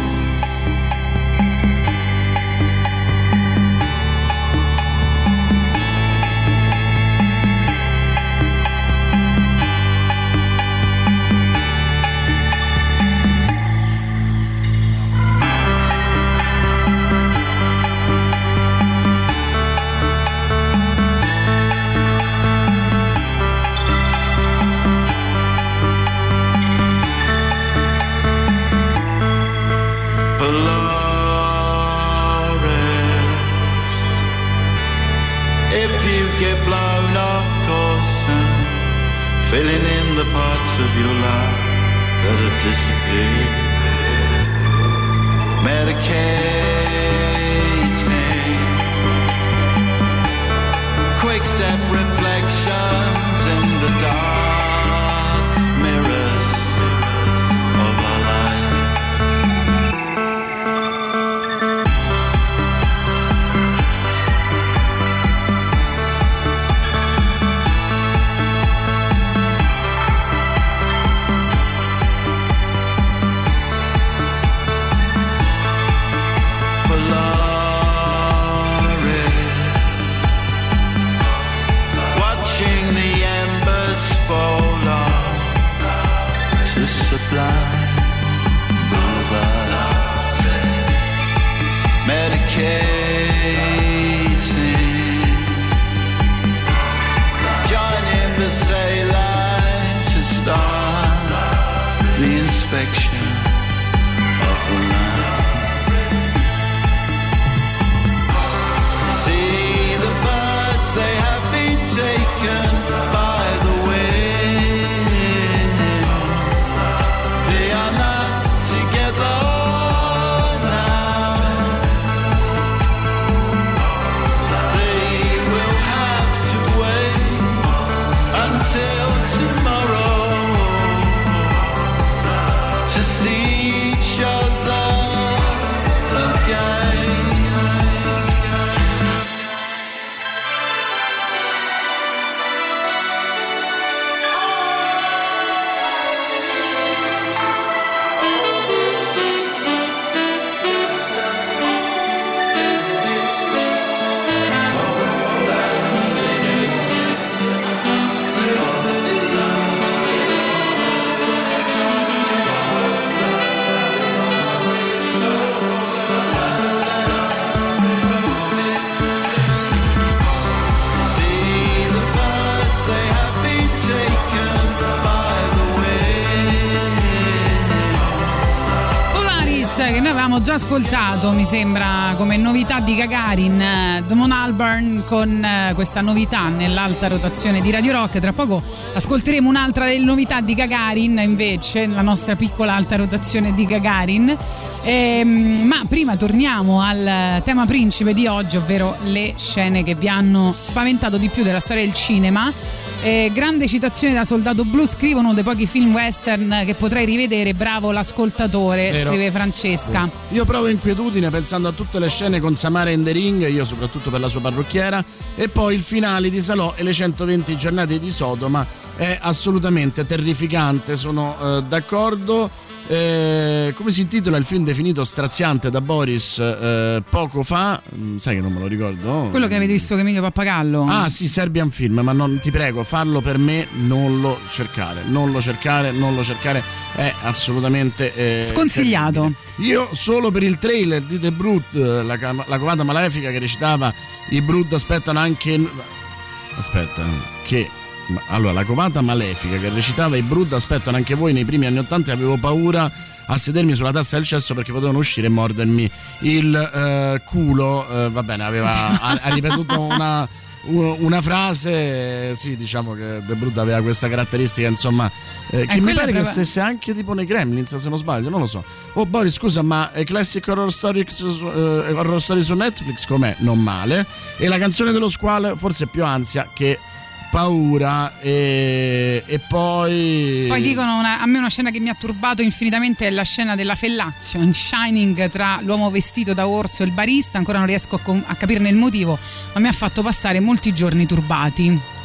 Speaker 3: Ascoltato mi sembra come novità di Gagarin eh, Damon Albarn con eh, questa novità nell'alta rotazione di Radio Rock. Tra poco ascolteremo un'altra delle novità di Gagarin invece la nostra piccola alta rotazione di Gagarin. Ehm, ma prima torniamo al tema principe di oggi ovvero le scene che vi hanno spaventato di più della storia del cinema eh, grande citazione da Soldato Blu, scrive uno dei pochi film western che potrei rivedere, bravo l'ascoltatore,
Speaker 4: Vero.
Speaker 3: scrive Francesca.
Speaker 4: Io provo inquietudine pensando a tutte le scene con Samara in the Ring, io soprattutto per la sua parrucchiera, e poi il finale di Salò e le 120 giornate di Sodoma è assolutamente terrificante, sono eh, d'accordo. Eh, come si intitola il film definito straziante da Boris eh, poco fa? Mm, Sai che non me lo ricordo?
Speaker 3: Quello che avete visto che Emilio Pappagallo?
Speaker 4: Ah sì, Serbian Film, ma non ti prego, farlo per me, non lo cercare, non lo cercare, non lo cercare, è assolutamente... eh,
Speaker 3: Sconsigliato.
Speaker 4: terribile. Io solo per il trailer di The Brood, la, la covata malefica che recitava i Brood aspettano anche... Aspetta, che... Allora, la covata malefica che recitava i Brood aspettano anche voi nei primi anni Ottanta avevo paura a sedermi sulla tazza del cesso perché potevano uscire e mordermi il eh, culo. eh, va bene, aveva, ha, ha ripetuto una, una frase. Sì, diciamo che The Brood aveva questa caratteristica, insomma, eh, che mi pare che stesse anche tipo nei Gremlins, se non sbaglio, non lo so. Oh, Boris, scusa, ma eh, Classic Horror Story, eh, Horror Story su Netflix com'è? Non male. E la canzone dello squalo, forse più ansia che paura e, e poi...
Speaker 3: Poi dicono una- a me una scena che mi ha turbato infinitamente è la scena della fellazio in Shining tra l'uomo vestito da orso e il barista, ancora non riesco a, com- a capirne il motivo, ma mi ha fatto passare molti giorni turbati.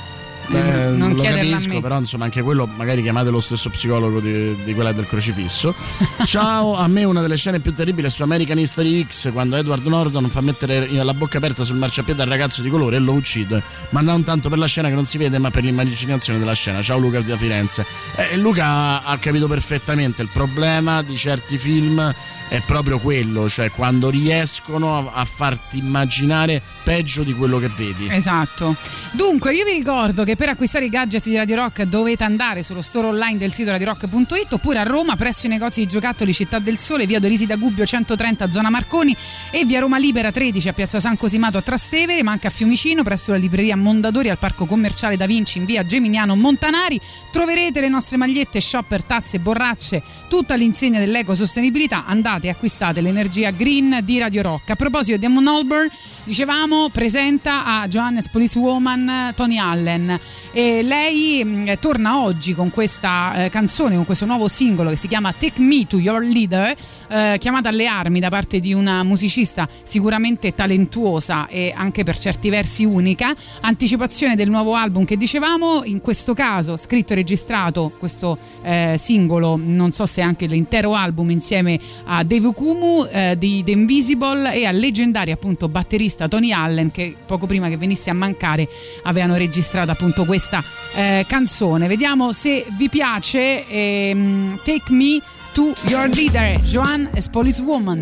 Speaker 4: Beh,
Speaker 3: Eh, non
Speaker 4: lo capisco, però insomma anche quello magari chiamate lo stesso psicologo di, di quella del crocifisso. Ciao, a me una delle scene più terribili è su American History X quando Edward Norton fa mettere la bocca aperta sul marciapiede al ragazzo di colore e lo uccide, ma non tanto per la scena che non si vede ma per l'immaginazione della scena. Ciao Luca da Firenze. Eh, Luca ha, capito perfettamente il problema di certi film è proprio quello, cioè quando riescono a farti immaginare peggio di quello che vedi.
Speaker 3: Esatto. Dunque, io vi ricordo che per acquistare i gadget di Radio Rock dovete andare sullo store online del sito radiorock.it oppure a Roma presso i negozi di giocattoli Città del Sole, via Dorisi da Gubbio 130 zona Marconi e via Roma Libera 13 a Piazza San Cosimato a Trastevere, ma anche a Fiumicino presso la libreria Mondadori al Parco Commerciale Da Vinci in via Geminiano Montanari. Troverete le nostre magliette, shopper, tazze, borracce, tutta l'insegna dell'ecosostenibilità. Andate e acquistate l'energia green di Radio Rock. A proposito di Amon Alburn, dicevamo, presenta a Johannes Policewoman eh, Tony Allen e lei mh, torna oggi con questa eh, canzone, con questo nuovo singolo che si chiama Take Me to Your Leader, eh, chiamata alle armi da parte di una musicista sicuramente talentuosa e anche per certi versi unica. Anticipazione del nuovo album che dicevamo, in questo caso scritto e registrato questo eh, singolo, non so se anche l'intero album insieme a Dave Okumu eh, di The Invisible e al leggendario appunto batterista Tony Allen che poco prima che venisse a mancare avevano registrato appunto questa eh, canzone. Vediamo se vi piace ehm, Take Me to Your Leader, Joan as Police Woman.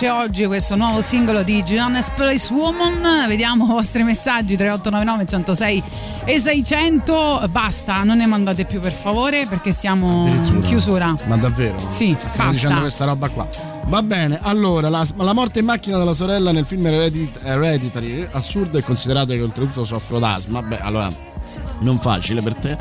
Speaker 3: Esce oggi questo nuovo singolo di Johannes Place Woman. Vediamo i vostri messaggi 3899 106 e 600. Basta, non ne mandate più per favore perché siamo in chiusura.
Speaker 4: Ma davvero?
Speaker 3: Sì,
Speaker 4: Stiamo
Speaker 3: basta.
Speaker 4: dicendo questa roba qua. Va bene, allora, la, la morte in macchina della sorella nel film Heredit- Hereditary, assurdo e considerato che oltretutto soffro d'asma. Beh, allora, non facile per te.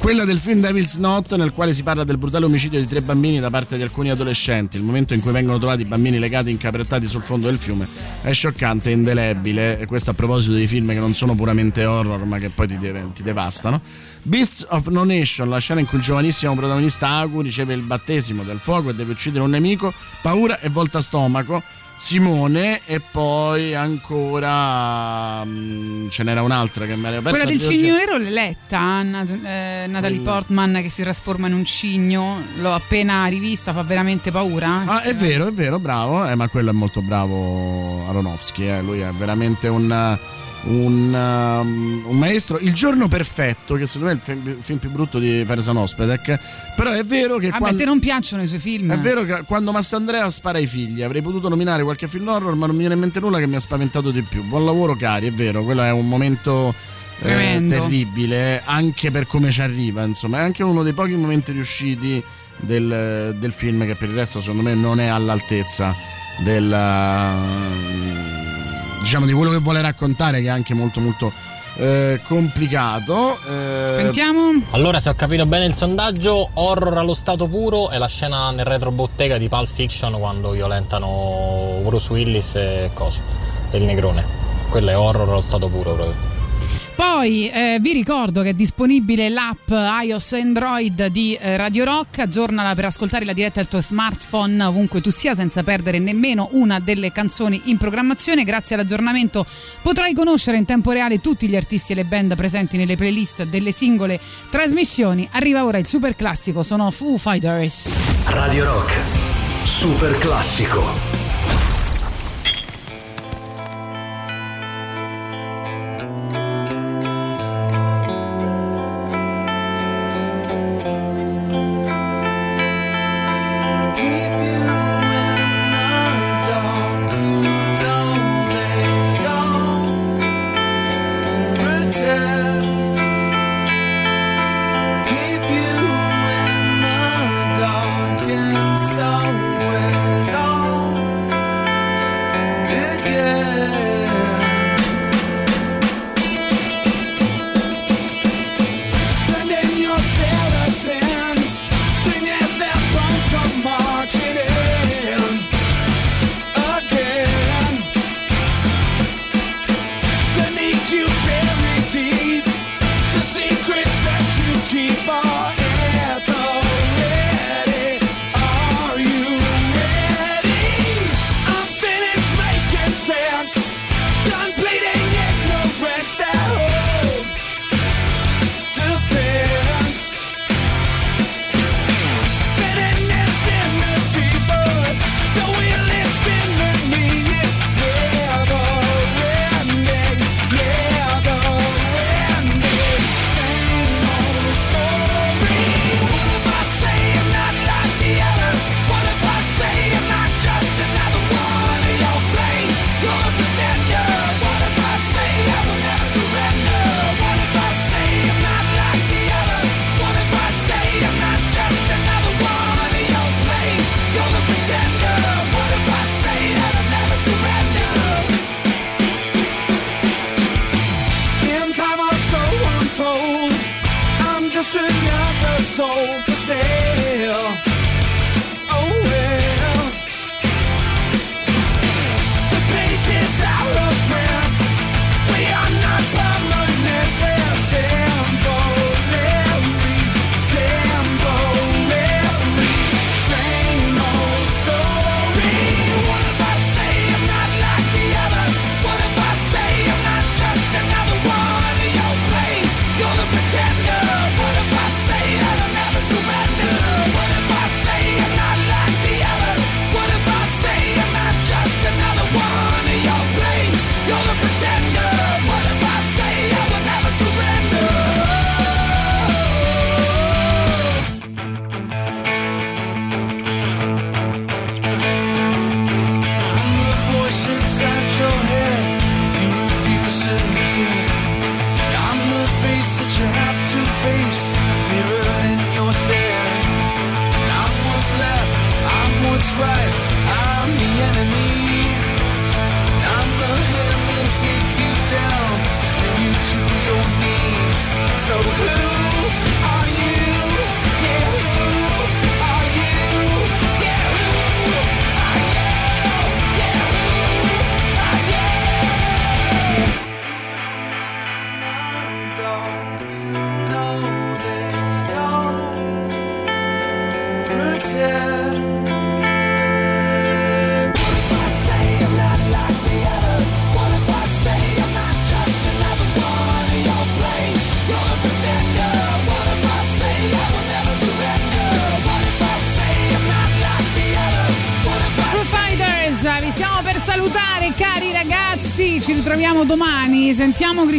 Speaker 4: Quella del film Devil's Knot, nel quale si parla del brutale omicidio di tre bambini da parte di alcuni adolescenti. Il momento in cui vengono trovati i bambini legati incaprettati sul fondo del fiume è scioccante e indelebile. E questo a proposito di film che non sono puramente horror, ma che poi ti, deve- ti devastano. Beasts of No Nation, la scena in cui il giovanissimo protagonista Agu riceve il battesimo del fuoco e deve uccidere un nemico, paura e volta stomaco. Simone e poi ancora mm, ce n'era un'altra che mi ero persa
Speaker 3: Quella del cigno nero l'hai letta, Nat- eh, Natalie
Speaker 4: Quella.
Speaker 3: Portman che si trasforma in un cigno, l'ho appena rivista, fa veramente paura.
Speaker 4: Ah, è vero, è vero, bravo, eh, ma quello è molto bravo Aronofsky, eh, lui è veramente un, un, um, un maestro. Il giorno perfetto, che secondo me è il film, più brutto di Feresan Ospedek, però è vero che
Speaker 3: A me
Speaker 4: quando...
Speaker 3: te non piacciono i suoi film.
Speaker 4: È vero che quando Massandrea spara ai figli avrei potuto nominare qualche film horror, ma non mi viene in mente nulla che mi ha spaventato di più. Buon lavoro, cari, è vero, quello è un momento eh, terribile, anche per come ci arriva, insomma, è anche uno dei pochi momenti riusciti del, del film che per il resto secondo me non è all'altezza del diciamo di quello che vuole raccontare che è anche molto molto eh, complicato eh,
Speaker 3: Sentiamo.
Speaker 11: Allora, se ho capito bene il sondaggio, horror allo stato puro è la scena nel retrobottega di Pulp Fiction quando violentano Bruce Willis e coso, il negrone. Quello è horror allo stato puro proprio.
Speaker 3: Poi eh, vi ricordo che è disponibile l'app iOS Android di eh, Radio Rock, aggiornala per ascoltare la diretta al tuo smartphone ovunque tu sia senza perdere nemmeno una delle canzoni in programmazione. Grazie all'aggiornamento potrai conoscere in tempo reale tutti gli artisti e le band presenti nelle playlist delle singole trasmissioni. Arriva ora il super classico, sono Foo Fighters.
Speaker 10: Radio Rock, super classico.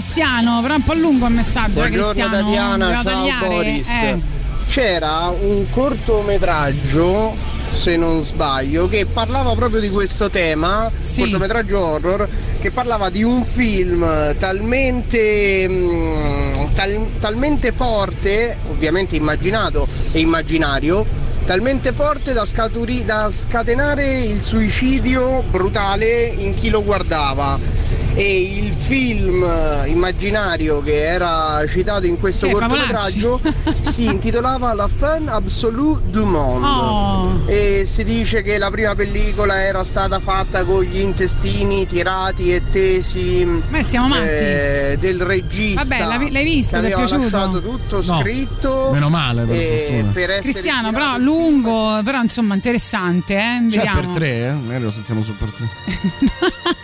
Speaker 3: Cristiano, però è un po' lungo il messaggio, eh,
Speaker 34: Buongiorno
Speaker 3: Cristiano.
Speaker 34: Tatiana, ciao
Speaker 3: tagliare,
Speaker 34: Boris.
Speaker 3: eh.
Speaker 34: C'era un cortometraggio, se non sbaglio, che parlava proprio di questo tema, cortometraggio horror, che parlava di un film talmente, mm, tal- talmente forte, ovviamente immaginato e immaginario, talmente forte da, scaturi- da scatenare il suicidio brutale in chi lo guardava. E il film eh, immaginario che era citato in questo
Speaker 3: Che,
Speaker 34: cortometraggio si intitolava La fin absolue du monde
Speaker 3: Oh.
Speaker 34: e si dice che la prima pellicola era stata fatta con gli intestini tirati e tesi
Speaker 3: Beh,
Speaker 34: eh, del regista
Speaker 3: Vabbè, l'hai- l'hai visto,
Speaker 34: che
Speaker 3: ti è
Speaker 34: aveva
Speaker 3: piaciuto?
Speaker 34: lasciato tutto
Speaker 4: No,
Speaker 34: scritto
Speaker 4: meno male, per
Speaker 34: e
Speaker 4: fortuna.
Speaker 34: per essere
Speaker 3: Cristiano, però lungo, però insomma interessante, eh?
Speaker 4: C'è
Speaker 3: Vediamo.
Speaker 4: per tre, eh? Magari lo sentiamo su per tre.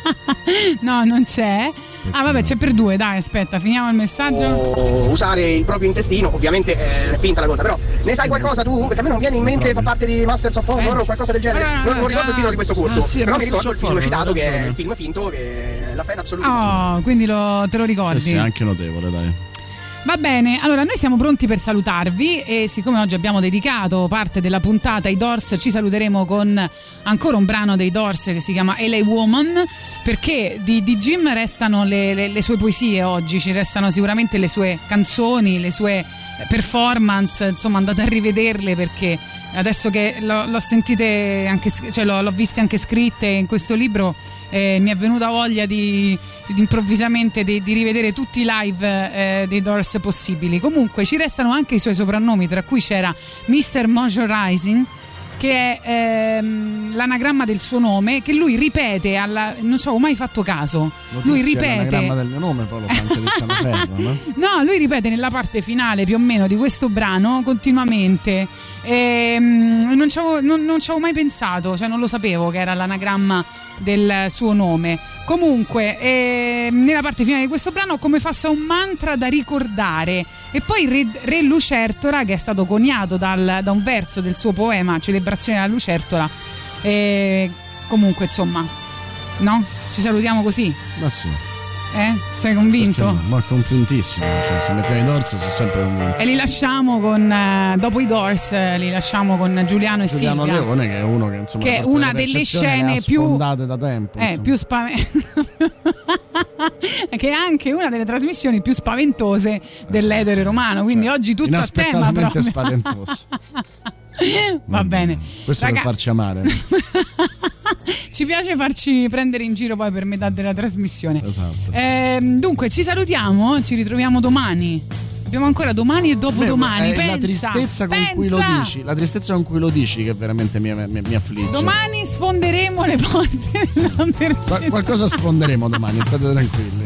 Speaker 3: No, non c'è. Ah, vabbè, c'è per due, dai, aspetta, finiamo il messaggio.
Speaker 34: o usare il proprio intestino, ovviamente eh, è finta la cosa, però ne sai qualcosa tu? Perché a me non viene in mente fa parte di Masters of Horror o qualcosa del genere.
Speaker 3: Eh. No, no, no,
Speaker 34: non, non ricordo il titolo di questo corto,
Speaker 4: Ah, sì,
Speaker 34: però mi ricordo il film
Speaker 4: Horror,
Speaker 34: citato che è il film finto che è la fan assoluta.
Speaker 3: Oh, quindi lo- te lo ricordi?
Speaker 4: Sì, sì, anche notevole, dai.
Speaker 3: Va bene, allora noi siamo pronti per salutarvi e siccome oggi abbiamo dedicato parte della puntata ai Doors, ci saluteremo con ancora un brano dei Doors che si chiama LA Woman, perché di, di Jim restano le, le- le sue poesie oggi, ci restano sicuramente le sue canzoni, le sue performance, insomma andate a rivederle perché adesso che l'ho, l'ho sentite anche, cioè l'ho, l'ho viste anche scritte in questo libro eh, mi è venuta voglia di, di improvvisamente di, di rivedere tutti i live eh, dei Doors possibili. Comunque ci restano anche i suoi soprannomi, tra cui c'era Mr. Mojo Rising che è ehm, l'anagramma del suo nome che lui ripete alla, non ci avevo mai fatto caso lui
Speaker 4: Notizia,
Speaker 3: ripete
Speaker 4: l'anagramma del mio nome, poi lo fa anche Tiziano Ferro, no?
Speaker 3: No, lui ripete nella parte finale più o meno di questo brano continuamente. Ehm, non, ci avevo, non- non ci avevo mai pensato, cioè non lo sapevo che era l'anagramma del suo nome. Comunque, ehm, nella parte finale di questo brano, come fosse un mantra da ricordare. E poi Re, Re Lucertola, che è stato coniato dal- da un verso del suo poema Celebrazione della Lucertola. E comunque, insomma, no? Ci salutiamo così.
Speaker 4: Ma sì.
Speaker 3: Eh? Sei convinto?
Speaker 4: Perché? Ma convintissimo. Cioè, se mettiamo i Dorsi sono sempre convinto.
Speaker 3: E li lasciamo con, eh, dopo i Doors, eh, li lasciamo con Giuliano e
Speaker 4: Giuliano
Speaker 3: Silvia.
Speaker 4: Leone, che è uno che insomma.
Speaker 3: Che è una
Speaker 4: le
Speaker 3: delle scene più-
Speaker 4: sfondate da tempo.
Speaker 3: Eh, più spaventose. che è anche una delle trasmissioni più spaventose dell'edere romano. Quindi oggi tutto a tema proprio.
Speaker 4: spaventoso.
Speaker 3: Va bene.
Speaker 4: Questo
Speaker 3: Raga-
Speaker 4: per farci amare.
Speaker 3: Ci piace farci prendere in giro poi per metà della trasmissione.
Speaker 4: Esatto.
Speaker 3: Ehm, dunque, ci salutiamo, ci ritroviamo domani. Abbiamo ancora domani e dopodomani.
Speaker 4: È
Speaker 3: pensa,
Speaker 4: la tristezza con
Speaker 3: pensa.
Speaker 4: cui lo dici, la tristezza con cui lo dici che veramente mi, mi- mi affligge.
Speaker 3: Domani sfonderemo le porte della Mercedes.
Speaker 4: qualcosa sfonderemo domani, state tranquilli.